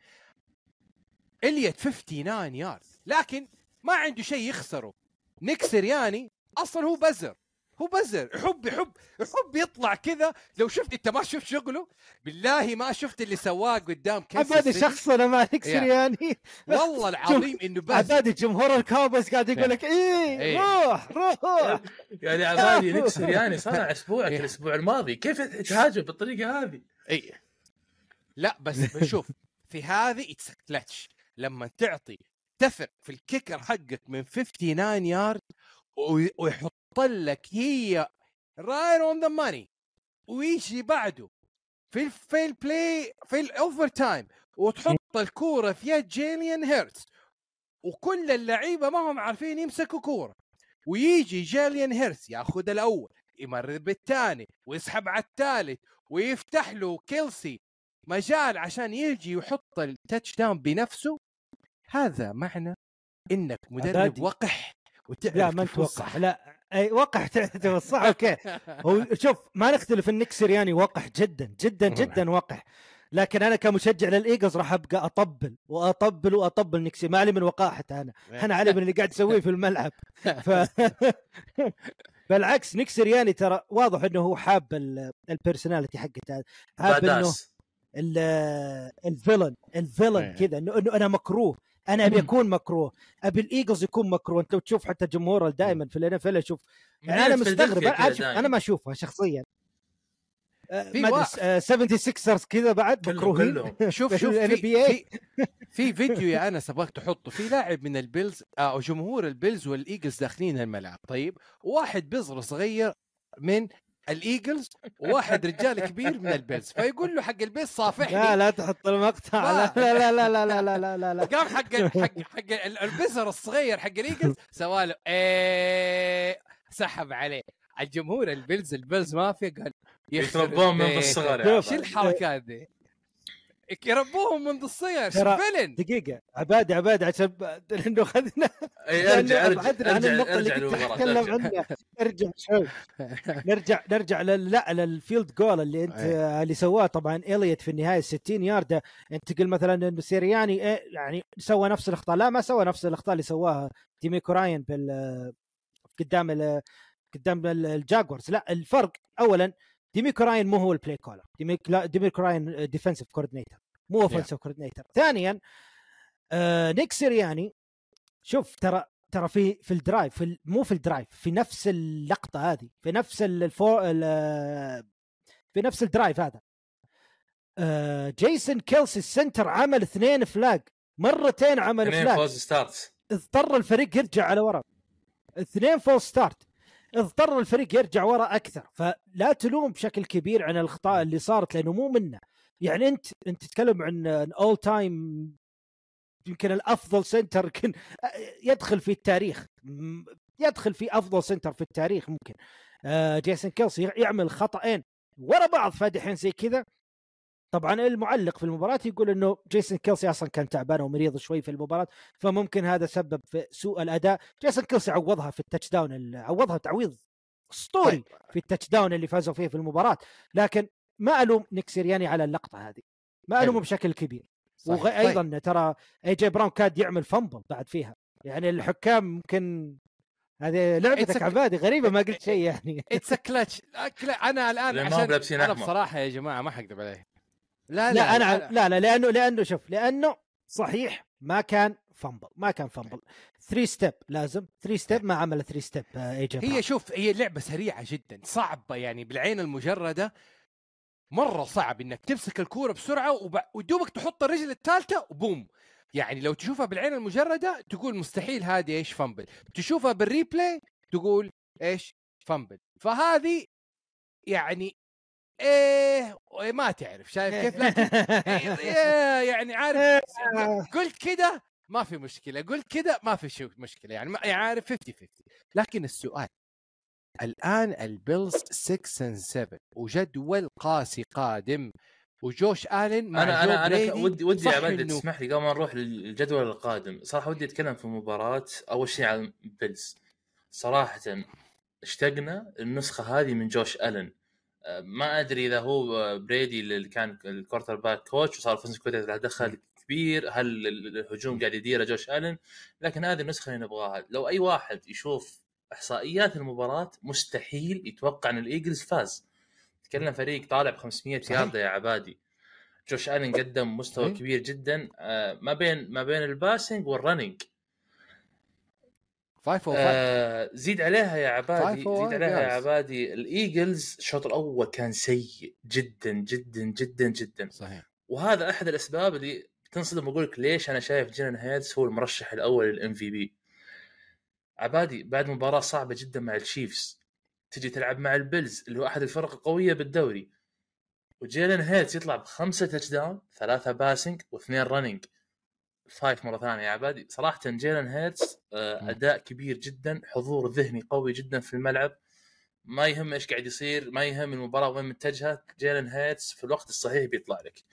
Speaker 2: إليوت 59 يارد لكن ما عنده شيء يخسره. نيك سرياني أصلا هو بزر. هو بزر يحب يحب يحب يطلع كذا لو شفت انت ما شفت شغله بالله ما شفت اللي سواه قدام كنساس
Speaker 4: عبادي. شخص أنا مالك
Speaker 2: يا.
Speaker 4: سرياني
Speaker 2: والله العظيم إنه بزر
Speaker 4: عبادي جمهور الكاوبويز قاعد يقول لك إيه
Speaker 2: إيه.
Speaker 4: روح روح
Speaker 3: يعني عبادي نيك سرياني صنع أسبوعك
Speaker 2: إيه.
Speaker 3: الأسبوع الماضي كيف تهاجم بالطريقة هذه؟
Speaker 2: اي لا بس بشوف في هذه it's clutch لما تعطي تثق في ال kicker حقك من 59 يارد وي- ويحط لك هي right on the money ويجي بعده في في ال play في ال overtime وتحط الكورة في يد جيليان هيرتز وكل اللعيبة ما هم عارفين يمسكوا كورة ويجي جيليان هيرتز ياخذ الأول يمرر بالثاني ويسحب على الثالث ويفتح له كيلسي مجال عشان يجي ويحط ال touchdown بنفسه هذا معنى إنك مدرب. وقح وتعرف
Speaker 4: لا ما نتوقع
Speaker 2: توصح.
Speaker 4: لا أي وقح تعتبر صح أوكي. هو شوف ما نختلف النيك سرياني وقح جدا جدا جدا وقح. لكن أنا كمشجع للإيجلز راح أبقى أطبل وأطبل وأطبل نيك سي ما علي من وقاحته أنا. أنا علي من اللي قاعد يسويه في الملعب. ف... بالعكس نيك سرياني ترى واضح إنه هو حاب ال- ال personality حقته. حاب
Speaker 3: إنه
Speaker 4: ال villain ال villain
Speaker 2: إيه.
Speaker 4: كذا إنه أنا مكروه. أنا أبي أكون مكروه. أبي الإيجلز يكون مكروه. أنت تشوف حتى جمهوره دائما في ال NFL أشوف. يعني أنا مستغرب. أنا ما أشوفها شخصيا. آه،
Speaker 2: في.
Speaker 4: أدري 76 كذا بعد؟ مكروهين.
Speaker 2: شوف
Speaker 4: في
Speaker 2: شوف
Speaker 4: إل
Speaker 2: في,
Speaker 4: NBA.
Speaker 2: في, في فيديو يا انس ابغاك تحطه في لاعب من البيلز أو جمهور البيلز والإيجلز داخلين الملعب. طيب واحد بزر صغير من الإيجلز وواحد رجال كبير من البيلز فيقول له حق البيلز صافحني
Speaker 4: لا لا تحط المقطع لا لا لا لا لا لا لا لا لا
Speaker 2: قام حق حق حق ال- البزر الصغير حق الإيجلز سواله إيه سحب عليه الجمهور البيلز البيلز مافيا قال يخرب
Speaker 3: يتربون من
Speaker 2: بيتك.
Speaker 3: الصغر
Speaker 2: شو. الحركات دي؟ يربوهم منذ الصغر villain
Speaker 4: دقيقة عبادي عبادي عشان ب- لأنه اخذنا
Speaker 3: أرجع
Speaker 4: لأنه أرجع عن
Speaker 3: أرجع
Speaker 4: النقطة اللي
Speaker 3: ارجع
Speaker 4: كنت اتكلم
Speaker 3: أرجع.
Speaker 4: عنها. ارجع شوي. نرجع نرجع لل... لا لل field goal اللي
Speaker 2: أنت.
Speaker 4: اللي سواه. طبعا إليوت في النهاية 60 ياردة. أنت تقول مثلا انه سيرياني إيه يعني سوى نفس الأخطاء. لا ما سوى نفس الأخطاء اللي سواها ديميكو راين بال قدام ال... قدام ال- الجاكوارز. لا الفرق اولا ديميكو راين مو هو ال play caller ديميكو راين defensive coordinator مو offensive coordinator ثانيا آه نيك سيرياني شوف ترى ترى في في ال drive في مو في ال drive في نفس اللقطة هذه في نفس الفو ال- في نفس ال drive هذا. آه، جيسون كيلسي ال center عمل اثنين flag مرتين عمل
Speaker 3: اثنين
Speaker 4: flag
Speaker 3: false start
Speaker 4: اضطر الفريق يرجع على ورا. اثنين false start اضطر الفريق يرجع ورا أكثر. فلا تلوم بشكل كبير عن الأخطاء اللي صارت لأنه مو منه. يعني أنت أنت تتكلم عن all time يمكن الأفضل center يمكن يدخل في التاريخ. يدخل في أفضل center في التاريخ ممكن. آه، جيسون كيلسي يعمل خطأين ورا بعض فادحين زي كذا. طبعا المعلق في المباراة يقول إنه جيسون كيلسي أصلا كان تعبان ومريض شوي في المباراة فممكن هذا سبب في سوء الأداء. جيسون كيلسي عوضها في ال touchdown ال- عوضها تعويض أسطوري في ال touchdown اللي فازوا فيه في المباراة. لكن ما ألوم نيك سيرياني على اللقطة هذه. ما
Speaker 2: ألومه.
Speaker 4: بشكل كبير.
Speaker 2: صحيح.
Speaker 4: وأيضا ترى إي جي براون كاد يعمل fumble بعد فيها. يعني الحكام ممكن هذه لعبتك
Speaker 2: It's a-
Speaker 4: عبادي غريبة ما قلت شيء يعني.
Speaker 2: it's clutch
Speaker 3: أنا الآن
Speaker 2: عشان
Speaker 3: أنا.
Speaker 2: بصراحه يا جماعة ما حكذب عليه. لا
Speaker 4: لا أنا لا لا. لأنه لأنه شوف لأنه صحيح ما كان fumble ما كان fumble 3 step لازم. 3 step ما عمل 3 step اي جي
Speaker 2: هي شوف هي لعبة سريعة جدا صعبة يعني بالعين المجردة. مرة صعب إنك تمسك الكورة بسرعة وب... ودوبك تحط الرجل الثالثة وبوم. يعني لو تشوفها بالعين المجردة تقول مستحيل هذه إيش fumble تشوفها بال replay تقول إيش fumble فهذه يعني إيه ما تعرف شايف كيف؟ لكن إيه، يعني عارف قلت كده ما في مشكلة قلت كده ما في شو مشكلة يعني, ما يعني عارف 50 50 لكن السؤال الآن البيلز 6 and 7 وجدول قاسي قادم وجوش ألن مع
Speaker 3: أنا أنا
Speaker 2: أنا
Speaker 3: ودي ودي يا عبد تسمح لي قبل ما نروح للجدول القادم. صراحة ودي أتكلم في مباراة أول شيء عن بيلز. صراحة اشتقنا النسخة هذه من جوش آلن. ما أدري إذا هو بريدي اللي كان ال quarterback coach وصار offense coordinator له دخل كبير؟ هل الهجوم قاعد يديره جوش ألن؟ لكن هذه النسخة اللي نبغاها. لو أي واحد يشوف إحصائيات المباراة مستحيل يتوقع إن الإيجلز فاز. تكلم فريق طالع ب 500
Speaker 2: صحيح.
Speaker 3: ياردة يا عبادي. جوش ألن قدم مستوى. كبير جدا. آه، ما بين ما بين ال passing وال running
Speaker 2: 5 أو 5
Speaker 3: آه زيد عليها يا عبادي زيد عليها يا. عبادي. الإيجلز الشوط الأول كان سيء جدا جدا جدا جدا.
Speaker 2: صحيح.
Speaker 3: وهذا أحد الأسباب اللي تنصدم وأقول لك ليش أنا شايف جيلن هيرتز هو المرشح الأول لل MVP عبادي بعد مباراة صعبة جدا مع التشيفز تجي تلعب مع البيلز اللي هو أحد الفرق القوية بالدوري. وجيلن هيرتز يطلع بخمسة touchdown ثلاثة passing واثنين running فايف مرة ثانية يا عبادي. صراحة جيلن هيدز آه،. أداء كبير جدا حضور ذهني قوي جدا في الملعب. ما يهم إيش قاعد يصير ما يهم المباراة وين متجهة. جيلن هيدز في الوقت الصحيح بيطلع لك.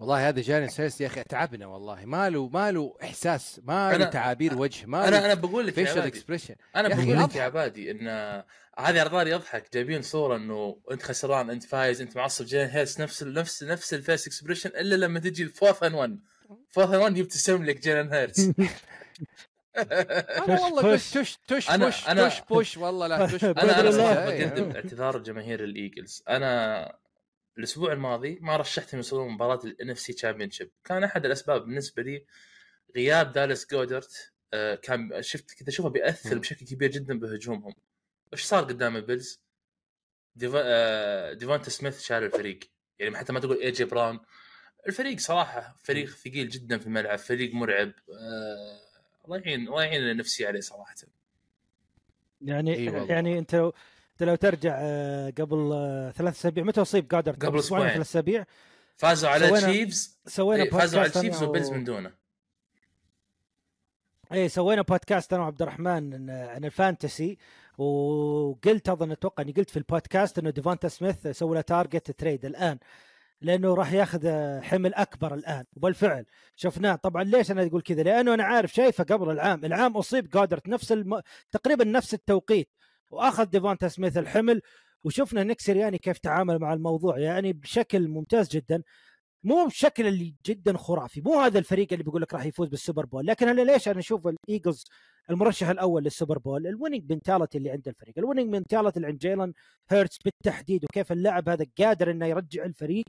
Speaker 2: والله هذا جاني سيرس يا أخي تعبنا والله ما له ما له إحساس ما له تعابير وجه ما
Speaker 3: أنا
Speaker 2: له
Speaker 3: أنا بقول لك
Speaker 2: فيشل اكسبريشن أنا
Speaker 3: بقول لك. يا عبادي إن هذه ارضار يضحك جايبين صورة إنه أنت خسران أنت فايز أنت معصب جيلن هيدز نفس نفس نفس الفيس اكسبريشن إلا لما تجي الفورث ان 1 fourth and 1 يبتسم لك جيلن هيرتس
Speaker 2: أنا والله. tush tush tush
Speaker 3: أنا-
Speaker 2: push
Speaker 3: أنا-
Speaker 2: tush push والله لا
Speaker 4: tush
Speaker 3: أنا
Speaker 4: أنا.
Speaker 3: صراحة
Speaker 2: إيه.
Speaker 3: بقدم اعتذار جماهير الإيجلز أنا الأسبوع الماضي ما رشحتهم يوصلون مباراة ال NFC championship كان أحد الأسباب بالنسبة لي غياب دالاس جودرت آه، كان شفت كنت أشوفه
Speaker 2: بيأثر.
Speaker 3: بشكل كبير جدا بهجومهم إيش صار قدام البيلز؟ ديفا... آه، ديفونتا سميث شال الفريق يعني حتى ما تقول اي جي براون الفريق صراحة فريق ثقيل جدا في الملعب فريق مرعب الله يعين الله يعين النفسيه عليه صراحة
Speaker 4: يعني. يعني أنت أنت لو ترجع آه، قبل آه، ثلاث أسابيع متى أصيب جودرت؟
Speaker 3: قبل أسبوعين.
Speaker 4: ثلاث أسابيع.
Speaker 3: فازوا على تشيفز
Speaker 4: سوينا
Speaker 3: إيه، فازوا على
Speaker 4: و-
Speaker 3: وبيلز من دونه.
Speaker 4: اي سوينا بودكاست أنا وعبد الرحمن عن- ال fantasy. وقلت أظن أتوقع إني قلت في البودكاست إنه ديفونتا سميث سوى له target trade الآن. لأنه راح ياخذ آه، حمل أكبر الآن. وبالفعل شفناه. طبعا ليش أنا أقول كذا؟ لأنه أنا عارف شايفه قبل العام. العام أصيب جودرت نفس الم... تقريبا نفس التوقيت. وأخذ ديفونتا سميث الحمل وشفنا نيك سيرياني كيف تعامل مع الموضوع يعني بشكل ممتاز جدا. مو بشكل اللي جدا خرافي مو هذا الفريق اللي بيقول لك راح يفوز بالسوبر بول لكن أنا ليش أنا أشوف الإيجلز المرشح الأول للسوبر بول؟ ال winning mentality اللي عند الفريق ال winning mentality اللي عند جيلان هيرتس بالتحديد وكيف اللاعب هذا قادر إنه يرجع الفريق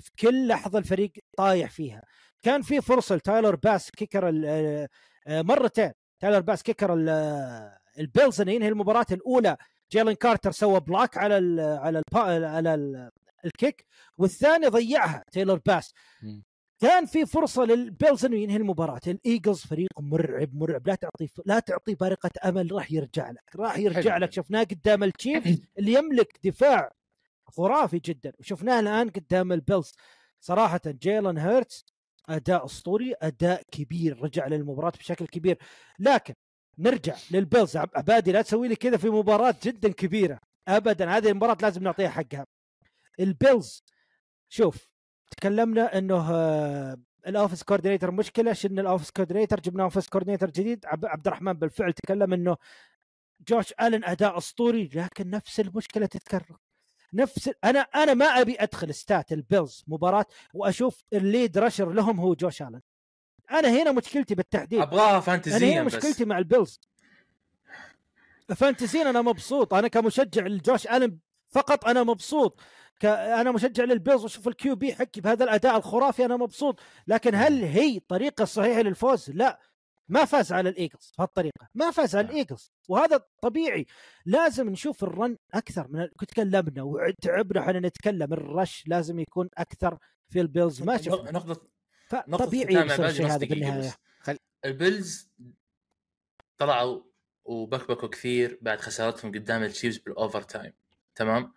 Speaker 4: في كل لحظة الفريق طايح فيها. كان في فرصة لتايلر باس kicker آه، آه، مرتين تايلر باس kicker آه، البيلز انه ينهي المباراة الأولى. جيلين كارتر سوى block على ال على ال على ال ال kick والثاني ضيعها تايلر باس. كان في فرصة للبيلز إنه ينهي المباراة. الإيجلز فريق مرعب مرعب. لا تعطي لا تعطي بارقة أمل راح يرجع لك راح يرجع
Speaker 2: حلو.
Speaker 4: لك شفناه قدام التشيفز اللي يملك دفاع خرافي جدا. وشفناه الآن قدام البيلز. صراحة جيلان هيرتس أداء أسطوري أداء كبير. رجع للمباراة بشكل كبير. لكن نرجع للبيلز. عب- عبادي لا تسوي لي كذا في مباراة جدا كبيرة. ابدا هذه المباراة لازم نعطيها حقها. البيلز شوف تكلمنا إنه آه، ال offensive coordinator مشكلة. شلنا ال offensive coordinator جبنا offensive coordinator جديد. عب- عبد الرحمن بالفعل تكلم إنه جوش ألن أداء أسطوري لكن نفس المشكلة تتكرر. نفس أنا أنا ما أبي أدخل stats البيلز مباراة وأشوف ال lead rusher لهم هو جوش ألن. أنا هنا مشكلتي بالتحديد.
Speaker 3: أبغاها
Speaker 4: أنا
Speaker 3: فانتزيا
Speaker 4: هنا
Speaker 3: بس.
Speaker 4: مشكلتي مع البيلز. فانتزيا أنا مبسوط. أنا كمشجع لجوش الن فقط أنا مبسوط. ك... أنا مشجع للبيلز وأشوف ال QB حقي بهذا الأداء الخرافي أنا مبسوط. لكن هل هي طريقة صحيحة للفوز؟ لا. ما فاز على الإيجلز بهالطريقه ما فاز على الإيجلز. وهذا طبيعي. لازم نشوف ال run أكثر من كنت تكلمنا وتعبنا إحنا نتكلم. ال rush لازم يكون أكثر في البيلز. ما شفنا.
Speaker 3: نقطة
Speaker 4: فطبيعي يصير الشيء هذا
Speaker 3: بالنهاية.
Speaker 2: خل-
Speaker 3: البيلز طلعوا وبكبكوا كثير بعد خسارتهم قدام التشيفز بال overtime تمام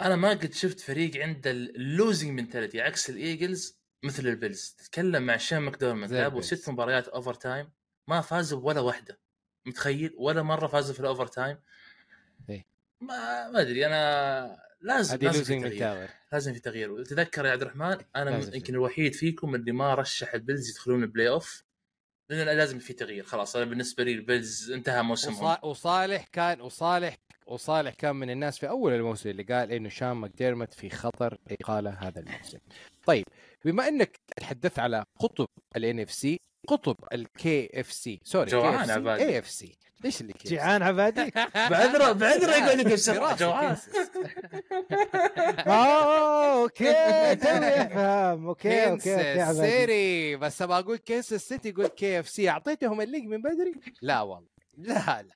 Speaker 3: أنا ما قد شفت فريق عنده ال losing mentality عكس الإيجلز مثل البيلز تتكلم مع شون
Speaker 2: ماكديرموت
Speaker 3: لعبوا. ست مباريات overtime ما فازوا ولا واحدة متخيل ولا مرة فازوا في ال
Speaker 2: overtime.
Speaker 3: ما ما أدري أنا لازم
Speaker 2: هذه
Speaker 3: لازم في تغيير.
Speaker 2: تاور
Speaker 3: لازم في تغيير. وتذكر يا عبد الرحمن
Speaker 2: أنا
Speaker 3: يمكن الوحيد فيكم اللي ما رشح البيلز يدخلون ال playoff لأن لازم في تغيير. خلاص أنا بالنسبة لي البيلز انتهى موسمهم.
Speaker 2: وصا- وصالح كان وصالح وصالح كان من الناس في أول الموسم اللي قال إنه شون ماكديرموت في خطر إقالة هذا الموسم. طيب بما إنك تحدثت على قطب ال NFC قطب ال KFC sorry
Speaker 3: جوعان.
Speaker 2: AFC ليش اللي كي
Speaker 4: جيعان عبادي؟
Speaker 3: بعذره بعذره يقول لك بسرعة
Speaker 2: دراسة
Speaker 3: جوعان.
Speaker 4: آه okay توي افهم okay
Speaker 2: okay
Speaker 4: okay
Speaker 2: sorry بس أبغى أقول كنسس سيتي يقول KFC. أعطيتهم ال league من بدري؟ لا والله. لا لا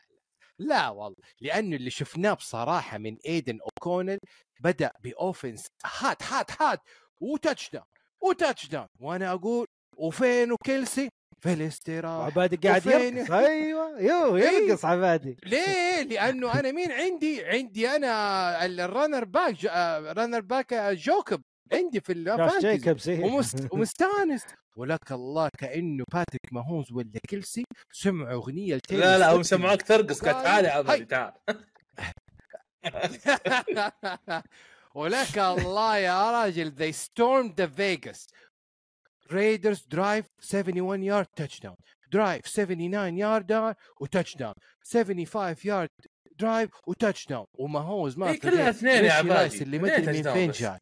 Speaker 2: لا. والله. لأنه اللي شفناه بصراحة من إيدن اوكونل بدأ ب offense. هات هات هات. و touchdown و touchdown وأنا أقول وفين وكيلسي. في الاستراحة
Speaker 4: عبادي قاعد يرقص أيوه يو
Speaker 2: إيه.
Speaker 4: يرقص عبادي
Speaker 2: ليه؟ لأنه أنا مين عندي؟ عندي أنا ال running back جو... running back جاكوبس عندي في ال
Speaker 4: fantasy إيه.
Speaker 2: ومست... ومستانس ولك الله كأنه باتريك ماهومز ولا كيلسي سمعوا أغنية
Speaker 3: لا لا هم. سمعوك ترقص قال تعال يا عبادي. تعال
Speaker 2: ولك الله يا راجل they stormed the Vegas Raiders drive 71 yard touchdown. Drive 79 yard down وتاتش 75 yard drive وتاتش داون وماهوز ما
Speaker 3: إيه، كلها. اثنين يا عبادي.
Speaker 2: اللي ما ادري من فين. جاي.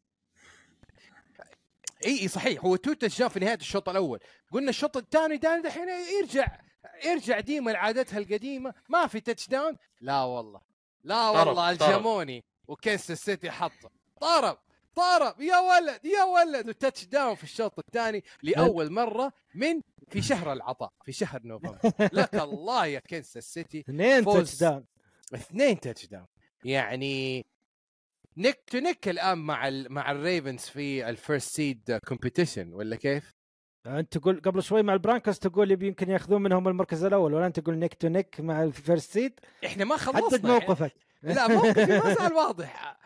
Speaker 2: اي إي صحيح هو تو تاتش في نهاية الشوط الأول. قلنا الشوط الثاني داني دحين يرجع يرجع ديما لعادتها القديمة. ما في تاتش داون لا والله. لا والله. الجموني وكنس السيتي حطه. طرب. طرب يا ولد يا ولد. و touchdown في الشوط الثاني لأول مرة من في شهر العطاء في شهر نوفمبر. لك الله يا كنس السيتي
Speaker 4: اثنين. touchdown
Speaker 2: اثنين touchdown يعني neck to neck الآن مع ال مع الريفنز في ال first seed competition ولا كيف؟
Speaker 4: أنت تقول قبل شوي مع البرونكوز تقول يمكن ياخذون منهم المركز الأول ولا أنت تقول neck to neck مع ال first
Speaker 2: seed إحنا ما خلصنا.
Speaker 4: حدد موقفك.
Speaker 2: لا موقفي ما زال واضح.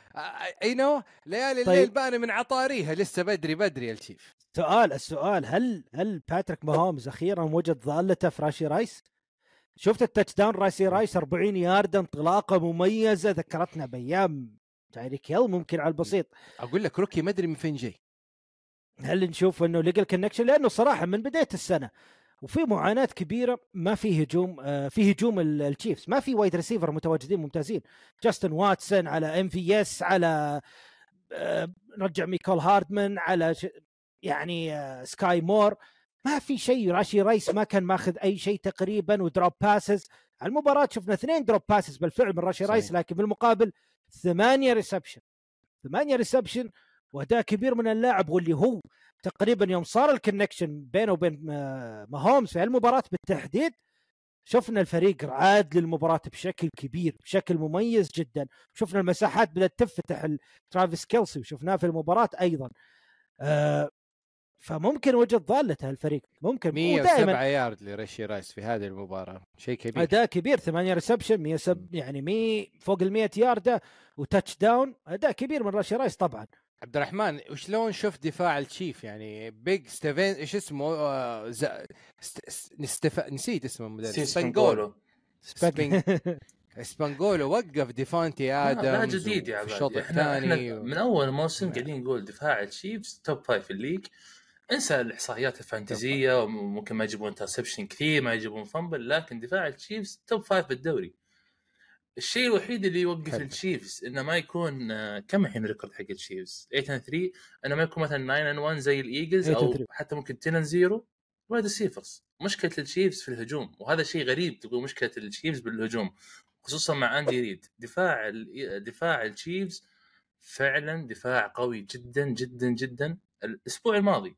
Speaker 2: I know ليالي
Speaker 4: طيب.
Speaker 2: الليل بأني من عطاريها لسه بدري بدري يا الشيف.
Speaker 4: سؤال السؤال هل هل باتريك ماهومز أخيرا وجد ضالته في راشي رايس؟ شفت ال touchdown راشي رايس 40 يارد انطلاقة مميزة ذكرتنا بأيام تايريك هيل ممكن على البسيط.
Speaker 2: أقول لك روكي ما أدري من فين جاي.
Speaker 4: هل نشوف إنه لقى ال connection لأنه صراحة من بداية السنة وفي معاناة كبيرة ما في هجوم آه في هجوم ال- ال Chiefs ما في wide receiver متواجدين ممتازين جاستن واتسون على MVS على آه رجع ميكول هاردمان على. يعني آه سكاي مور ما في شيء راشي رايس ما كان ماخذ أي شيء تقريبا و dropped passes المباراة شفنا اثنين dropped passes بالفعل من راشي
Speaker 2: صحيح.
Speaker 4: رايس لكن بالمقابل ثمانية reception ثمانية reception وأداء كبير من اللاعب واللي هو تقريبا يوم صار ال connection بينه وبين آه، ماهومز في المباراة بالتحديد شفنا الفريق عاد للمباراة بشكل كبير بشكل مميز جدا. شفنا المساحات بدأت تفتح ترافيس كيلسي وشفناه في المباراة أيضا. آه فممكن وجد ضالته الفريق ممكن
Speaker 2: 107 يارد لراشي رايس في هذه المباراة. شيء كبير.
Speaker 4: أداء كبير 8 reception 100 سب يعني 100 فوق ال 100 ياردة و touchdown أداء كبير من راشي رايس طبعا.
Speaker 2: عبد الرحمن وشلون شفت دفاع التشيف؟ يعني بيج ستيفن إيش اسمه؟ آه، ز... ست... نستف... نسيت اسمه المدرب.
Speaker 3: سيسبنجولو
Speaker 2: سبنج... سبانجولو وقف ديفانتي آدمز
Speaker 3: لا جديد يا
Speaker 2: في الشوط الثاني.
Speaker 3: من أول موسم قاعدين نقول دفاع التشيفز top five في ال league. انسى الإحصائيات الفانتزية وممكن ما يجيبون interception كثير ما يجيبون fumble لكن دفاع التشيفز top five بالدوري. الشيء الوحيد اللي يوقف
Speaker 2: حلو.
Speaker 3: التشيفز إنه ما يكون آه، كم الحين ال record حق التشيفز؟ 8 and 3 انه ما يكون مثلا 9 and 1 زي الإيجلز
Speaker 4: 8 and
Speaker 3: أو
Speaker 4: 3.
Speaker 3: حتى ممكن 10 and 0 wide receivers مشكلة التشيفز في الهجوم وهذا شيء غريب تقول مشكلة التشيفز بالهجوم خصوصا مع اندي ريد دفاع ال- دفاع التشيفز فعلا دفاع قوي جدا جدا جدا. الأسبوع الماضي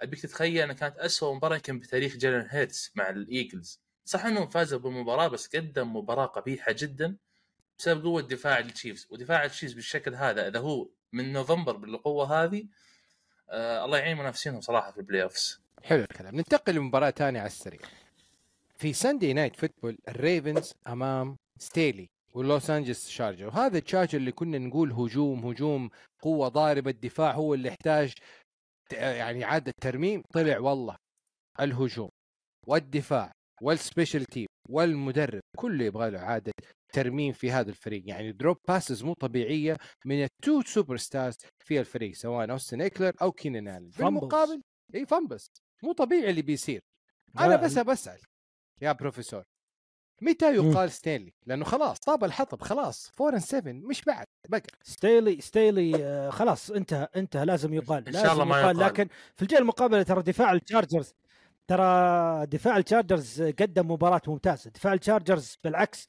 Speaker 3: أبيك تتخيل أنها كانت اسوء مباراة يمكن بتاريخ جيلن هيرتس مع الايجلز صح إنهم فازوا بالمباراة بس قدم مباراة قبيحة جدا بسبب قوة دفاع التشيفز. ودفاع التشيفز بالشكل هذا إذا هو من نوفمبر بالقوة هذه آه الله يعين منافسينهم صراحة في ال playoffs
Speaker 2: حلو الكلام. ننتقل لمباراة ثانية على السريع. في Sunday Night Football الريفنز أمام ستيلي واللوس انجلس تشارجرز وهذا الشارجر اللي كنا نقول هجوم هجوم قوة ضاربة الدفاع هو اللي يحتاج يعني عادة ترميم. طلع والله الهجوم والدفاع. وال special team والمدرب كله يبغى له عادة ترميم في هذا الفريق. يعني dropped passes مو طبيعية من ال two superstars في الفريق سواء أوستن إيكلر أو كينان
Speaker 4: آلن.
Speaker 2: بالمقابل إي fumbles مو طبيعي اللي بيصير.
Speaker 4: أنا
Speaker 2: بس بسال يا بروفيسور متى يقال ستينلي؟ لأنه خلاص طاب الحطب خلاص 4 7 مش بعد بقى.
Speaker 4: ستيلي ستيلي آه، خلاص انتهى انتهى لازم يقال
Speaker 3: إن شاء
Speaker 4: لازم
Speaker 3: الله ما يقال.
Speaker 4: لكن في الجهة المقابلة ترى دفاع التشارجرز ترى دفاع التشارجرز قدم مباراة ممتازة. دفاع التشارجرز بالعكس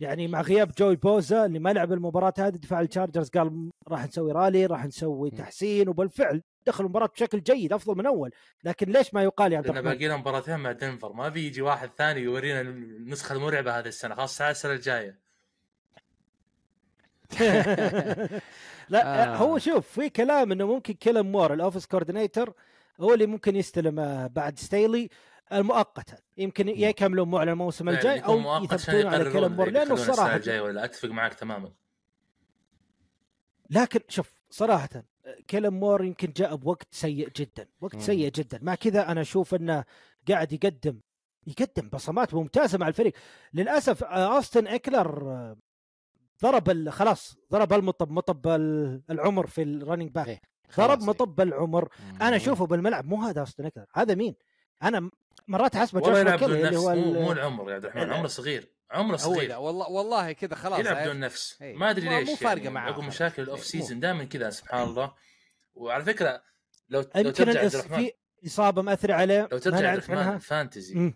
Speaker 4: يعني مع غياب جوي بوزا اللي ما لعب المباراة هذه دفاع التشارجرز قال راح نسوي رالي راح نسوي. تحسين وبالفعل دخل المباراة بشكل جيد أفضل من أول. لكن ليش ما يقال يا عبد الرحمن
Speaker 3: باقي لنا مباراتين مع دنفر. ما بيجي واحد ثاني يورينا النسخة المرعبة هذه السنة خلاص تعال السنة الجاية.
Speaker 4: لا
Speaker 2: آه.
Speaker 4: هو شوف في كلام إنه ممكن كيلن مور ال offense coordinator هو اللي ممكن يستلم آه، بعد ستيلي المؤقتا. يمكن يا يكملون معه الموسم الجاي
Speaker 3: يكون أو
Speaker 4: يثبتون على كيلن
Speaker 3: لأنه
Speaker 4: الصراحه
Speaker 3: الجاية ولا لا. أتفق معك تماما؟
Speaker 4: لكن شوف صراحة كيلن مور يمكن جاء بوقت سيء جدا وقت. سيء جدا. مع كذا أنا أشوف إنه قاعد يقدم يقدم بصمات ممتازة مع الفريق. للأسف آه، أوستن إكلر آه، ضرب خلاص ضرب المطب مطب ال- العمر في ال running back
Speaker 2: إيه،
Speaker 4: ضرب
Speaker 2: خلاص.
Speaker 4: مطب العمر
Speaker 2: أنا.
Speaker 4: أشوفه بالملعب مو هذا اكلر هذا مين أنا مرات احسبه جوشوا
Speaker 3: يلعب
Speaker 4: اللي
Speaker 3: نفس
Speaker 4: هو
Speaker 3: مو,
Speaker 4: ال-
Speaker 3: مو العمر يا عبد الرحمن
Speaker 4: لا.
Speaker 3: عمره صغير عمره صغير
Speaker 2: والله والله كذا خلاص
Speaker 3: يلعب. بدون نفس
Speaker 2: إيه.
Speaker 3: ما
Speaker 2: أدري
Speaker 3: ليش
Speaker 2: مو فارقة
Speaker 3: يعني
Speaker 2: معاه
Speaker 3: عقب. مشاكل ال
Speaker 2: off
Speaker 3: إيه،
Speaker 2: season.
Speaker 3: دائما كذا سبحان الله وعلى فكرة لو لو ترجع عبد الرحمن
Speaker 4: في إصابة مأثرة عليه
Speaker 3: لو ترجع عبد الرحمن
Speaker 4: مم.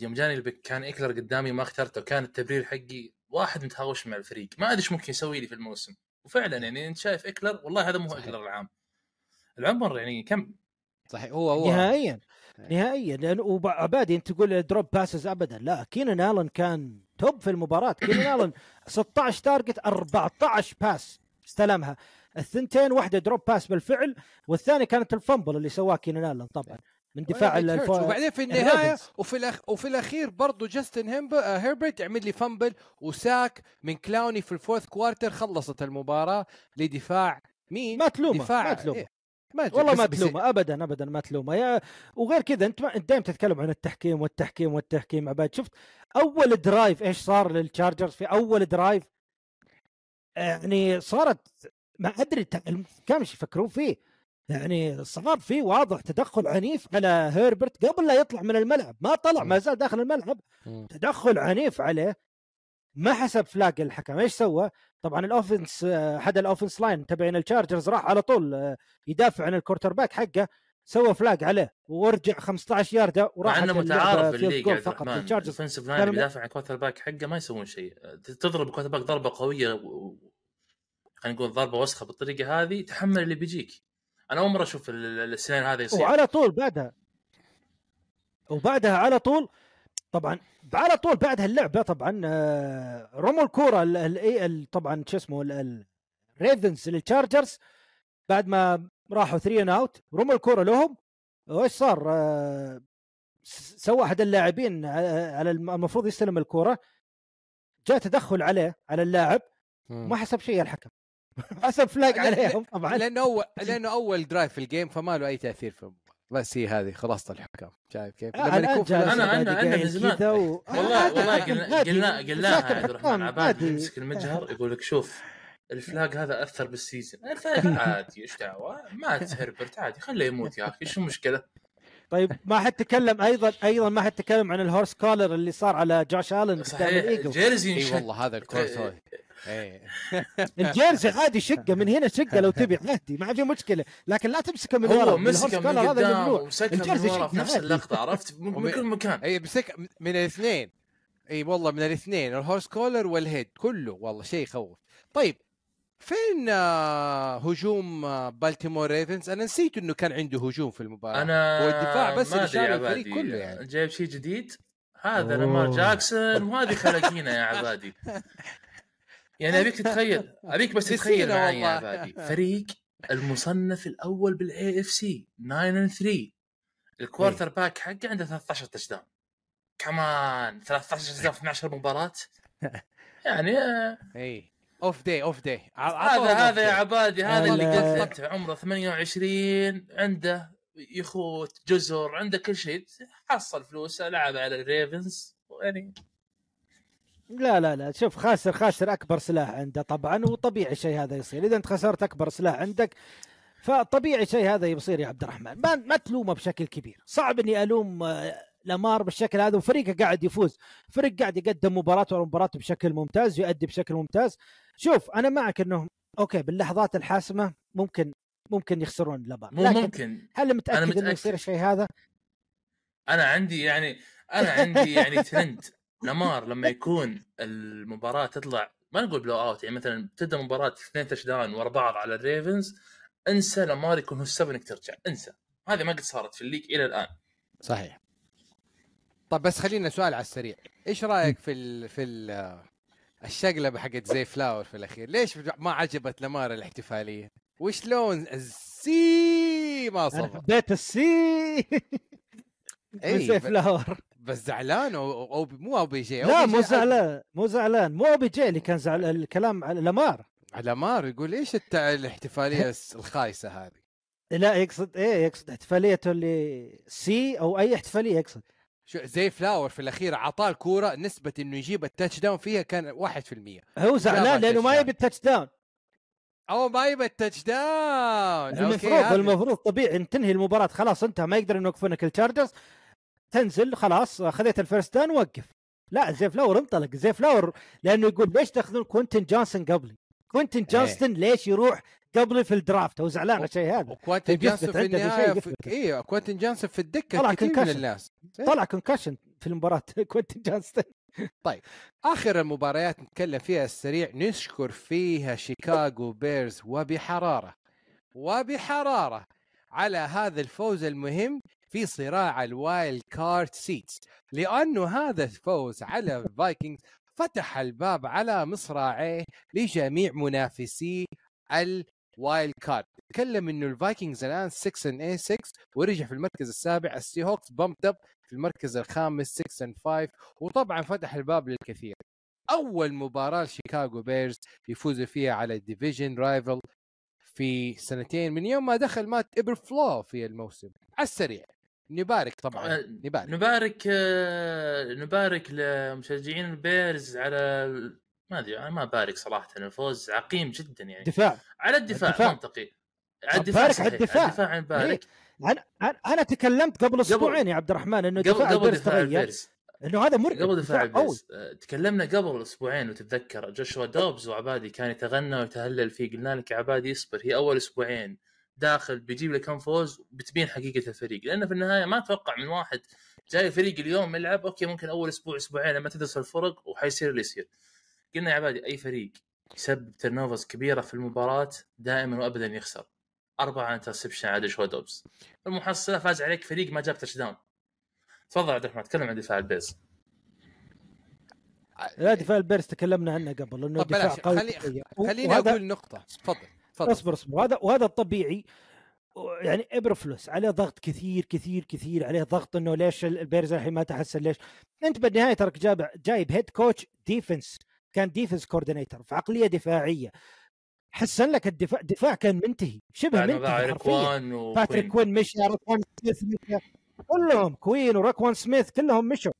Speaker 3: يوم جاني ال pick كان اكلر قدامي ما اخترته كان التبرير حقي واحد متهاوش مع الفريق ما أدري إيش ممكن يسوي لي في الموسم وفعلا يعني أنت شايف اكلر والله هذا مو. اكلر العام العمر يعني كم
Speaker 2: صحيح هو هو
Speaker 4: نهائيا
Speaker 2: إيه.
Speaker 4: نهائيا لأنه وعبادي انت تقول dropped passes ابدا لا كينان آلن كان top في المباراة كينان آلن 16 target 14 pass استلمها الثنتين واحدة dropped pass بالفعل والثانية كانت ال fumble اللي سواه كينان آلن طبعا من دفاع.
Speaker 2: بيتهرتش. وبعدين في النهاية
Speaker 4: الريفنز.
Speaker 2: وفي الأخ... وفي الأخير برضه جاستن هيمب... هيربرت يعمل لي fumble و sack من كلاوني في ال fourth quarter خلصت المباراة لدفاع مين؟
Speaker 4: ما تلومه
Speaker 2: دفاع
Speaker 4: ما تلومه
Speaker 2: إيه. ما
Speaker 4: والله ما
Speaker 2: بس-
Speaker 4: تلومه ابدا ابدا ما تلومه. يا وغير كذا أنت ما... أنت دائما تتكلم عن التحكيم والتحكيم والتحكيم عباد. شفت أول drive إيش صار للتشارجرز في أول drive يعني صارت ما أدري إيش يفكرون فيه؟ يعني صار في واضح تدخل عنيف على هيربرت قبل لا يطلع من الملعب. ما طلع ما زال داخل الملعب. تدخل عنيف عليه ما حسب flag الحكم. إيش سوى؟ طبعا ال offense آه، احد ال offense line تبعين التشارجرز راح على طول آه، يدافع عن ال quarterback حقه سوى flag عليه ورجع 15 يارده وراح
Speaker 3: إنه متعارف يا عبد
Speaker 4: فقط التشارجرز
Speaker 3: line بيدافع عن ال quarterback حقه ما يسوون شيء. تضرب ال quarterback ضربة قوية و... خلينا نقول ضربة وسخة بالطريقة هذه تحمل اللي بيجيك. أنا أول مرة أشوف ال- ال- السنين هذا يصير.
Speaker 4: وعلى طول بعدها. وبعدها على طول طبعا على طول بعد هاللعبه طبعا آه، رموا الكورة ال- ال- إيه طبعا شو اسمه ال- ال- الريفنز للتشارجرز بعد ما راحوا 3 out رموا الكورة لهم وإيش صار؟ آه، سوى أحد اللاعبين على على الم- المفروض يستلم الكورة جاء تدخل عليه على اللاعب. ما حسب شيء الحكم حسب flag
Speaker 2: لا-
Speaker 4: عليهم طبعا
Speaker 2: لأنه اول لأنه أول drive في ال game فما له أي تأثير في. بس هي هذه خلاصه الحكام شايف كيف؟
Speaker 4: آه،
Speaker 2: لما يكون في
Speaker 4: جالس
Speaker 2: ناس-
Speaker 3: أنا- من زمان.
Speaker 4: و...
Speaker 3: والله والله قلنا. قلنا قلناها عبد الرحمن عباد. يمسك المجهر يقول لك شوف ال flag هذا أثر بال season ال flag عادي إيش دعوة ما هربرت عادي خليه يموت يا أخي شو المشكلة؟
Speaker 4: طيب ما حد تكلم أيضا أيضا ما حد تكلم عن ال horse collar اللي صار على جوش آلن قدام
Speaker 3: صحيح
Speaker 4: الايجل
Speaker 2: jersey
Speaker 3: إي
Speaker 2: والله هذا الكورس ال
Speaker 4: jersey عادي شقة من هنا شقة لو تبي عادي ما في مشكلة لكن لا تمسكه من ورا
Speaker 3: هو مسكه من قدام ال
Speaker 4: jersey
Speaker 3: من ورا في
Speaker 4: شقة
Speaker 3: نفس. اللقطة عرفت؟ من كل مكان.
Speaker 2: اي بسك من الاثنين. اي والله من الاثنين ال horse collar وال head كله والله شيء يخوف. طيب فين آه، هجوم آه، بالتيمور ريفنز؟ أنا نسيت إنه كان عنده هجوم في المباراة.
Speaker 3: أنا
Speaker 2: هو الدفاع بس اللي شال الفريق كله يعني.
Speaker 3: جايب شيء جديد؟ هذا. لامار جاكسون وهذه خلاقينا يا عبادي. يعني أبيك تتخيل أبيك بس تتخيل معي يا. عبادي فريق المصنف الأول بال AFC 9 and 3 ال quarterback حقه عنده 13 touchdown كمان 13 touchdown في 12 مباراة. يعني
Speaker 2: اي اوف داي اوف داي
Speaker 3: هذا هذا يا عبادي هذا اللي
Speaker 4: ال-
Speaker 3: قلت انت عمره 28 عنده يخوت جزر عنده كل شيء. حصل فلوسه لعب على الريفنز يعني
Speaker 4: لا لا لا شوف خاسر خاسر أكبر سلاح عنده طبعا وطبيعي شيء هذا يصير. إذا انت خسرت أكبر سلاح عندك فطبيعي شيء هذا يصير يا عبد الرحمن. ما, ما تلومه بشكل كبير. صعب إني ألوم آه، لامار بالشكل هذا وفريقه قاعد يفوز. فريق قاعد يقدم مباراة ورا مباراة بشكل ممتاز يؤدي بشكل ممتاز. شوف أنا معك إنه okay باللحظات الحاسمة ممكن ممكن يخسرون لامار. لكن
Speaker 3: ممكن.
Speaker 4: هل متاكد,
Speaker 3: أنا
Speaker 4: إنه
Speaker 3: متأكد.
Speaker 4: يصير الشيء هذا؟
Speaker 3: أنا عندي يعني أنا عندي يعني ترند. لامار لما يكون المباراة تطلع ما نقول blowout يعني مثلا تبدأ مباراة اثنين touchdown ورا بعض على الريفنز انسى لامار يكون هو السبب إنك ترجع انسى. هذه ما قد صارت في ال league إلى الآن.
Speaker 2: صحيح. طب بس خلينا سؤال على السريع. إيش رأيك في ال في ال الشقلبة حقت زي فلاور في الأخير؟ ليش ما عجبت لمار الاحتفالية؟ وش لون السي ما صبر
Speaker 4: حبيت السي.
Speaker 2: أي،
Speaker 4: من سيف
Speaker 2: ب-
Speaker 4: لاور
Speaker 2: بس زعلان أو, أو مو أو بي جي
Speaker 4: لا
Speaker 2: بي
Speaker 4: مو زعلان مو زعلان مو اوبي جي اللي كان زعل الكلام على لامار.
Speaker 2: على مار يقول إيش الت- الاحتفالية الخايسة هذه؟
Speaker 4: لا يقصد إيه يقصد احتفاليته اللي سي أو أي احتفالية يقصد.
Speaker 2: شو زي فلاور في الأخير اعطاه الكورة نسبة إنه يجيب ال touchdown فيها كان 1%
Speaker 4: هو زعلان لأنه ما يبي ال touchdown
Speaker 2: أو ما يبى ال touch
Speaker 4: down
Speaker 2: المفروض
Speaker 4: المفروض طبيعي ان تنهي المباراة خلاص أنت ما يقدر يوقفونك التشارجرز تنزل خلاص خذيت ال first down وقف لا زي فلاور انطلق زي فلاور لأنه يقول ليش تأخذون كوينتن جونسون قبلي؟ كوينتن جونسون ليش يروح قبلي في ال draft؟ هو زعلان على الشيء هذا.
Speaker 2: وكوانتن
Speaker 4: يثبت
Speaker 2: جونسون في
Speaker 4: النهاية.
Speaker 2: أيوه كوانتن جونسون في الدكة
Speaker 4: طلع
Speaker 2: كثير من. الناس.
Speaker 4: طلع concussion في المباراة كوينتن جونسون.
Speaker 2: آخر المباريات نتكلم فيها السريع. نشكر فيها شيكاغو بيرز وبحرارة وبحرارة على هذا الفوز المهم. في صراع ال wild card seats لأنه هذا الفوز على الفايكنجز فتح الباب على مصراعيه لجميع منافسي ال wild card تكلم إنه الفايكنجز الآن 6 and 6 ورجع في المركز السابع السي هوكس bumped up في المركز الخامس 6 and 5 وطبعا فتح الباب للكثير. أول مباراة لشيكاغو بيرز يفوزوا فيها على ال division rival في سنتين من يوم ما دخل مات ابر فلو في الموسم. على السريع. نبارك طبعا
Speaker 3: آه،
Speaker 2: نبارك.
Speaker 3: نبارك آه، نبارك لمشجعين البيرز على ما أدري أنا ما بارك صراحة الفوز عقيم جدا يعني.
Speaker 4: دفاع.
Speaker 3: على الدفاع,
Speaker 4: الدفاع.
Speaker 3: منطقي. على الدفاع
Speaker 4: بارك. على الدفاع.
Speaker 3: على الدفاع. نبارك
Speaker 4: أنا أنا أنا تكلمت قبل أسبوعين يا عبد الرحمن إنه
Speaker 3: قبل
Speaker 4: دفاع
Speaker 3: قبل
Speaker 4: البيرز
Speaker 3: دفاع
Speaker 4: تغير
Speaker 3: البيرز.
Speaker 4: إنه هذا مرعب
Speaker 3: قبل دفاع البيرز. آه، تكلمنا قبل أسبوعين وتتذكر جوشوا دوبز وعبادي كان يتغنى ويتهلل فيه قلنا لك يا عبادي اصبر هي أول أسبوعين. داخل بيجيب لك كم فوز بتبين حقيقة الفريق. لأنه في النهاية ما أتوقع من واحد جاي فريق اليوم يلعب okay ممكن أول أسبوع أسبوعين لما تدرس الفرق وحيصير اللي يصير. قلنا يا عبادي أي فريق يسبب turnovers كبيرة في المباراة دائما وابدا يخسر. أربعة interception على جوشوا دوبز المحصلة فاز عليك فريق ما جاب touchdown تفضل عبد الرحمن تكلم عن دفاع البيرز
Speaker 4: لا دفاع البيرز تكلمنا عنه قبل انه دفاع
Speaker 2: بلاش
Speaker 4: قوي
Speaker 2: خلي
Speaker 4: قوي.
Speaker 2: خليني
Speaker 4: وهذا-
Speaker 2: أقول نقطة. تفضل. تفضل.
Speaker 4: اصبر اصبر. وهذا وهذا الطبيعي. يعني ابر فلوس عليه ضغط كثير كثير كثير عليه ضغط إنه ليش البيرز الحين ما تحسن ليش؟ أنت بالنهاية ترك جايب جايب head coach defense كان defense coordinator في عقلية دفاعية. حسن لك الدفاع دفاع كان منتهي. شبه منتهي حرفيا. باتريك كوين مشى راكوان سميث مشى كلهم كوين وراكوان سميث كلهم مشوا.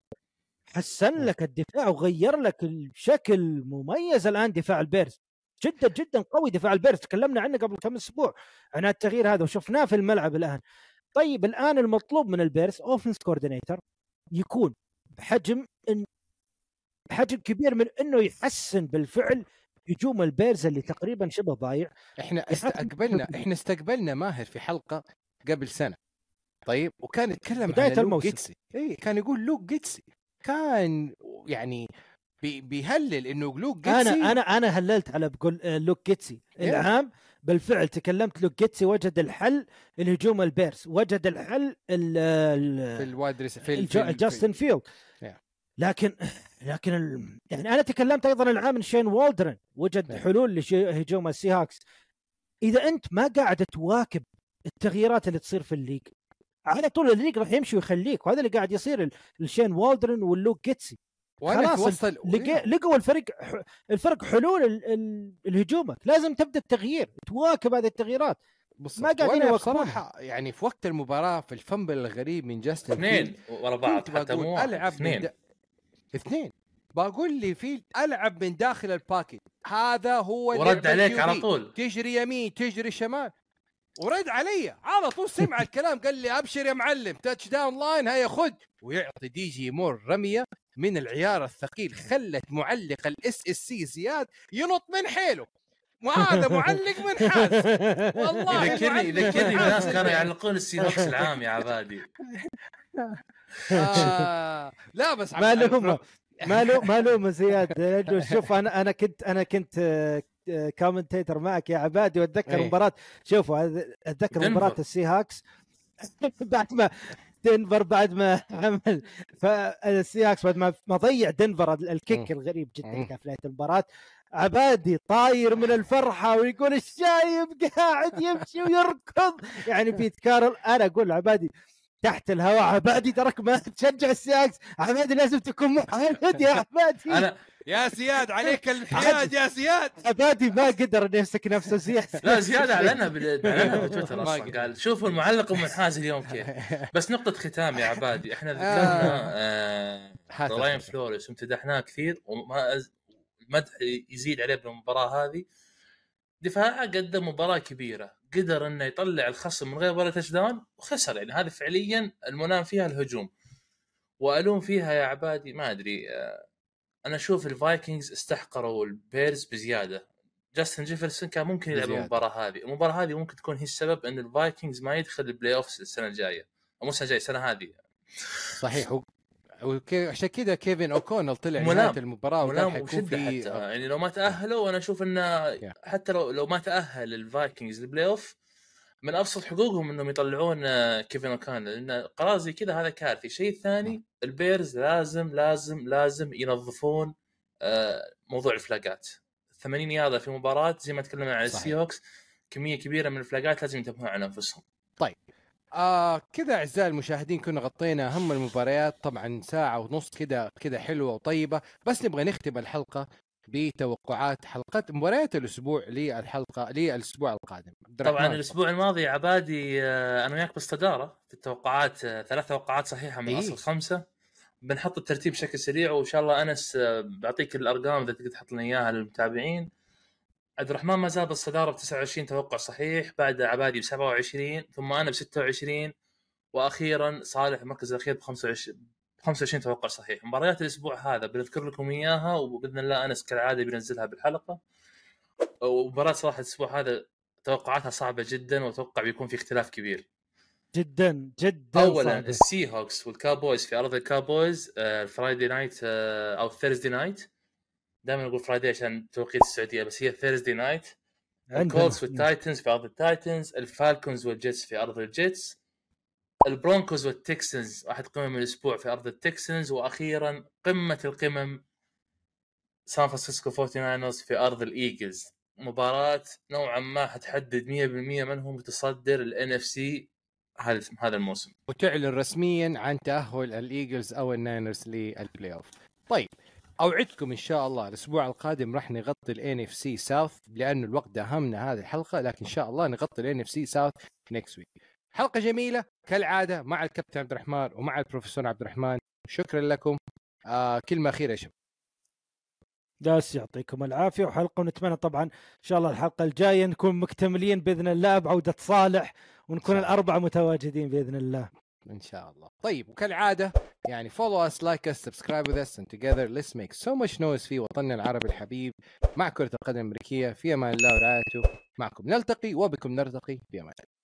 Speaker 4: حسن لك الدفاع وغير لك الشكل مميز الآن دفاع البيرز. جدا جدا قوي دفاع البيرز تكلمنا عنه قبل كم أسبوع. عن التغيير هذا وشفناه في الملعب الآن. طيب الآن المطلوب من البيرز offense coordinator يكون بحجم إن بحجم كبير من إنه يحسن بالفعل هجوم البيرز اللي تقريبا شبه ضايع. إحنا
Speaker 2: استقبلنا إحنا استقبلنا ماهر في حلقة قبل سنة. طيب وكان يتكلم
Speaker 4: بداية
Speaker 2: عن لوك
Speaker 4: الموسم.
Speaker 2: جيتسي. اي كان يقول لوك جيتسي كان يعني بي بيهلل إنه لوك جيتسي
Speaker 4: أنا أنا أنا هللت على بقول آه، لوك جيتسي
Speaker 2: إيه.
Speaker 4: العام بالفعل تكلمت لوك جيتسي وجد الحل الهجوم البيرز وجد الحل ال-
Speaker 2: في
Speaker 4: ال-
Speaker 2: ال wide في ال-
Speaker 4: الج-
Speaker 2: في ال-
Speaker 4: جاستن فيلد
Speaker 2: Yeah.
Speaker 4: لكن لكن ال... يعني أنا تكلمت أيضا العام ان شين والدرن وجد
Speaker 2: Yeah.
Speaker 4: حلول لهجوم السي هوكس إذا أنت ما قاعد تواكب التغييرات اللي تصير في ال league على طول ال league راح يمشي ويخليك وهذا اللي قاعد يصير لشين والدرن واللوك جيتسي خلاص لقى لقوا الفريق ح- الفرق حلول ال- ال- الهجومك لازم تبدأ التغيير تواكب هذه التغييرات.
Speaker 2: بالضبط.
Speaker 4: ما قاعدين يواكبونها.
Speaker 2: بصراحة يعني في وقت المباراة في الفنبل الغريب من جاستن
Speaker 3: اثنين ورا بعض حتى مو
Speaker 2: ألعب
Speaker 3: اثنين.
Speaker 2: دا... اثنين. بقول لي في ألعب من داخل الباكت هذا هو
Speaker 3: ورد عليك. على طول.
Speaker 2: تجري يمين تجري شمال. ورد علي. على طول سمع الكلام قال لي أبشر يا معلم تاتش داون لاين هيا خذ. ويعطي دي جي مور رمية. من العيار الثقيل خلت معلق ال SSC زياد ينط من حيله. وهذا معلق منحاز والله
Speaker 3: يذكرني يذكرني الناس. كانوا يعلقون السي هوكس العام يا عبادي.
Speaker 2: آه لا بس
Speaker 4: ما لهم ما له ما له زياد. شوف أنا أنا كنت أنا كنت commentator معك يا عبادي وأتذكر
Speaker 2: إيه.
Speaker 4: مباراة. شوفوا هذا-
Speaker 3: أتذكر.
Speaker 4: مباراة السي هوكس بعد ما دنفر بعد ما عمل فالسي هوكس بعد ما ما ضيع دنفر ال kick الغريب جدا. كان في نهاية المباراة. عبادي طاير من الفرحة ويقول الشايب قاعد يمشي ويركض. يعني بيت كارول أنا أقول عبادي تحت الهواء عبادي ترك ما تشجع السي هوكس عبادي لازم تكون محايد يا عبادي.
Speaker 3: أنا
Speaker 2: يا زياد عليك الحياد يا زياد.
Speaker 4: عبادي ما قدر إنه يمسك نفسه زياده
Speaker 3: لا زياده اعلنها بتويتر
Speaker 2: أصلا.
Speaker 3: قال شوفوا المعلق المنحاز اليوم كيف. بس نقطة ختام يا عبادي إحنا ذكرنا آه
Speaker 2: هات
Speaker 3: راين
Speaker 2: الختام.
Speaker 3: فلوريس وامتدحناه كثير وما المدح يزيد عليه بالمباراة هذه. دفاعه قدم مباراة كبيرة. قدر إنه يطلع الخصم من غير ولا touchdown وخسر. يعني هذه فعليا الملام فيها الهجوم. وألوم فيها يا عبادي ما أدري آه، أنا أشوف الفايكنجز استحقروا البيرز بزيادة جاستن جيفرسون كان ممكن يلعب. المباراة هذه المباراة هذه ممكن تكون هي السبب إن الفايكنجز ما يدخل ال playoffs السنة الجاية أو مو السنة الجاية السنة هذه
Speaker 2: صحيح. عشان كذا كيفن اوكونل طلع. نهاية المباراة
Speaker 3: ملام
Speaker 2: حيكون
Speaker 3: وشدة
Speaker 2: في
Speaker 3: حتى يعني لو ما تأهلوا أنا أشوف
Speaker 2: إنه.
Speaker 3: حتى لو لو ما تأهل الفايكنجز لل playoff من أبسط حقوقهم إنهم يطلعون آه، كيفن اوكونل لأن قرار زي كذا هذا كارثي. الشيء الثاني البيرز لازم لازم لازم ينظفون آه، موضوع الفلاجات. 80 ياردة في مباراة زي ما تكلمنا عن. السي هوكس كمية كبيرة من الفلاجات لازم ينتبهون على أنفسهم.
Speaker 2: آه كذا أعزائي المشاهدين كنا غطينا أهم المباريات طبعا ساعة ونص كذا كذا حلوة وطيبة بس نبغى نختم الحلقة بتوقعات حلقات مباريات الأسبوع للحلقه للأسبوع القادم.
Speaker 3: طبعا الأسبوع الماضي عبادي آه، أنا وياك بالصداره في التوقعات آه، ثلاث توقعات صحيحة من
Speaker 2: إيه.
Speaker 3: اصل خمسة. بنحط الترتيب بشكل سريع وإن شاء الله أنس آه، بعطيك الأرقام إذا تقدر تحط لنا إياها للمتابعين. عبد الرحمن ما زال بالصداره ب 29 توقع صحيح بعد عبادي ب 27 ثم أنا ب 26 وأخيرا صالح المركز الأخير ب 25 25 توقع صحيح. مباريات الأسبوع هذا بنذكر لكم إياها وبإذن الله أنس كالعادة بينزلها بالحلقة. ومباراة صراحة الأسبوع هذا توقعاتها صعبة جدا وأتوقع بيكون في اختلاف كبير.
Speaker 4: جدا جدا
Speaker 3: اولا
Speaker 4: صعبة.
Speaker 3: السي هوكس والكاوبويز في أرض الكاوبويز آه، ال Friday night آه، أو ال Thursday night. دائما أقول Friday عشان توقيت السعودية بس هي Thursday
Speaker 4: night.
Speaker 3: الكولز والتايتنز في أرض التايتنز الفالكونز والجيتس في أرض الجيتس. البرونكوز والتكسنز واحد قمم الأسبوع في أرض التكسنز وأخيرا قمة القمم سان فرانسيسكو 49 في أرض الإيجلز. مباراة نوعا ما حتحدد 100% من هو متصدر ال NFC هذا هذا الموسم.
Speaker 2: وتعلن رسميا عن تأهل الإيجلز أو الناينرز لل playoff طيب أوعدكم إن شاء الله الأسبوع القادم راح نغطي ال NFC South لأنه الوقت داهمنا هذه الحلقة لكن إن شاء الله نغطي ال NFC South next week حلقة جميلة. كالعادة مع الكابتن عبد الرحمن ومع البروفيسور عبد الرحمن. شكرا لكم. آه كلمه اخيره يا شباب.
Speaker 4: جالس يعطيكم العافية وحلقة ونتمنى طبعا إن شاء الله الحلقة الجاية نكون مكتملين بإذن الله بعودة صالح ونكون. الأربعة متواجدين بإذن الله.
Speaker 2: إن شاء الله. طيب وكالعادة يعني follow us like us subscribe with us and together let's make so much noise في وطننا العربي الحبيب. مع كرة القدم الأمريكية في أمان الله ورعايته. معكم نلتقي وبكم نرتقي في أمان الله.